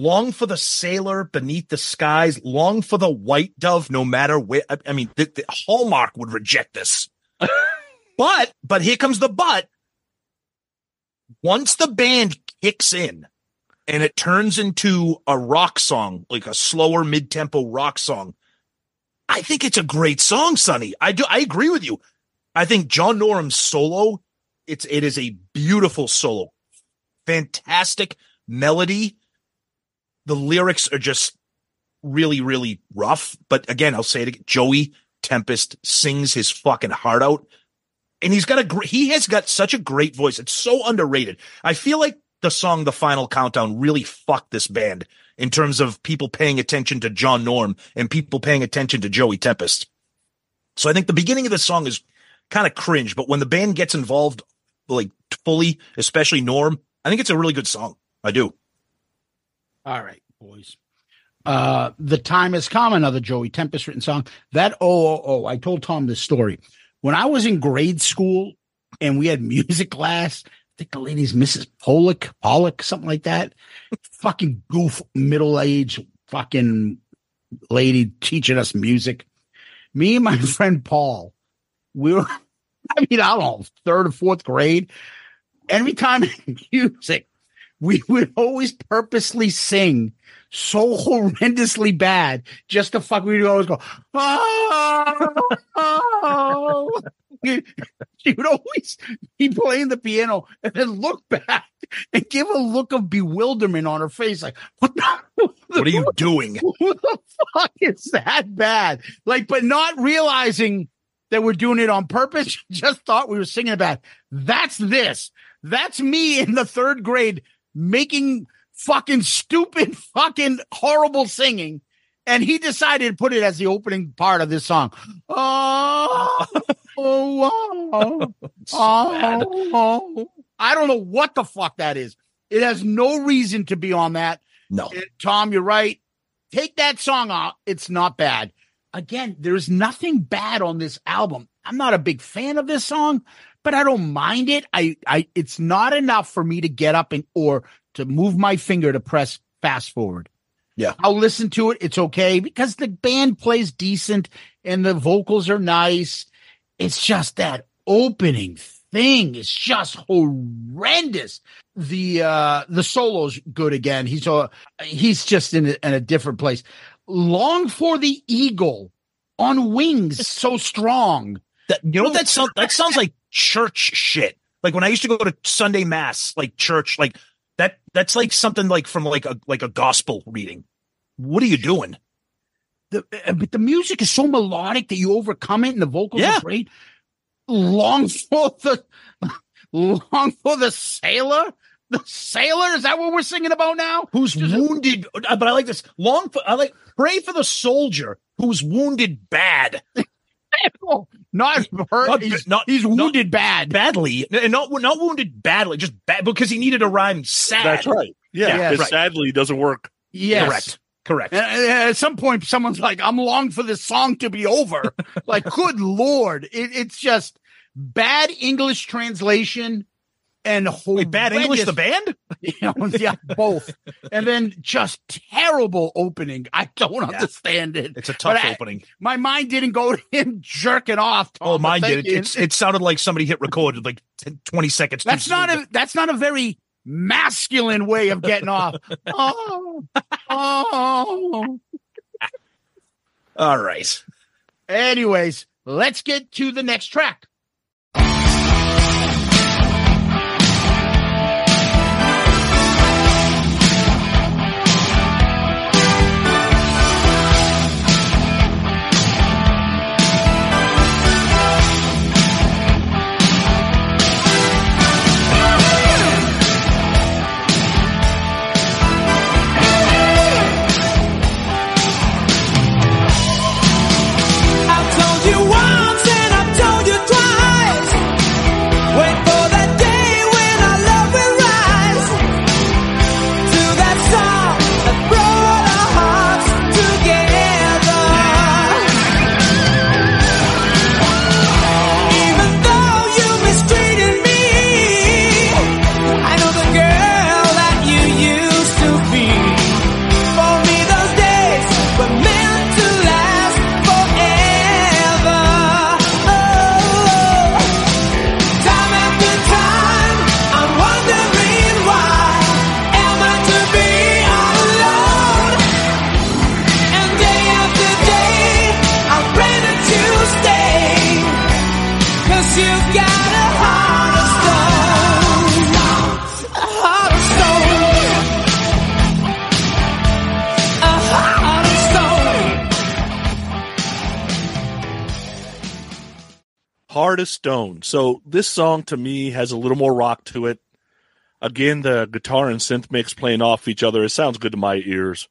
long for the sailor beneath the skies, long for the white dove, no matter where. I, I mean, the, the Hallmark would reject this. but, but here comes the but. Once the band kicks in and it turns into a rock song, like a slower mid tempo rock song, I think it's a great song, Sonny. I do. I agree with you. I think John Norum's solo, it's, it is a beautiful solo. Fantastic melody the lyrics are just really, really rough. But again, I'll say it again. Joey Tempest sings his fucking heart out. And he's got a great, he has got such a great voice. It's so underrated. I feel like the song The Final Countdown really fucked this band in terms of people paying attention to John Norum and people paying attention to Joey Tempest. So I think the beginning of the song is kind of cringe, but when the band gets involved, like fully, especially Norm, I think it's a really good song. I do. All right, boys. Uh, the time has come. Another Joey Tempest written song. That oh oh oh. I told Tom this story when I was in grade school and we had music class. I think the lady's Mrs. Pollock, Pollock, something like that. fucking goof, middle aged fucking lady teaching us music. Me and my friend Paul we were, I mean, I don't know, third or fourth grade. Every time music, we would always purposely sing so horrendously bad just to fuck. We'd always go, oh, oh. She would always be playing the piano and then look back and give a look of bewilderment on her face, like, what the, What are you doing? who the fuck is that bad? Like, but not realizing that we're doing it on purpose. Just thought we were singing about. That's this. That's me in the third grade making fucking stupid, fucking horrible singing. And he decided to put it as the opening part of this song. Oh, oh, oh, oh. I don't know what the fuck that is. It has no reason to be on that. No. Tom, you're right. Take that song out. It's not bad. Again, there's nothing bad on this album. I'm not a big fan of this song, but I don't mind it. I, I, it's not enough for me to get up and or to move my finger to press fast forward. Yeah. I'll listen to it. It's okay because the band plays decent and the vocals are nice. It's just that opening thing is just horrendous. The uh the solo's good again. He's uh, he's just in a, in a different place. Long for the eagle on wings, so strong. That you know what that sounds that sounds like church shit. Like when I used to go to Sunday mass, like church, like that that's like something like from like a like a gospel reading. What are you doing? The, uh, but the music is so melodic that you overcome it, and the vocals Yeah. are great. Long for the long for the sailor. The sailor is that what we're singing about now? Who's wounded? uh, But I like this long. For, I like pray for the soldier who's wounded bad, Not hurt. Not- he's, not- he's not- wounded bad. badly, and not not wounded badly, just bad because he needed a rhyme. Sad. That's right. Yeah, Yeah, it right. sadly doesn't work. Yes. Correct. Correct. And, and at some point, someone's like, "I'm long for this song to be over." like, good lord, it, it's just bad English translation and Wait, bad English, the band? you know, yeah, both, and then just terrible opening. I don't understand it. It's a tough I- opening. My mind didn't go to him jerking off. Tom, Oh, mine did. It's it sounded like somebody hit record like 10, 20 seconds. That's not soon. a that's not a very masculine way of getting off. Oh, oh. All right. Anyways, let's get to the next track. Heart of Stone. So this song to me has a little more rock to it. Again, the guitar and synth mix playing off each other. It sounds good to my ears.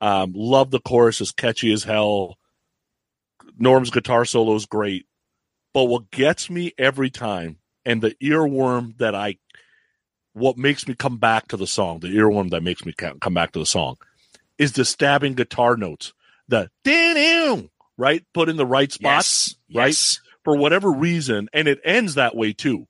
Um, love the chorus, is catchy as hell. Norm's guitar solo is great. But what gets me every time, and the earworm that I, what makes me come back to the song, the earworm that makes me come back to the song, is the stabbing guitar notes. The right, put in the right spots Yes. right? Yes. For whatever reason, and it ends that way too.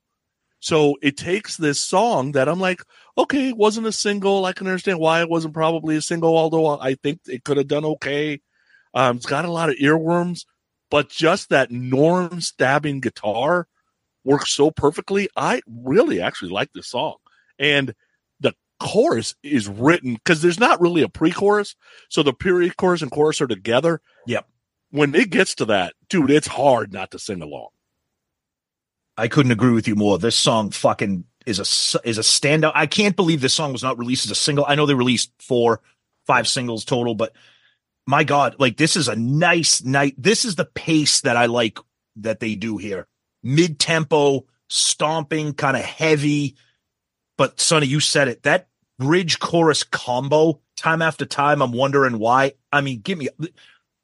So it takes this song that I'm like, okay, it wasn't a single. I can understand why it wasn't probably a single, although I think it could have done okay. Um, it's got a lot of earworms, but just that Norm stabbing guitar works so perfectly. I really actually like this song. And the chorus is written because there's not really a pre chorus. So the pre chorus and chorus are together. Yep. When it gets to that, dude, it's hard not to sing along. I couldn't agree with you more. This song fucking is a is a standout. I can't believe this song was not released as a single. I know they released four, five singles total, but my god, like this is a nice night. This is the pace that I like that they do here. Mid tempo, stomping, kind of heavy. But Sonny, you said it. That bridge chorus combo, time after time, I'm wondering why. I mean, give me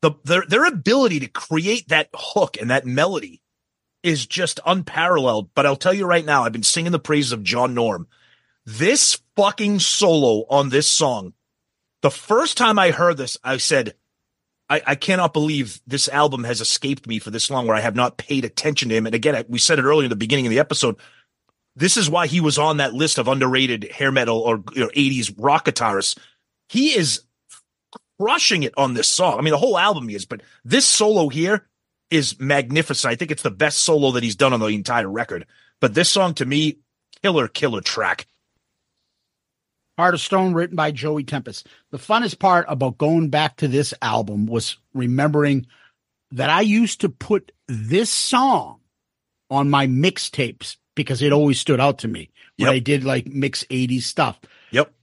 the their their ability to create that hook and that melody is just unparalleled. But I'll tell you right now, I've been singing the praises of John Norum. This fucking solo on this song, the first time I heard this, I said, I, I cannot believe this album has escaped me for this long where I have not paid attention to him. And again, we said it earlier in the beginning of the episode. This is why he was on that list of underrated hair metal or know, 80s rock guitarists. He is crushing it on this song. I mean, the whole album is, but this solo here is magnificent. I think it's the best solo that he's done on the entire record. But this song to me, killer, killer track. Heart of Stone, written by Joey Tempest. The funnest part about going back to this album was remembering that I used to put this song on my mixtapes because it always stood out to me when Yep. I did like mix 80s stuff. Yep.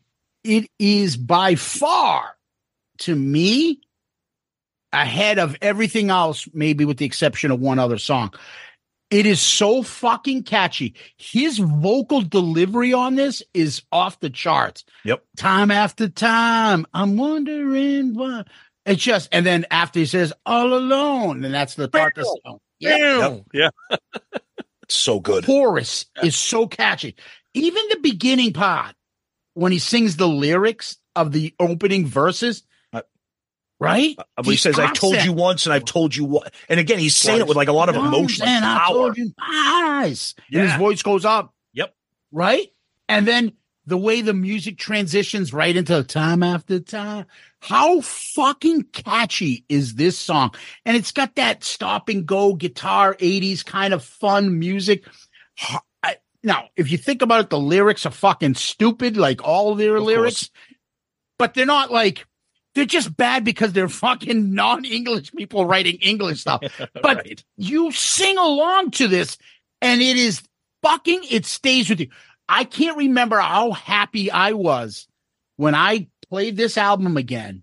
It is by far, to me, ahead of everything else, maybe with the exception of one other song. It is so fucking catchy. His vocal delivery on this is off the charts. Yep. Time after time, I'm wondering why. It's just, and then after he says all alone, and that's the part of the song. Yeah. Yeah. So good. Chorus is so catchy. Even the beginning part, when he sings the lyrics of the opening verses, right? Uh, he says, I've told you once and I've told you what. And again, he's saying it with like a lot of emotion, like and I told you twice. And his voice goes up. Yep. Right? And then the way the music transitions right into time after time. How fucking catchy is this song? And it's got that stop and go guitar 80s kind of fun music. I- now, if you think about it, the lyrics are fucking stupid, like all their Of lyrics, but they're not like, they're just bad because they're fucking non-English people writing English stuff. But Right. you sing along to this and it is fucking it stays with you i can't remember how happy i was when i played this album again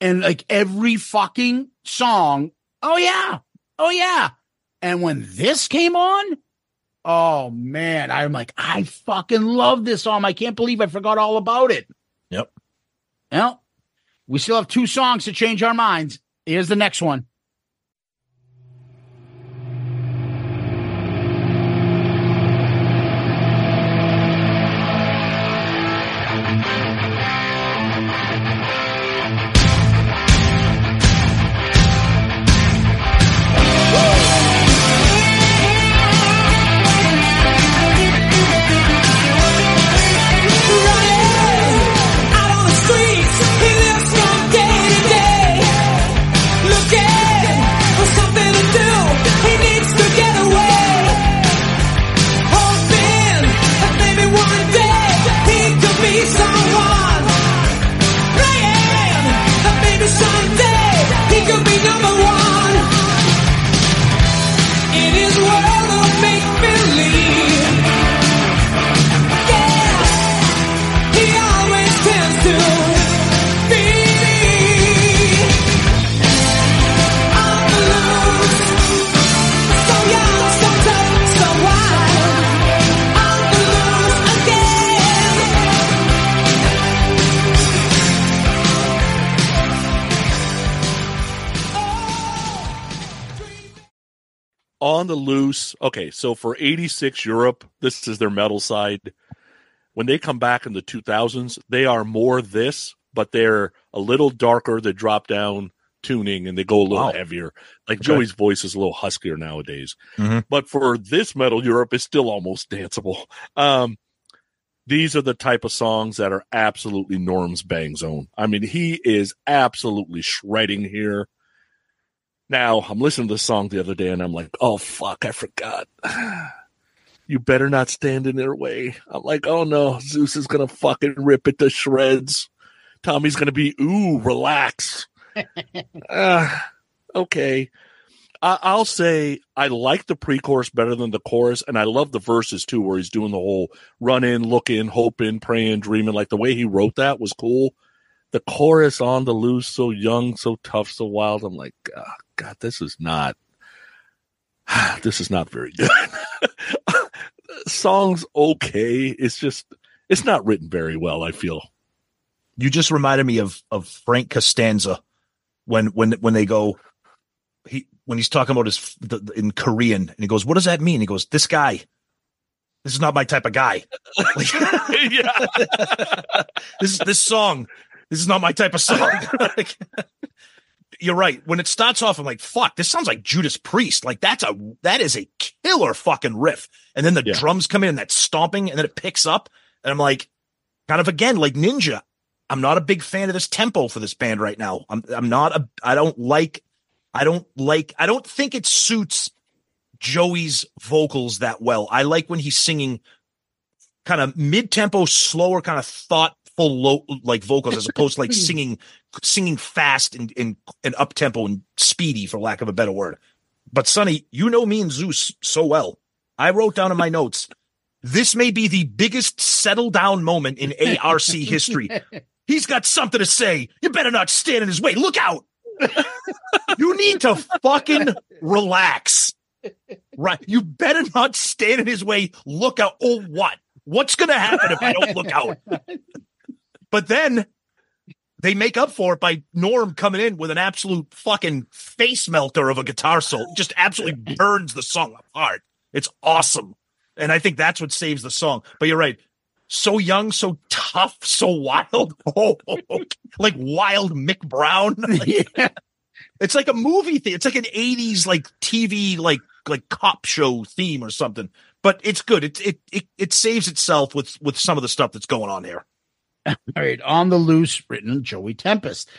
and like every fucking song oh yeah oh yeah and when this came on oh man i'm like i fucking love this song i can't believe i forgot all about it Yep. well we still have two songs to change our minds. Here's the next one on the loose. Okay, so for 86 Europe, this is their metal side. When they come back in the 2000s, they are more this, but they're a little darker. They drop down tuning and they go a little Wow. heavier. Like Okay. Joey's voice is a little huskier nowadays. Mhm. But for this metal Europe, it's still almost danceable. Um, these are the type of songs that are absolutely Norm's bang zone. I mean, he is absolutely shredding here. Now I'm listening to the song the other day and I'm like, oh fuck, I forgot. You better not stand in their way. I'm like, oh no, Zeus is gonna fucking rip it to shreds. Tommy's gonna be, ooh, relax. uh, okay. I- I'll say I like the pre-chorus better than the chorus, and I love the verses too, where he's doing the whole run in, looking, hoping, praying, dreaming. Like the way he wrote that was cool. The chorus on the loose, so young, so tough, so wild. I'm like, oh, God, this is not. This is not very good. Song's okay. It's just it's not written very well. I feel. You just reminded me of of Frank Costanza when when when they go he when he's talking about his the, the- in Korean and he goes, "What does that mean?" He goes, "This guy, this is not my type of guy." Like, yeah. this is this song. This is not my type of song. Like, you're right. When it starts off, I'm like, "Fuck, this sounds like Judas Priest." Like that's a that is a killer fucking riff. And then the Yeah. drums come in, and that stomping, and then it picks up, and I'm like, kind of again like Ninja. I'm not a big fan of this tempo for this band right now. I'm I'm not a I don't like I don't like I don't think it suits Joey's vocals that well. I like when he's singing kind of mid-tempo, slower, kind of thoughtful low like vocals as opposed to like singing singing fast and and, and up tempo and speedy for lack of a better word. But Sonny, you know me and Zeus so well. I wrote down in my notes this may be the biggest settle down moment in ARC history. He's got something to say. You better not stand in his way. Look out. you need to fucking relax. Right. You better not stand in his way. Look out. Oh, what? What's going to happen if I don't look out? But then they make up for it by Norum coming in with an absolute fucking face melter of a guitar solo. Just absolutely burns the song apart. It's awesome. And I think that's what saves the song. But you're right. So young, so tough, so wild. Oh, like wild Mick Brown. Like, yeah. it's like a movie thing. It's like an 80s like TV like like cop show theme or something. But it's good. It it it, it saves itself with with some of the stuff that's going on here. All right, on the loose, written Joey Tempest.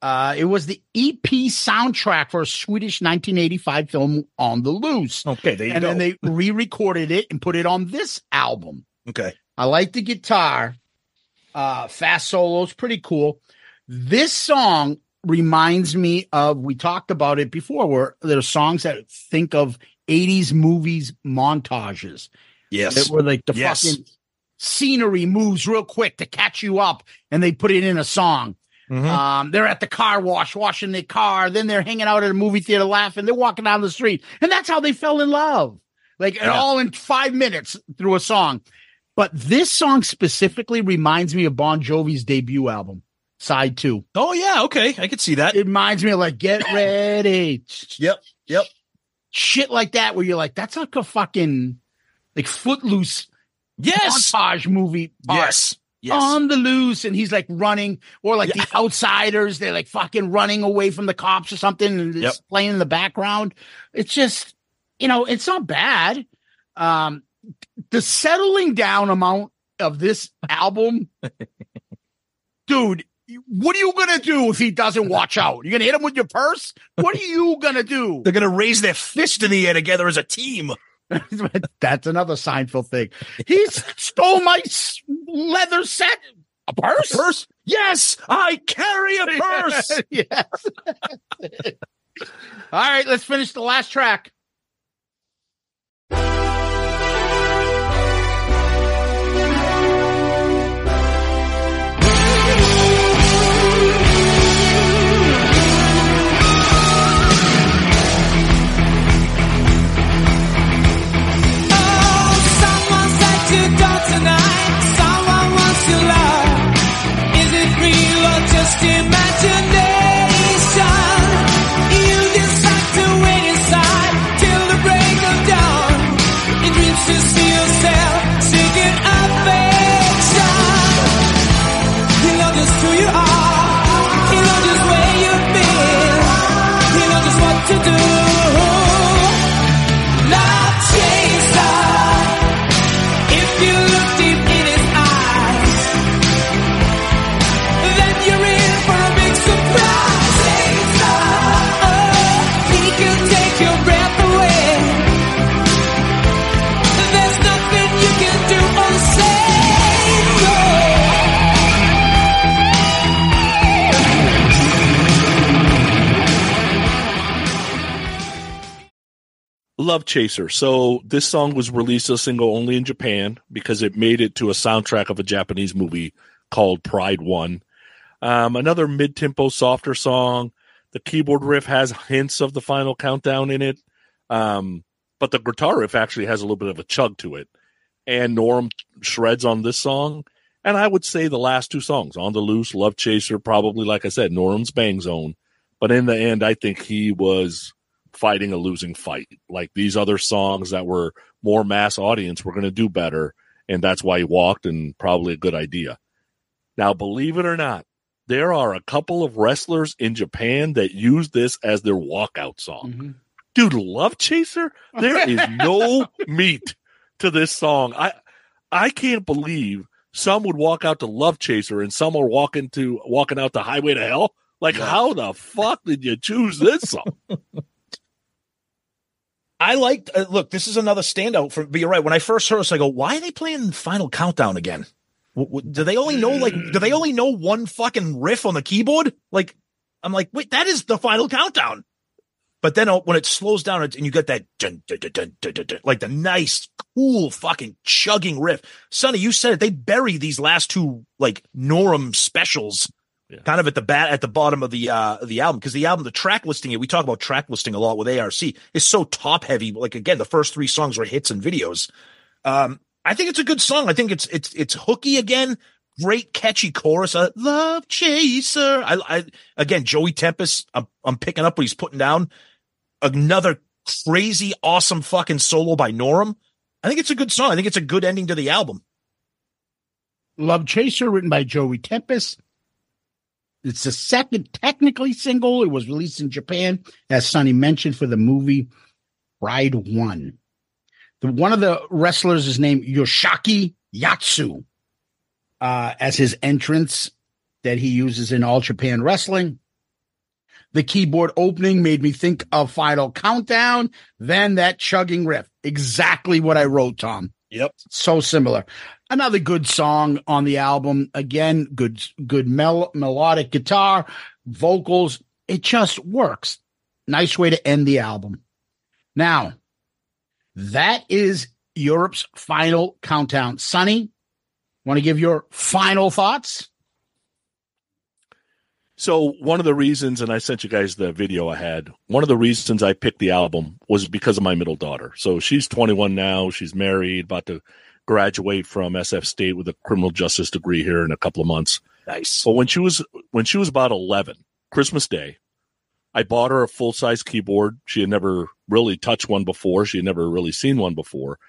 Uh, it was the EP soundtrack for a Swedish 1985 film, On the Loose. Okay, there you and go. then they re-recorded it and put it on this album. okay. I like the guitar. Uh, fast solos, pretty cool. This song reminds me of we talked about it before, where there are songs that think of 80s movies montages. Yes. That were like the Yes. fucking scenery moves real quick to catch you up, and they put it in a song. Mhm. Um, they're at the car wash, washing their car. Then they're hanging out at a movie theater, laughing. They're walking down the street, and that's how they fell in love. Like Yeah. all in five minutes through a song. But this song specifically reminds me of Bon Jovi's debut album, Side Two. Oh yeah, okay. I could see that. It reminds me of like Get Ready. Yep. Yep. Shit like that, where you're like, that's like a fucking like footloose Yes. montage movie. part. Yes. Yes. on the loose and he's like running or like the outsiders they're like fucking running away from the cops or something and it's Yep. playing in the background it's just you know it's not bad um the settling down amount of this album dude what are you gonna do if he doesn't watch out? You're gonna hit him with your purse? What are you gonna do? They're gonna raise their fist in the air together as a team. That's another Seinfeld thing. He stole my leather set. A purse? Purse? Yes, I carry a purse. yes. All right, let's finish the last track. Love Chaser. So this song was released as a single only in Japan because it made it to a soundtrack of a Japanese movie called Pride One. Um, another mid-tempo, softer song. The keyboard riff has hints of the final countdown in it, um, but the guitar riff actually has a little bit of a chug to it. And Norum shreds on this song, and I would say the last two songs, "On the Loose," "Love Chaser," probably like I said, Norum's bang zone. But in the end, I think he was fighting a losing fight. Like these other songs that were more mass audience were going to do better, and that's why he walked, and probably a good idea. Now, believe it or not, there are a couple of wrestlers in Japan that use this as their walkout song. Mm-hmm. Dude, Love Chaser, there is no meat to this song. I I can't believe some would walk out to Love Chaser and some are walking to walking out to Highway to Hell. Like, how the fuck did you choose this song? I liked. Uh, look, this is another standout for. But you're right. When I first heard this, I go, "Why are they playing Final Countdown again? W- w- do they only know like? Do they only know one fucking riff on the keyboard? Like, I'm like, wait, that is the Final Countdown. But then uh, when it slows down and you get that dun, dun, dun, like the nice, cool, fucking chugging riff. Sonny, you said it. They bury these last two like Norum specials Yeah. kind of at the bat at the bottom of the uh the album because the album the track listing it we talk about track listing a lot with ARC is so top heavy. Like again the first three songs were hits and videos. Um I think it's a good song. I think it's it's it's hooky again. Great catchy chorus. Uh, love chaser. I, I again Joey Tempest I'm, I'm picking up what he's putting down. Another crazy awesome fucking solo by Norum I think it's a good song. I think it's a good ending to the album. Love Chaser, written by Joey Tempest. It's the second technically single. It was released in Japan, as Sonny mentioned, for the movie Pride One. The, one of the wrestlers is named Yoshiaki Yatsu uh, as his entrance that he uses in All Japan Wrestling. The keyboard opening made me think of Final Countdown, then that chugging riff. Exactly what I wrote, Tom yep so similar. Another good song on the album. Again, good, good mel- melodic guitar, vocals. It just works. Nice way to end the album. Now, that is Europe's final countdown. Sonny, want to give your final thoughts? So one of the reasons, and I sent you guys the video I had. One of the reasons I picked the album was because of my middle daughter. So she's 21 now. She's married, about to graduate from SF State with a criminal justice degree here in a couple of months. nice But when she was when she was about 11, Christmas Day, I bought her a full size keyboard. She had never really touched one before. She had never really seen one before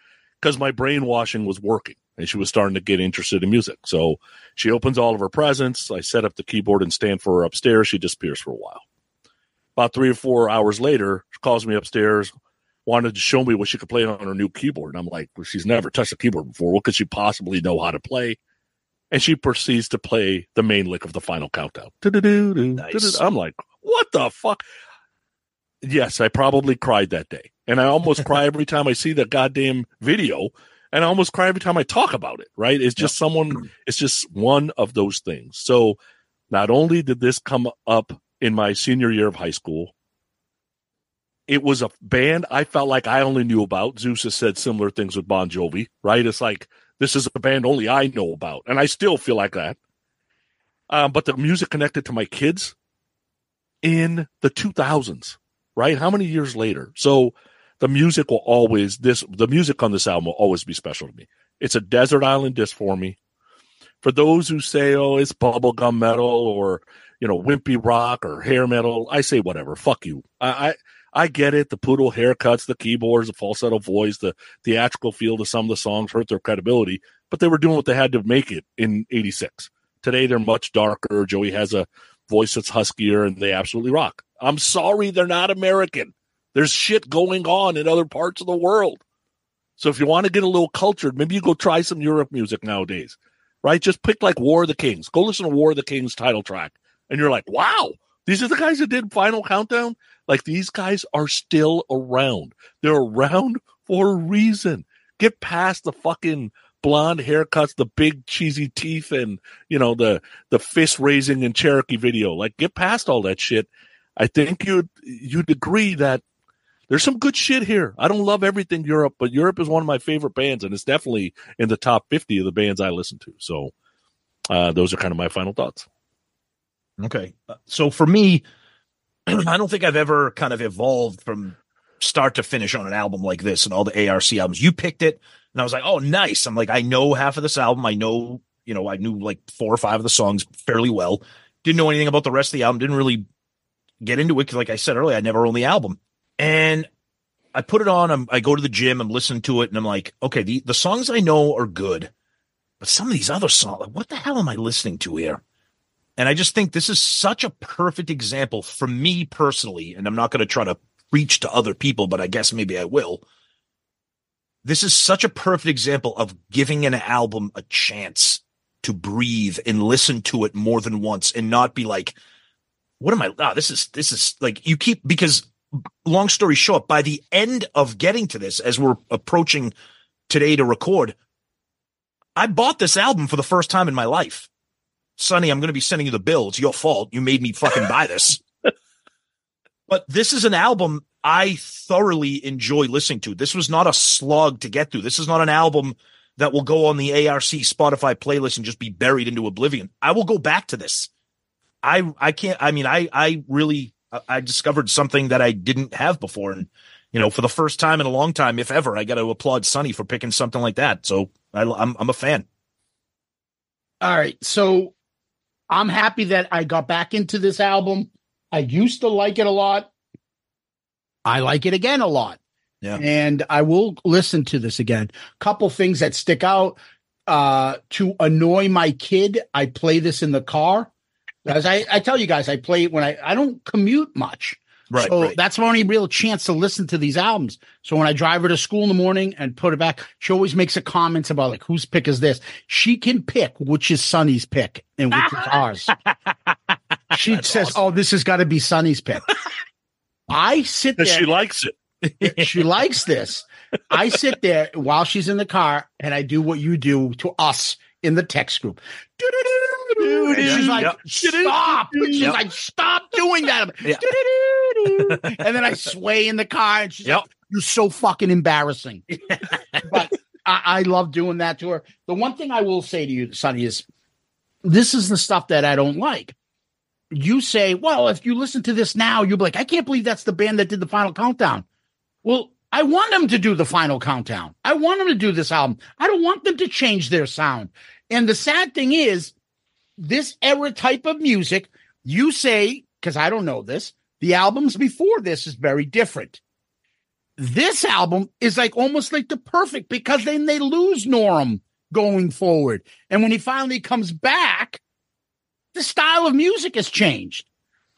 because my brainwashing was working and she was starting to get interested in music. So she opens all of her presents. I set up the keyboard and stand for her upstairs. She disappears for a while. About three or four hours later, she calls me upstairs, wanted to show me what she could play on her new keyboard. And I'm like, well, she's never touched a keyboard before. What could she possibly know how to play? And she proceeds to play the main lick of the final countdown. Nice. I'm like, what the fuck? Yes, I probably cried that day. And I almost cry every time I see the goddamn video. And I almost cry every time I talk about it, right? It's just someone, it's just one of those things. So not only did this come up in my senior year of high school, it was a band I felt like I only knew about. Zeus has said similar things with Bon Jovi, right? It's like this is a band only I know about, and I still feel like that. Um, but the music connected to my kids in the 2000s, right? How many years later? So the music will always this the music on this album will always be special to me. It's a desert island disc for me. For those who say, "Oh, it's bubblegum metal," or you know, wimpy rock or hair metal, I say whatever. Fuck you. I, I I get it. The poodle haircuts, the keyboards, the falsetto voice, the theatrical feel to some of the songs hurt their credibility, but they were doing what they had to make it in '86. Today they're much darker. Joey has a voice that's huskier, and they absolutely rock. I'm sorry, they're not American. There's shit going on in other parts of the world. So if you want to get a little cultured, maybe you go try some Europe music nowadays, right? Just pick like War of the Kings. Go listen to War of the Kings title track, and you're like, wow, these are the guys that did Final Countdown. Like these guys are still around. They're around for a reason. Get past the fucking blonde haircuts, the big cheesy teeth, and you know the the fist raising and Cherokee video. Like get past all that shit. I think you'd you'd agree that there's some good shit here. I don't love everything Europe, but Europe is one of my favorite bands, and it's definitely in the top 50 of the bands I listen to. So uh, those are kind of my final thoughts. Okay. Uh, So for me, I don't think I've ever kind of evolved from start to finish on an album like this and all the ARC albums. You picked it and I was like, oh, nice. I'm like, I know half of this album. I know, you know, I knew like four or five of the songs fairly well. Didn't know anything about the rest of the album. Didn't really get into it because, like I said earlier, I never owned the album. And I put it on. I'm, I go to the gym. I'm listening to it, and I'm like, okay, the the songs I know are good, but some of these other songs, like, what the hell am I listening to here? And I just think this is such a perfect example for me personally. And I'm not going to try to preach to other people, but I guess maybe I will. This is such a perfect example of giving an album a chance to breathe and listen to it more than once and not be like, what am I? Ah, this is, this is like you keep, because long story short, by the end of getting to this, as we're approaching today to record, I bought this album for the first time in my life. Sonny, I'm going to be sending you the bill. It's your fault. You made me fucking buy this. but this is an album I thoroughly enjoy listening to. This was not a slog to get through. This is not an album that will go on the ARC Spotify playlist and just be buried into oblivion. I will go back to this. I I can't. I mean, I I really I- discovered something that I didn't have before, and you know, for the first time in a long time, if ever, I got to applaud Sonny for picking something like that. So I, I'm I'm a fan. All right. So I'm happy that I got back into this album. I used to like it a lot. I like it again a lot. Yeah. And I will listen to this again. Couple things that stick out. Uh to annoy my kid, I play this in the car. As I, I tell you guys, I play when I I don't commute much. Right. so right. that's my only real chance to listen to these albums. So when I drive her to school in the morning and put it back, she always makes a comment about like whose pick is this. She can pick which is Sonny's pick and which is ours. She says, "Oh, this has got to be Sonny's pick." I sit there. She likes it. she likes this. I sit there while she's in the car and I do what you do to us in the text group. And she's like, Yep. stop. She's Yep. like, stop doing that. And then I sway in the car and she's like, you're so fucking embarrassing. but I, I love doing that to her. The one thing I will say to you, Sonny, is this is the stuff that I don't like. You say, well, if you listen to this now, you'll be like, I can't believe that's the band that did the final countdown. Well, I want them to do the final countdown. I want them to do this album. I don't want them to change their sound. And the sad thing is, this era type of music, you say, because I don't know this, the albums before this is very different. This album is like almost like the perfect because then they lose Norum going forward. And when he finally comes back, the style of music has changed.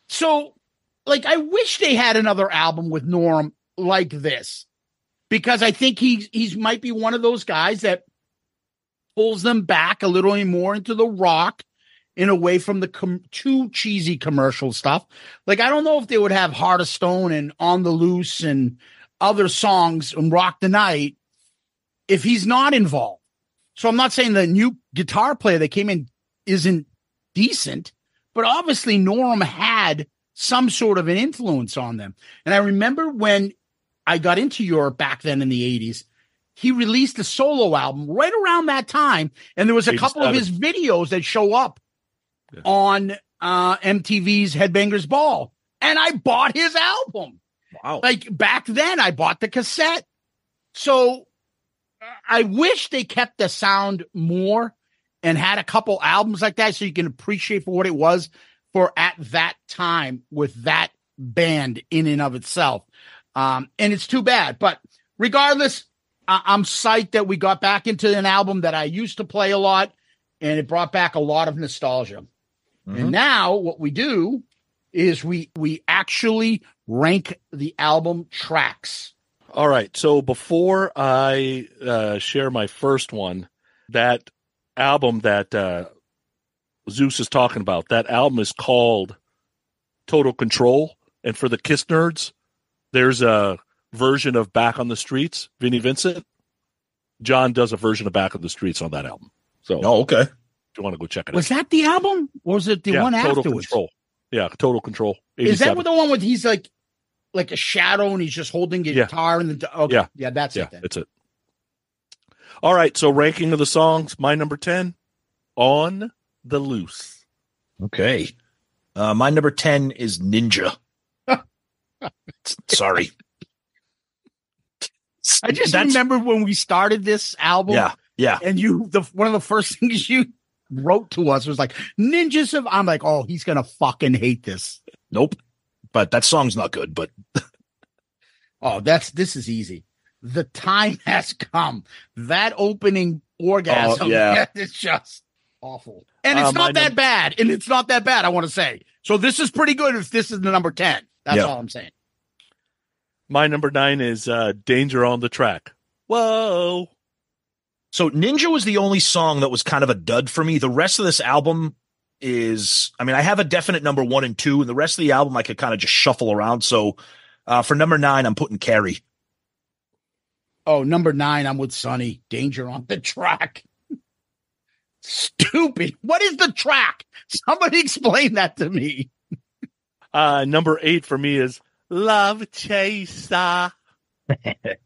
So, like, I wish they had another album with Norum like this because I think he's he's might be one of those guys that pulls them back a little more into the rock and away from the com- too cheesy commercial stuff. Like I don't know if they would have Heart of Stone and On the Loose and other songs and Rock the Night if he's not involved. So I'm not saying the new guitar player that came in isn't decent, but obviously Norum had some sort of an influence on them. And I remember when I got into Europe back then in the 80s, he released a solo album right around that time. And there was a couple of his videos that show up Yeah. on uh, MTV's Headbangers Ball. And I bought his album. wow. Like back then, I bought the cassette. So I wish they kept the sound more and had a couple albums like that so you can appreciate for what it was for at that time with that band in and of itself. Um, and it's too bad. But regardless, I- I'm psyched that we got back into an album that I used to play a lot and it brought back a lot of nostalgia. And now what we do is we we actually rank the album tracks. All right. So before I uh, share my first one, that album that uh, Zeus is talking about, that album is called Total Control. And for the Kiss nerds, there's a version of Back on the Streets, Vinnie Vincent. John does a version of Back on the Streets on that album. So Oh, okay. If you want to go check it Was out. that the album? Or was it the yeah, one Total afterwards? Control. Yeah, Total Control. Is that with the one with he's like like a shadow and he's just holding a Yeah. guitar and the okay. Yeah. yeah, that's yeah, it then. that's it. All right, so ranking of the songs, my number 10, On the Loose. Okay. Uh, my number 10 is Ninja. Sorry. I just That's- remember when we started this album. Yeah. Yeah. And you, the one of the first things you wrote to us was like ninjas of. I'm like, oh, he's gonna fucking hate this. Nope. But that song's not good. But Oh, that's this is easy. The time has come. That opening orgasm, Oh, yeah. it's just awful. And it's my not that num- bad. And it's not that bad. I want to say. So this is pretty good. If this is the number ten, that's Yeah. all I'm saying. My number 9 is uh, Danger on the Track. Whoa. So Ninja was the only song that was kind of a dud for me. The rest of this album is, I mean, I have a definite number one and two, and the rest of the album I could kind of just shuffle around. So uh, for number nine, I'm putting Carrie. Oh, number nine, I'm with Sonny. Danger on the track. Stupid. What is the track? Somebody explain that to me. Uh, number 8 for me is Love Chaser.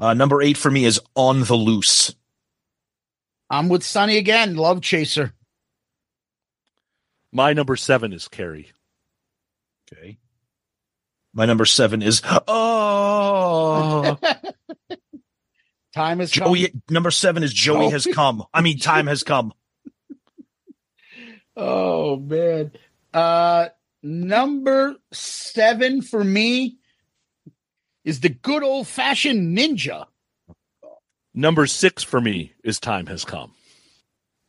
Uh, number eight for me is On the Loose. I'm with Sonny again. Love Chaser. My number 7 is Carrie. Okay. My number seven is Oh Time has come. Joey. Number seven is Joey has come. I mean, time has come. Oh man. Uh number seven for me is the good old fashioned ninja. Number 6 for me is Time Has Come.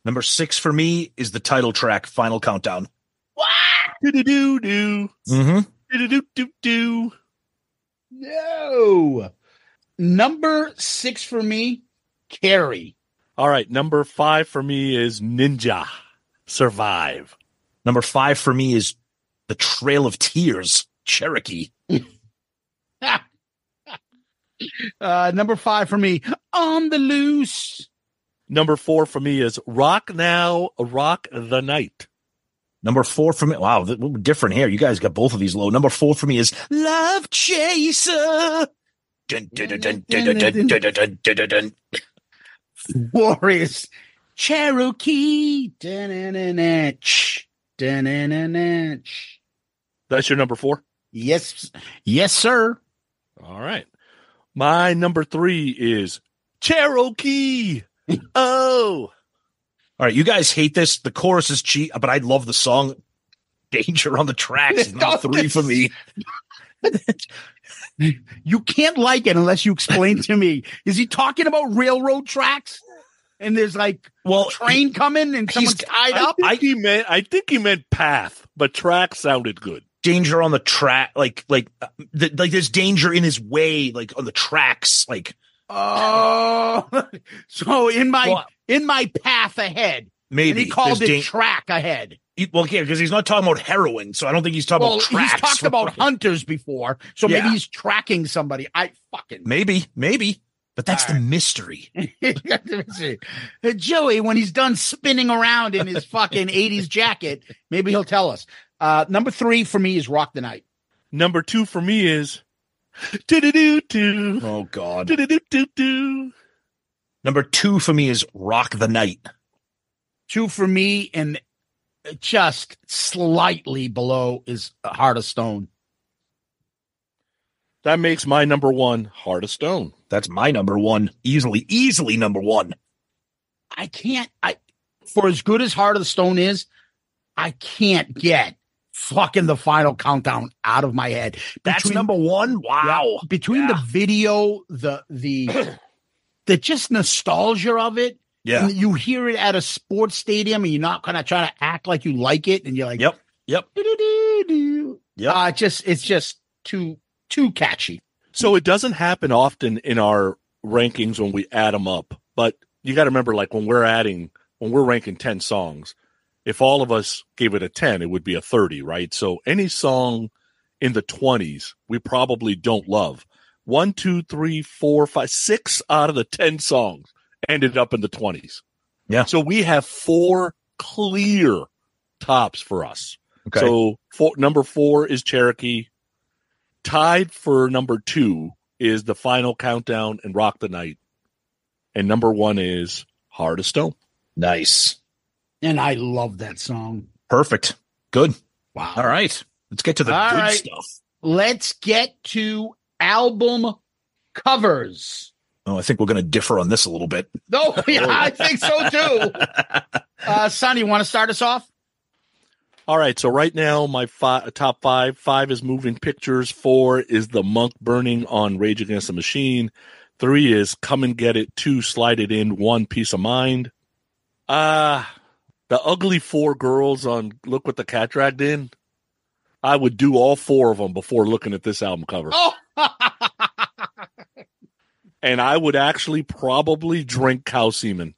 Number six for me is the title track, Final Countdown. Do-do-do-do. Mm-hmm. Do-do-do-do-do. No. Number six for me, Carrie. All right, number 5 for me is Ninja. Survive. Number five for me is the Trail of Tears, Cherokee. Uh, number five for me, On the Loose. Number four for me is Rock Now, Rock the Night. Number four for me, wow, different here. You guys got both of these low. Number four for me is Love Chaser. Warriors Cherokee. That's your number four? Yes. Yes, sir. All right. My number 3 is Cherokee. oh. All right, you guys hate this. The chorus is cheap, but I love the song. Danger on the tracks is number three for me. You can't like it unless you explain to me. Is he talking about railroad tracks? And there's like Well, train coming and someone's tied I up. think he meant I think he meant path, but track sounded good. Danger on the track, like like uh, th- like there's danger in his way, like on the tracks, like Oh, so in my Well, in my path ahead, maybe and he called it dan- track ahead. he- well, yeah, because he's not talking about heroin, so I don't think he's talking Well, about he's talked about hunters before, so maybe he's tracking somebody. I fucking maybe, maybe, but that's All the right. mystery. Let me see. Joey, when he's done spinning around in his fucking 80s jacket, maybe he'll tell us. Uh, number three for me is Rock the Night. Number 2 for me is do do do do Oh God. do do do do. Number two for me is Rock the Night. Two for me, and just slightly below is Heart of Stone. That makes my number 1 Heart of Stone. That's my number one, easily, easily number one. I can't, I, for as good as Heart of the Stone is, I can't get fucking the final countdown out of my head. That's Between- number one. Wow. between the video, the the the just nostalgia of it. Yeah. You hear it at a sports stadium, and you're not kind of trying to act like you like it, and you're like, Yep. Yep. "Doo-doo-doo-doo." Uh, just it's just too too catchy. So it doesn't happen often in our rankings when we add them up, but you got to remember like when we're adding when we're ranking 10 songs, if all of us gave it a 10, it would be a 30, right? So any song in the 20s, we probably don't love. One, two, three, four, five, six out of the 10 songs ended up in the 20s. Yeah. So we have four clear tops for us. Okay. So four, number four is Cherokee. Tied for number two is the final countdown and Rock the Night. And number one is Heart of Stone. nice. And I love that song. Perfect. Good. Wow. All right. Let's get to the All good right. stuff. Let's get to album covers. Oh, I think we're going to differ on this a little bit. No, yeah, I think so too. Uh, Sonny, you want to start us off? All right, so right now my fi- top five. Five is moving pictures. Four is the monk burning on Rage Against the Machine. Three is come and get it. Two, slide it in. One, peace of mind. Uh the ugly four girls on Look What the Cat Dragged In. I would do all four of them before looking at this album cover, Oh, and I would actually probably drink cow semen.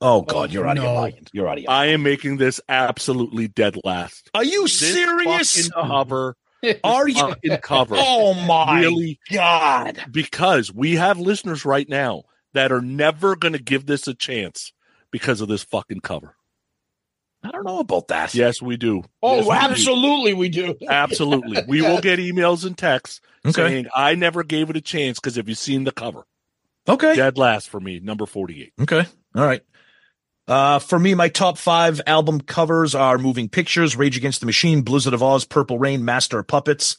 Oh, oh, God. You're out of your mind. You're out of your I am making this absolutely dead last. Are you This serious? fucking cover, Are you? fucking cover. Oh, my really God. because we have listeners right now that are never going to give this a chance because of this fucking cover. I don't know about that. Yes, we do. oh, Yes, we do. absolutely, we do. Absolutely. We will get emails and texts Okay. saying, I never gave it a chance because have you seen the cover? Okay. Dead last for me, number 48. Okay. All right. Uh, for me, my top five album covers are Moving Pictures, Rage Against the Machine, Blizzard of Oz, Purple Rain, Master of Puppets.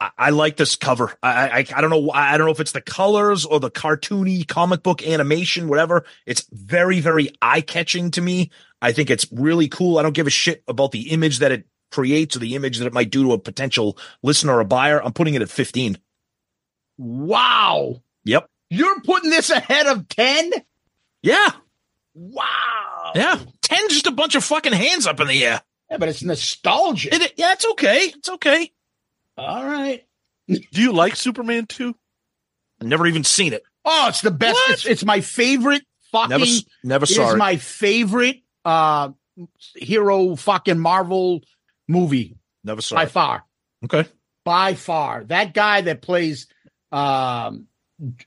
I, I like this cover. I, I I don't know. I don't know if it's the colors or the cartoony comic book animation, whatever. It's very very eye catching to me. I think it's really cool. I don't give a shit about the image that it creates or the image that it might do to a potential listener or buyer. I'm putting it at 15. Wow. Yep. You're putting this ahead of 10? Yeah. Wow. Yeah. 10 just a bunch of fucking hands up in the air. Yeah, but it's nostalgia. It, yeah, it's okay. It's okay. All right. Do you like Superman 2? I've never even seen it. Oh, it's the best. It's, it's my favorite fucking. Never, s- never it saw is it. my favorite uh hero fucking Marvel movie never saw by it. far. Okay. By far. That guy that plays um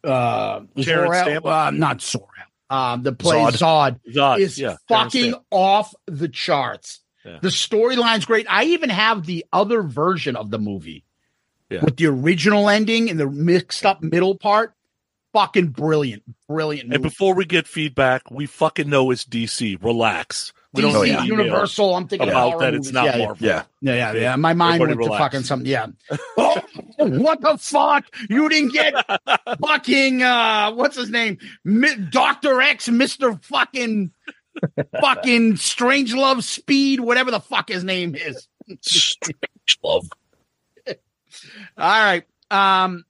uh Terrence Zor-El- uh, not Sorrel. Um the plays Zod, Zod, is yeah. Terrence fucking off the charts. Yeah. The storyline's great. I even have the other version of the movie Yeah. with the original ending and the mixed up middle part. Fucking brilliant, brilliant. And before we get feedback, we fucking know it's DC. Relax. We DC, don't need yeah. Universal. I'm thinking about horror that it's not yeah, yeah. Marvel. Yeah. Yeah, yeah, yeah. My mind Everybody went to fucking something. Yeah. Oh, what the fuck? You didn't get fucking uh what's his name? Mi- Doctor X, Mister fucking fucking Strange Love Speed, whatever the fuck his name is. Strange love. All right. Um,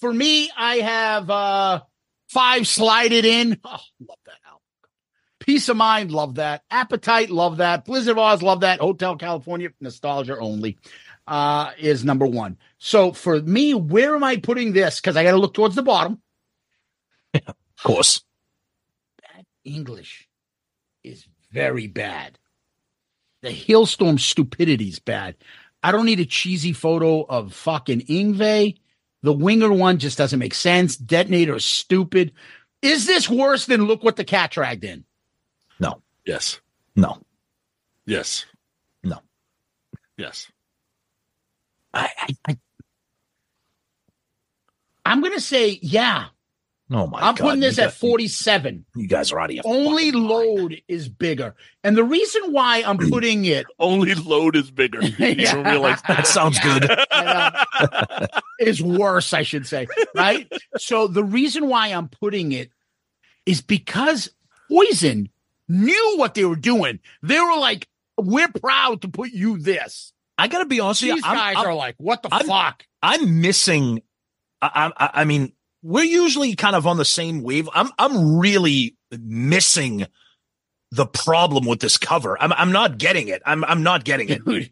for me, I have uh five slided in. Oh, love that album. Peace of Mind, love that. Appetite, love that. Blizzard of Oz, love that. Hotel California, nostalgia only, uh, is number one. So for me, where am I putting this? Because I got to look towards the bottom. Of course. Bad English is very bad. The Halestorm stupidity is bad. I don't need a cheesy photo of fucking Yngwie. The winger one just doesn't make sense. Detonator is stupid. Is this worse than look what the cat dragged in? No. Yes. No. Yes. No. Yes. I, I, I I'm gonna say yeah. Oh my I'm God. putting this you at 47. You guys are out of your Only fucking mind. load is bigger, and the reason why I'm putting it Only load is bigger. You Yeah. don't realize That sounds good. uh, is worse, I should say. Right. so the reason why I'm putting it is because Poison knew what they were doing. They were like, "We're proud to put you this." I got to be honest with These you. I'm, guys I'm- are like, "What the I'm- fuck?" I'm missing. I, I, I mean, we're usually kind of on the same wave. I'm, I'm really missing the problem with this cover. I'm, I'm not getting it. I'm, I'm not getting it. Dude,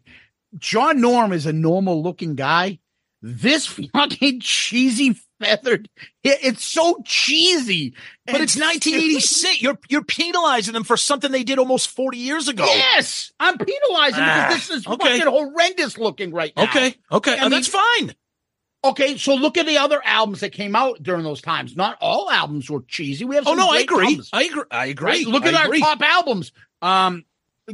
John Norum is a normal looking guy. This fucking cheesy feathered, it's so cheesy. But and it's 1986. You're, you're penalizing them for something they did almost 40 years ago. Yes, I'm penalizing Ah, because this is okay. fucking horrendous looking right now. Okay. Okay. I Uh, that's fine. Okay, so look at the other albums that came out during those times. Not all albums were cheesy. We have Oh some no, I agree. albums, I agree. I agree. right? Look at I our agree. top albums. Um,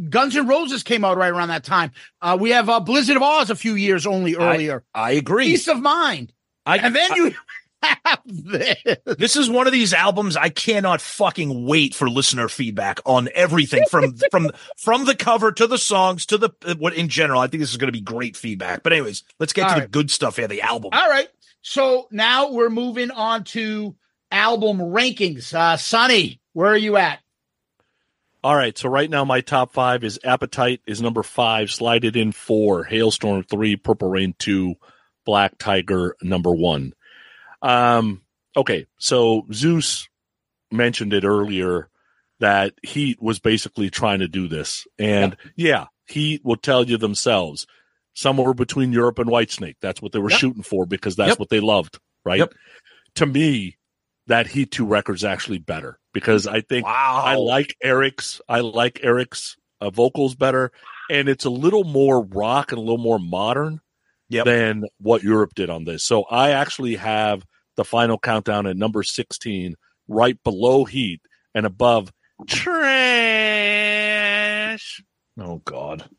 Guns N' Roses came out right around that time. Uh, we have uh, Blizzard of Oz a few years only earlier. I agree. Peace of Mind. I, And then you have this. this is one of these albums I cannot fucking wait for listener feedback on everything from from from the cover to the songs to the what in general. I think this is going to be great feedback. But anyways, let's get All to the good stuff here. The album. All right. So now we're moving on to album rankings. Uh, Sonny, where are you at? All right, so right now my top five is Appetite is number five, Slide It In four, Halestorm three, Purple Rain two, Black Tiger number one. Um, okay, so Zeus mentioned it earlier that Heat was basically trying to do this, and yeah, Heat will tell you themselves somewhere between Europe and Whitesnake. That's what they were Yep. shooting for because that's Yep. what they loved, right? Yep. To me, that Heat two record's actually better because I think Wow. I like Erik's. I like Erik's uh, vocals better, and it's a little more rock and a little more modern Yep. than what Europe did on this. So I actually have the final countdown at number sixteen, right below Heat and above Trash. Oh God.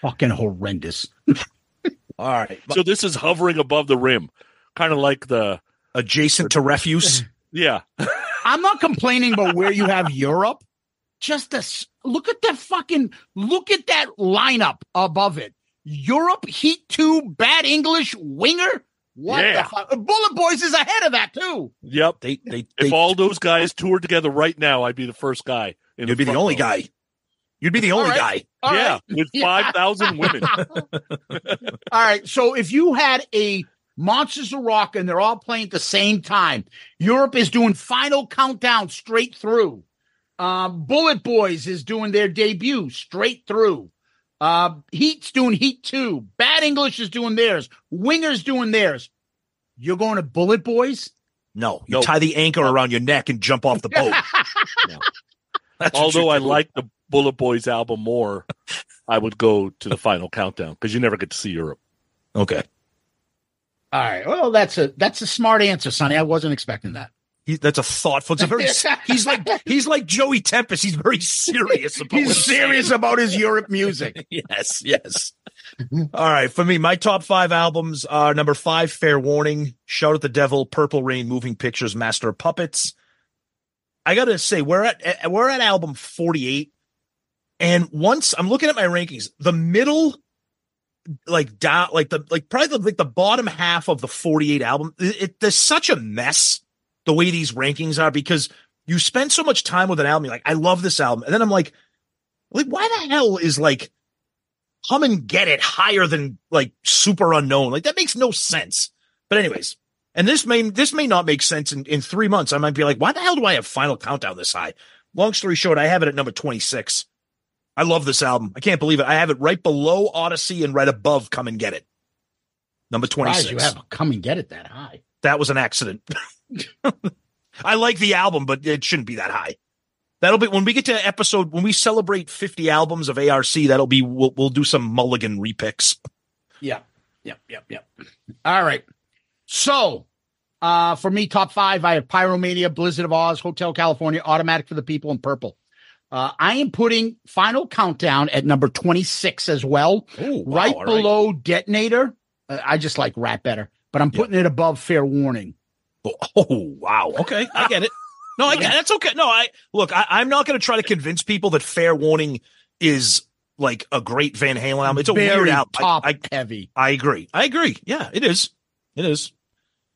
Fucking horrendous. All right. So this is hovering above the rim, kind of like the Adjacent to refuse. yeah. I'm not complaining about where you have Europe. Just this. Look at that fucking. Look at that lineup above it. Europe, Heat Two, Bad English, Winger. What Yeah. the fuck? Bullet Boys is ahead of that too. Yep. They they, If they all those guys toured together right now, I'd be the first guy. in you'd be the only row. guy. You'd be the only All right. guy. All yeah, right. with five thousand women. All right. So if you had a Monsters of Rock and they're all playing at the same time, Europe is doing final countdown straight through. Um, Bullet Boys is doing their debut straight through. Uh, Heat's doing Heat 2. Bad English is doing theirs. Winger's doing theirs. You're going to Bullet Boys? No, you No. tie the anchor around your neck and jump off the boat. That's what Although I like the Bullet Boys album more, I would go to the final countdown because you never get to see Europe. Okay. All right. Well, that's a that's a smart answer, Sonny. I wasn't expecting that. He, that's a thoughtful. It's a very. he's like he's like Joey Tempest. He's very serious about. He's serious saying. about his Europe music. yes, yes. All right, for me, my top five albums are number five, Fair Warning, Shout at the Devil, Purple Rain, Moving Pictures, Master of Puppets. I gotta say, we're at eh, we're at album forty eight, and once I'm looking at my rankings, the middle, like down, like the like probably the, like the bottom half of the forty eight album, it, it- there's such a mess the way these rankings are because you spend so much time with an album, you're like, I love this album, and then I'm like, like why the hell is like come and get it higher than like Superunknown. Like that makes no sense. But anyways, and this may this may not make sense in, in three months. I might be like, why the hell do I have final countdown this high? Long story short, I have it at number 26. I love this album. I can't believe it. I have it right below Odyssey and right above Come and Get It. Number Surprised 26. You have come and get it that high. that was an accident. I like the album, but it shouldn't be that high. That'll be when we get to episode when we celebrate 50 albums of ARC. That'll be we'll we'll do some mulligan repicks. Yep. Yep. Yep. Yep. All right. So, uh, for me, top five, I have Pyromania, Blizzard of Oz, Hotel California, Automatic for the People, and Purple. Uh, I am putting Final Countdown at number 26 as well, Oh, wow, right below Detonator. Uh, I just like rap better, but I'm putting it above Fair Warning. Oh, wow. Okay, I get it. No, I get that's okay. No, I look. I, I'm not going to try to convince people that Fair Warning is like a great Van Halen album. It's a Very weird album. I- top I, heavy. I agree. I agree. Yeah, it is. It is.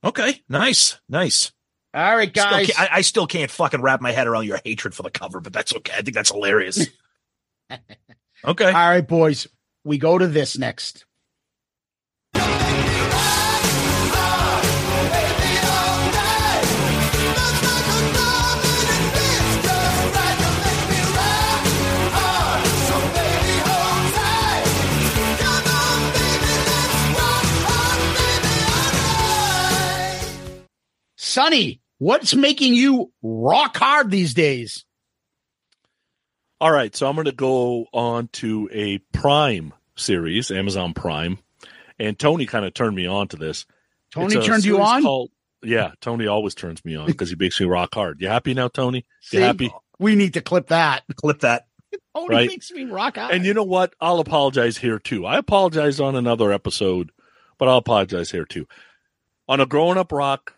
Okay, nice, nice. All right, guys. ca- I, I still can't fucking wrap my head around your hatred for the cover, but that's okay. I think that's hilarious. okay. All right, boys. We go to this next. Sonny, what's making you rock hard these days? All right, so I'm going to go on to a Prime series, Amazon Prime, and Tony kind of turned me on to this. Tony turned you on? called- yeah, Tony always turns me on because he makes me rock hard. You happy now, Tony? You happy? We need to clip that. Clip that. Tony Right. makes me rock out. And you know what? I'll apologize here too. I apologize on another episode, but I'll apologize here too. On a Growing Up Rock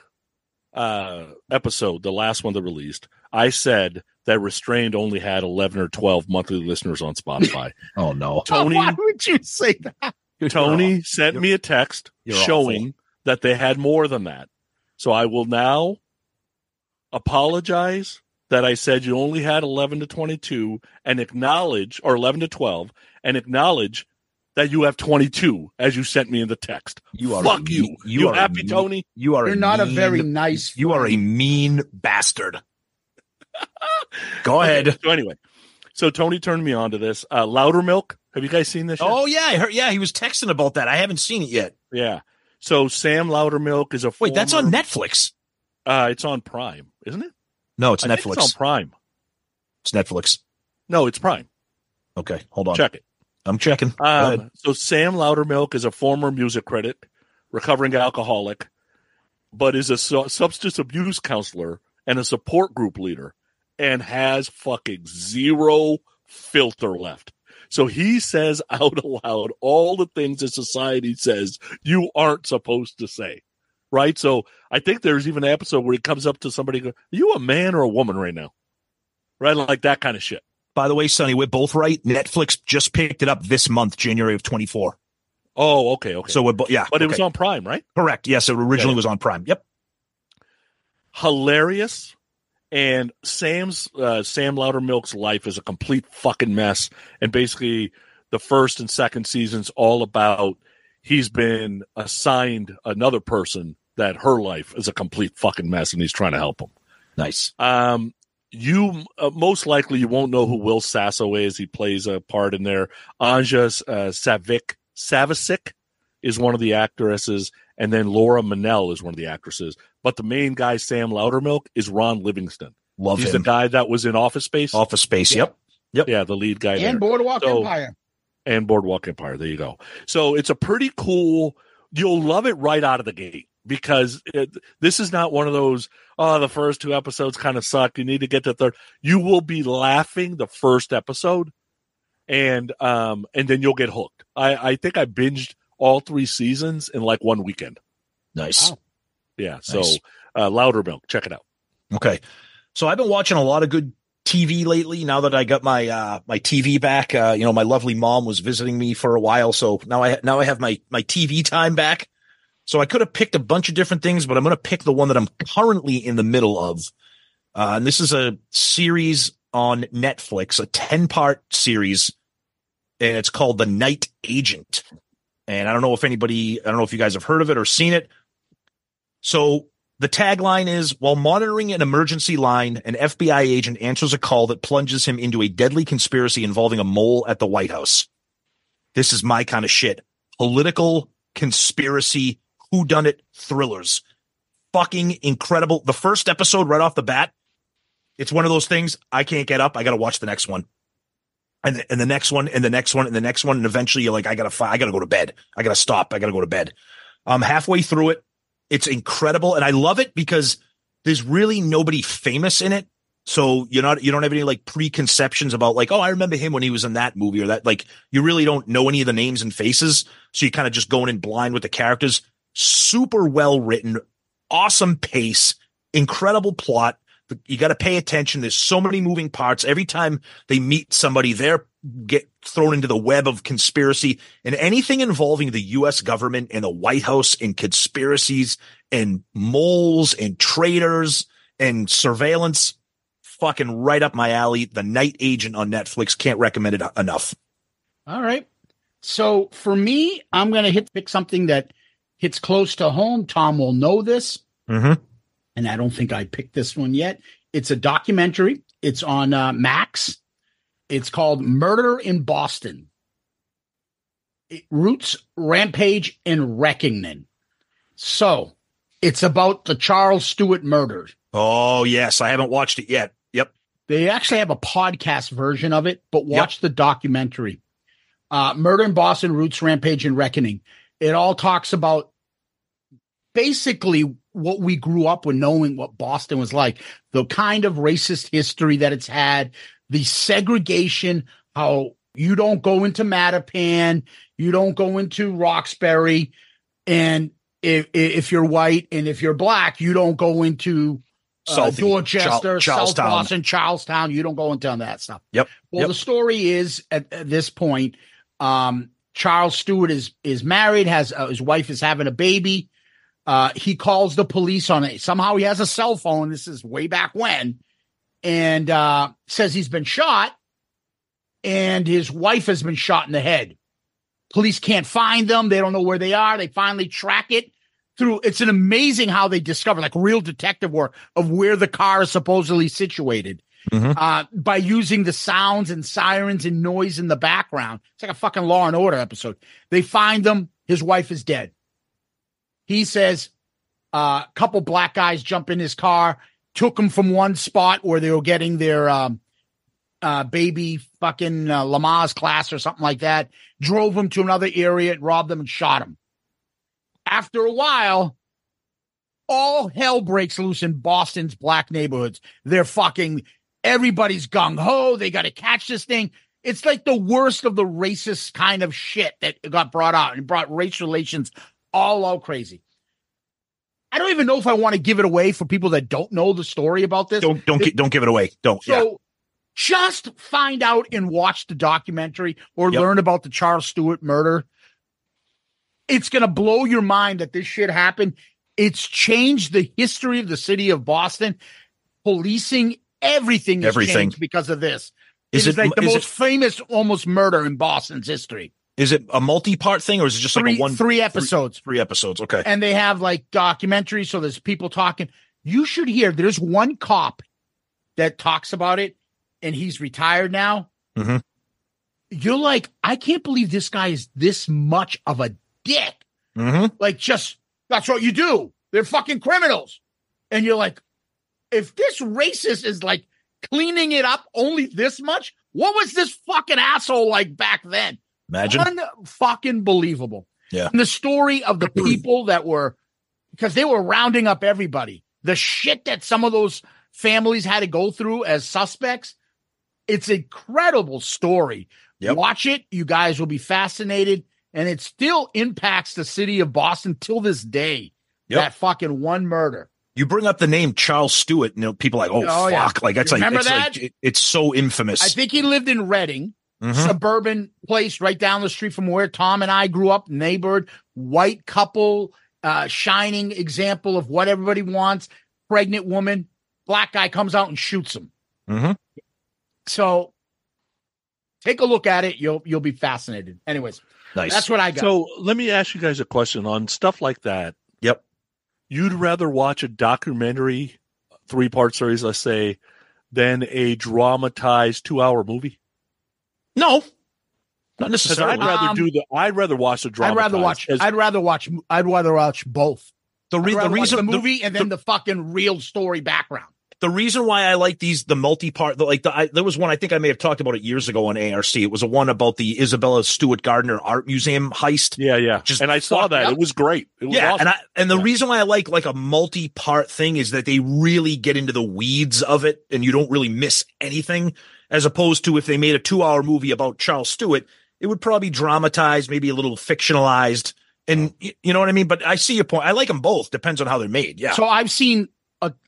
uh, episode, the last one that released, I said that Restrained only had 11 or 12 monthly listeners on Spotify. Oh no. Tony why would you say that? Tony sent me a text you're showing that they had more than that. So I will now apologize that I said you only had 11 to 22 and acknowledge, or 11 to 12, and acknowledge that you have 22 as you sent me in the text. You are Fuck you. You, are happy, mean- Tony? You are You're not a very nice. You are a mean bastard. Go ahead. So anyway, so Tony turned me on to this. Uh, Loudermilk. Have you guys seen this? yet? Oh yeah, I heard. Yeah, he was texting about that. I haven't seen it yet. yeah. So Sam Loudermilk is a Wait, that's on Netflix. Uh, it's on Prime, isn't it? No, it's I think Netflix. It's on Prime. It's Netflix. No, it's Prime. Okay, hold on. Check it. I'm checking. Um, so Sam Loudermilk is a former music critic, recovering alcoholic, but is a su- substance abuse counselor and a support group leader, and has fucking zero filter left. So he says out aloud all the things that society says you aren't supposed to say. Right? So I think there's even an episode where he comes up to somebody and goes, Are you a man or a woman right now? Right? Like that kind of shit. By the way, Sonny, we're both right. Netflix just picked it up this month, January of 24. Oh, okay, okay. So we're both, yeah. but it was on Prime, right? correct. Yes, it originally Yeah. was on Prime. Yep. hilarious. And Sam's uh, Sam Loudermilk's life is a complete fucking mess. And basically, the first and second seasons all about he's been assigned another person that her life is a complete fucking mess, and he's trying to help him. Nice. Um, you uh, most likely you won't know who Will Sasso is. He plays a part in there. Anja uh, Savic Savasic is one of the actresses, and then Laura Mennell is one of the actresses. But the main guy, Sam Loudermilk, is Ron Livingston. Love He's him. the guy that was in Office Space. Office Space. Yep. Yep. Yeah, the lead guy there and Boardwalk So- Empire. and Boardwalk Empire. There you go. So it's a pretty cool. You'll love it right out of the gate because it, this is not one of those. Oh, the first two episodes kind of suck. You need to get to the third. You will be laughing the first episode, and um, and then you'll get hooked. I I think I binged all three seasons in like one weekend. Nice. Wow. Yeah. So Nice. uh, Loudermilk, check it out. Okay. So I've been watching a lot of good TV lately. Now that I got my uh my TV back, uh, you know, my lovely mom was visiting me for a while, so now I now I have my my TV time back. So I could have picked a bunch of different things, but I'm going to pick the one that I'm currently in the middle of. Uh, and this is a series on Netflix, a 10 part series, and it's called The Night Agent. And I don't know if anybody, I don't know if you guys have heard of it or seen it. So the tagline is while monitoring an emergency line, an FBI agent answers a call that plunges him into a deadly conspiracy involving a mole at the White House. This is my kind of shit. Political conspiracy, whodunit thrillers. Fucking incredible. The first episode right off the bat, it's one of those things I can't get up. I got to watch the next one. And the, and the next one and the next one and the next one. And eventually you're like, I gotta, fi- I gotta go to bed. I gotta stop. I gotta go to bed. I'm halfway through it. It's incredible. And I love it because there's really nobody famous in it. So you're not, you don't have any like preconceptions about like, oh, I remember him when he was in that movie or that. Like you really don't know any of the names and faces. So you're kind of just going in blind with the characters. Super well written, awesome pace, incredible plot. You got to pay attention. There's so many moving parts. Every time they meet somebody, they're get thrown into the web of conspiracy and anything involving the U.S. government and the White House and conspiracies and moles and traitors and surveillance. Fucking right up my alley. The Night Agent on Netflix. Can't recommend it enough. All right. So for me, I'm going to hit pick something that hits close to home. Tom will know this, Mm-hmm. and I don't think I picked this one yet. It's a documentary. It's on uh, Max. It's called Murder in Boston. It, roots, Rampage, and Reckoning. So it's about the Charles Stuart murders. Oh yes, I haven't watched it yet. Yep. They actually have a podcast version of it, but watch the documentary. Uh, Murder in Boston, Roots, Rampage, and Reckoning. It all talks about basically what we grew up with knowing what Boston was like, the kind of racist history that it's had, the segregation, how you don't go into Mattapan, you don't go into Roxbury, and if if you're white and if you're black, you don't go into uh, South- Dorchester, Charl- South. Boston, Charlestown. You don't go into that stuff. Yep. Well, Yep. the story is at, at this point, um, Charles Stuart is is married, has uh, his wife is having a baby. Uh, he calls the police on it. Somehow he has a cell phone. This is way back when, and uh, says he's been shot, and his wife has been shot in the head. Police can't find them. They don't know where they are. They finally track it through. It's an amazing how they discover, like real detective work, of where the car is supposedly situated Mhm. uh, by using the sounds and sirens and noise in the background. It's like a fucking Law and Order episode. They find them. His wife is dead. He says a uh, couple black guys jump in his car, took him from one spot where they were getting their um, uh, baby fucking uh, Lamaze class or something like that, drove him to another area and robbed them and shot him. After a while, all hell breaks loose in Boston's black neighborhoods. They're fucking everybody's gung ho. They got to catch this thing. It's like the worst of the racist kind of shit that got brought out and brought race relations all out crazy. I don't even know if I want to give it away for people that don't know the story about this. Don't don't gi- don't give it away. Don't. So yeah. just find out and watch the documentary or Yep. learn about the Charles Stuart murder. It's going to blow your mind that this shit happened. It's changed the history of the city of Boston. Policing, everything has Everything. changed because of this. Is it is it- like the is most it- famous almost murder in Boston's history. Is it a multi-part thing or is it just Three, like a one three episodes. three episodes? Okay. and they have like documentaries. So there's people talking. You should hear. There's one cop that talks about it, and he's retired now. Mhm. You're like, I can't believe this guy is this much of a dick. Mm-hmm. Like, just that's what you do. They're fucking criminals, and you're like, if this racist is like cleaning it up only this much, what was this fucking asshole like back then? Imagine. Unfucking believable. Yeah. And the story of the people that were, because they were rounding up everybody, the shit that some of those families had to go through as suspects. It's an incredible story. Yep. Watch it. You guys will be fascinated. And it still impacts the city of Boston till this day. Yep. That fucking one murder. You bring up the name Charles Stuart, you know, people are like, oh, Oh, yeah. fuck, like that's You like, remember like that? it- it's so infamous. I think he lived in Reading. Mhm. suburban place right down the street from where Tom and I grew up, neighbored, white couple, uh, shining example of what everybody wants, pregnant woman, black guy comes out and shoots him. Mhm. So take a look at it. You'll you'll be fascinated. Anyways, Nice. that's what I got. So let me ask you guys a question on stuff like that. Yep. You'd rather watch a documentary, three part series, let's say, than a dramatized two hour movie? no, not necessarily. I'd rather Um, do the. I'd rather watch the drama. I'd rather watch. as- I'd rather watch. I'd rather watch both. the, re- the reason the movie and then the, fucking real story background. The reason why I like these the multi part like the, I, there was one I think I may have talked about it years ago on ARC. It was a one about the Isabella Stewart Gardner Art Museum heist. yeah, yeah. Just and I saw that. up. It was great. It was Yeah, awesome. and I and the Yeah. reason why I like like a multi part thing is that they really get into the weeds of it, and you don't really miss anything. As opposed to if they made a two hour movie about Charles Stuart, it would probably dramatize, maybe a little fictionalized, and you know what I mean. But I see your point. I like them both. Depends on how they're made. Yeah. So I've seen.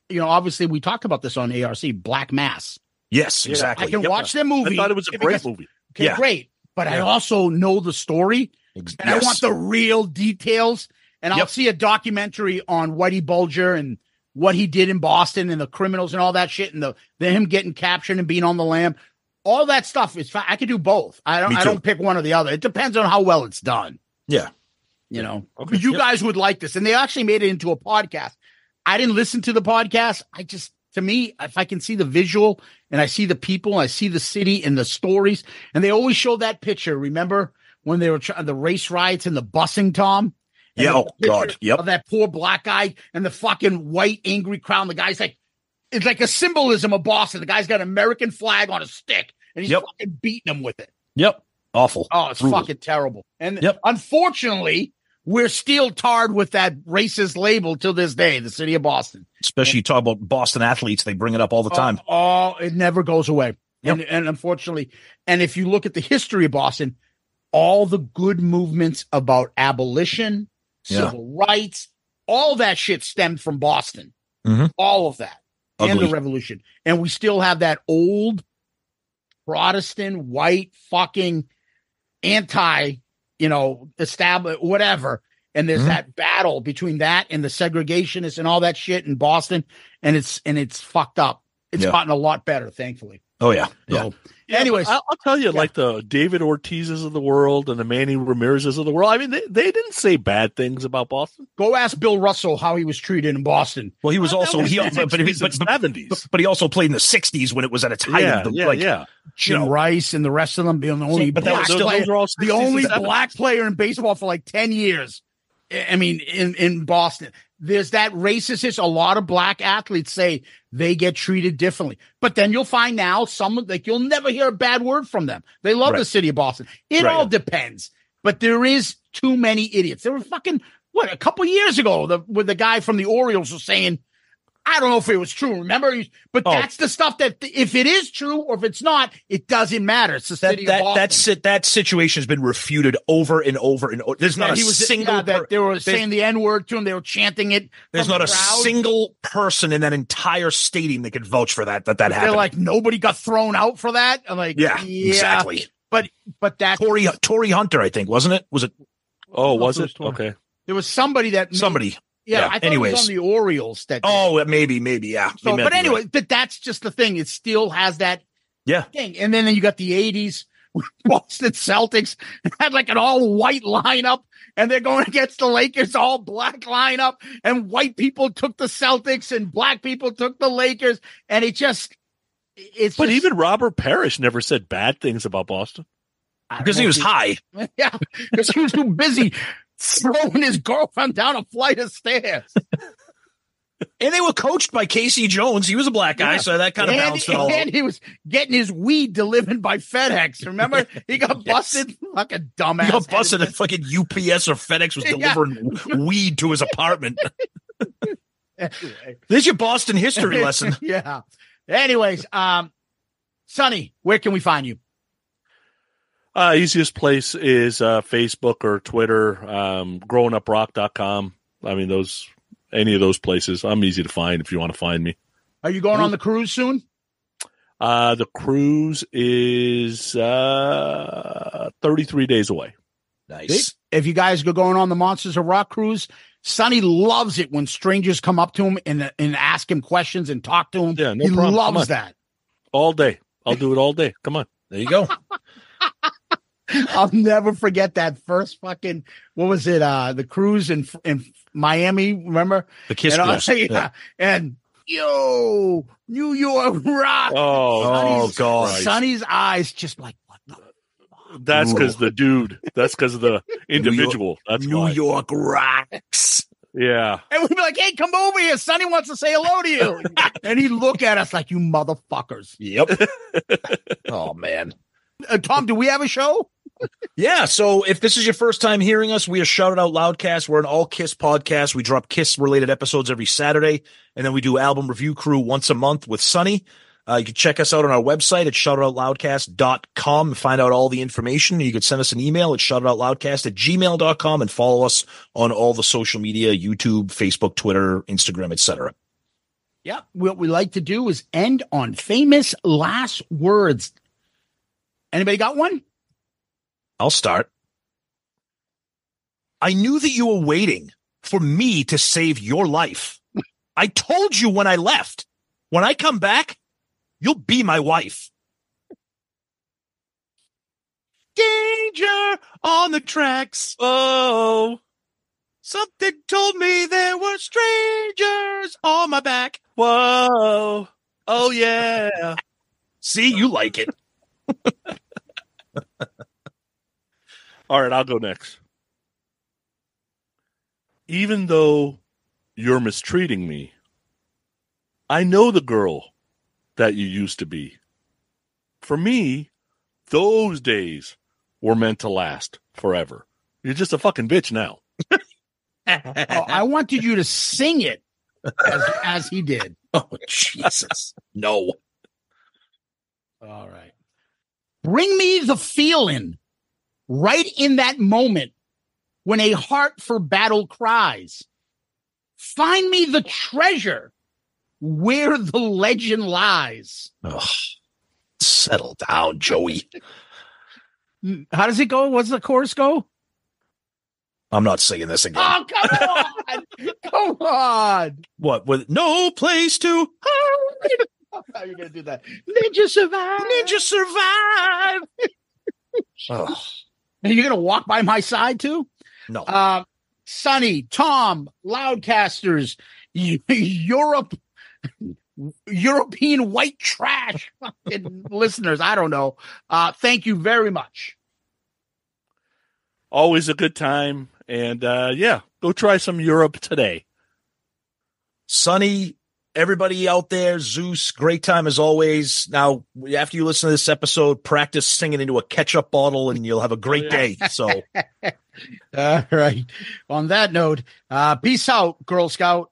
You know, obviously we talked about this on ARC. Black Mass. yes, exactly. I can Yep. watch the movie. I thought it was a because- great movie. Okay, Yeah. great. But I also know the story and I want the real details. And I'll see a documentary on Whitey Bulger and what he did in Boston and the criminals and all that shit and the, the him getting captured and being on the lam. All that stuff is fine. I could do both. I don't I don't pick one or the other. It depends on how well it's done. Yeah. You know. Okay. You Yep. guys would like this. And they actually made it into a podcast. I didn't listen to the podcast. I just to me, if I can see the visual and I see the people, I see the city and the stories, and they always show that picture. Remember when they were trying the race riots and the busing, Tom? And Yeah, oh, God, yep. Of that poor black guy and the fucking white angry crowd. The guy's like, it's like a symbolism of Boston. The guy's got an American flag on a stick and he's Yep. fucking beating him with it. Yep. Awful. Oh, it's Brutal. fucking terrible. And Yep. unfortunately, we're still tarred with that racist label till this day, the city of Boston. Especially you talk about Boston athletes, they bring it up all the time. Oh, oh, it never goes away. And and unfortunately, and if you look at the history of Boston, all the good movements about abolition, Yeah. civil rights, all that shit stemmed from Boston. Mhm. All of that. And the revolution. And we still have that old Protestant, white, fucking anti, you know, establish whatever. And there's Mhm. that battle between that and the segregationists and all that shit in Boston. And it's and it's fucked up. It's Yeah. gotten a lot better, thankfully. Oh yeah. Yeah. So, anyways, I'll, I'll tell you, like the David Ortizes of the world and the Manny Ramirez's of the world. I mean, they, they didn't say bad things about Boston. go ask Bill Russell how he was treated in Boston. Well, he was That also was he, the but, but, but, but, 70s. but, but he also played in the '60s when it was at its height. yeah, of the, yeah, like, yeah. Jim know- Rice and the rest of them being the only but black was still- player, those are all the only black player in baseball for like 10 years. I I mean, in, in Boston, there's that racist. A lot of black athletes say they get treated differently, but then you'll find now some like you'll never hear a bad word from them. They love the city of Boston. It Right. all depends, but there is too many idiots. There were fucking what a couple years ago, the with the guy from the Orioles was saying. I don't know if it was true. Remember, but Oh. that's the stuff that if it is true or if it's not, it doesn't matter. It's the that city of that Boston. that's it. That situation has been refuted over and over and over. There's not Yeah, a he was single. yeah, that per- they were saying the N word to him. They were chanting it. There's not the a single person in that entire stadium that could vouch for that. That that happened. They're like nobody got thrown out for that. I'm like, yeah, exactly. But but that Torii Torii Hunter, I think, wasn't it? Was it Oh, was it was it? torn. Okay. there was somebody that made- somebody? Yeah, yeah, I anyways. was on the Orioles that. did. Oh, maybe, maybe, yeah. so, but be right. anyway, but that's just the thing. It still has that Yeah. thing. And then then you got the '80s. Boston Celtics had like an all white lineup, and they're going against the Lakers, all black lineup, and white people took the Celtics, and black people took the Lakers, and it just, it's But just- even Robert Parish never said bad things about Boston. Because he was high. Yeah, because he was too busy throwing his girlfriend down a flight of stairs. And they were coached by K.C. Jones. He was a black guy, Yeah. so that kind of and, balanced it all. and he was getting his weed delivered by FedEx. Remember, he got Yes. busted. Fucking dumbass. He got busted at fucking UPS or FedEx was Yeah. delivering weed to his apartment. Anyway. There's your Boston history lesson. yeah. Anyways, um, Sonny, where can we find you? Uh, easiest place is uh, Facebook or Twitter, um, growinguprock.com. I mean, those, any of those places. I'm easy to find if you want to find me. Are you going on the cruise soon? Uh, the cruise is uh, 33 days away. Nice. If you guys go going on the Monsters of Rock cruise, Sonny loves it when strangers come up to him and and ask him questions and talk to him. Yeah, no he problem. Come loves that. All day. I'll do it all day. Come on. There you go. I'll never forget that first fucking what was it? Uh the cruise in in Miami, remember? The kiss and, I- cruise. yeah. and yo, New York rock. Oh, Oh, God. Christ. Sonny's eyes just like what the That's because the dude. That's because of the individual. That's New why. York rocks. Yeah. and we'd be like, hey, come over here. Sonny wants to say hello to you. and he'd look at us like you motherfuckers. Yep. oh man. Uh, Tom, do we have a show? Yeah. So if this is your first time hearing us, we are Shout It Out Loudcast. We're an all Kiss podcast. We drop Kiss related episodes every Saturday, and then we do album review crew once a month with Sonny. Uh, you can check us out on our website at shoutoutloudcast.com and find out all the information. You can send us an email at shoutoutloudcast at gmail.com and follow us on all the social media, YouTube, Facebook, Twitter, Instagram, etc. Yeah. What we like to do is end on famous last words. Anybody got one? I'll start. I knew that you were waiting for me to save your life. I told you when I left. When I come back, you'll be my wife. Danger on the tracks. Oh, something told me there were strangers on my back. Whoa. Oh, yeah. See, you like it. All right, I'll go next. Even though you're mistreating me, I know the girl that you used to be. For me, those days were meant to last forever. You're just a fucking bitch now. Oh, I wanted you to sing it as, as he did. Oh, Jesus. No. All right. Bring me the feeling right in that moment when a heart for battle cries. Find me the treasure where the legend lies. Ugh. Settle down, Joey. How does it go? What's the chorus go? I'm not singing this again. Oh, come on. come on. What with no place to How are you going to do that? Ninja survive. ninja survive? Ugh. Are you going to walk by my side too? No. Uh, Sonny, Tom, Loudcasters, Europe, European white trash listeners. I don't know. Uh, thank you very much. Always a good time. And uh, yeah, go try some Europe today. Sonny, everybody out there, Zeus, great time as always. Now, after you listen to this episode, practice singing into a ketchup bottle and you'll have a great day. So, All right. On that note, uh, peace out, Girl Scout.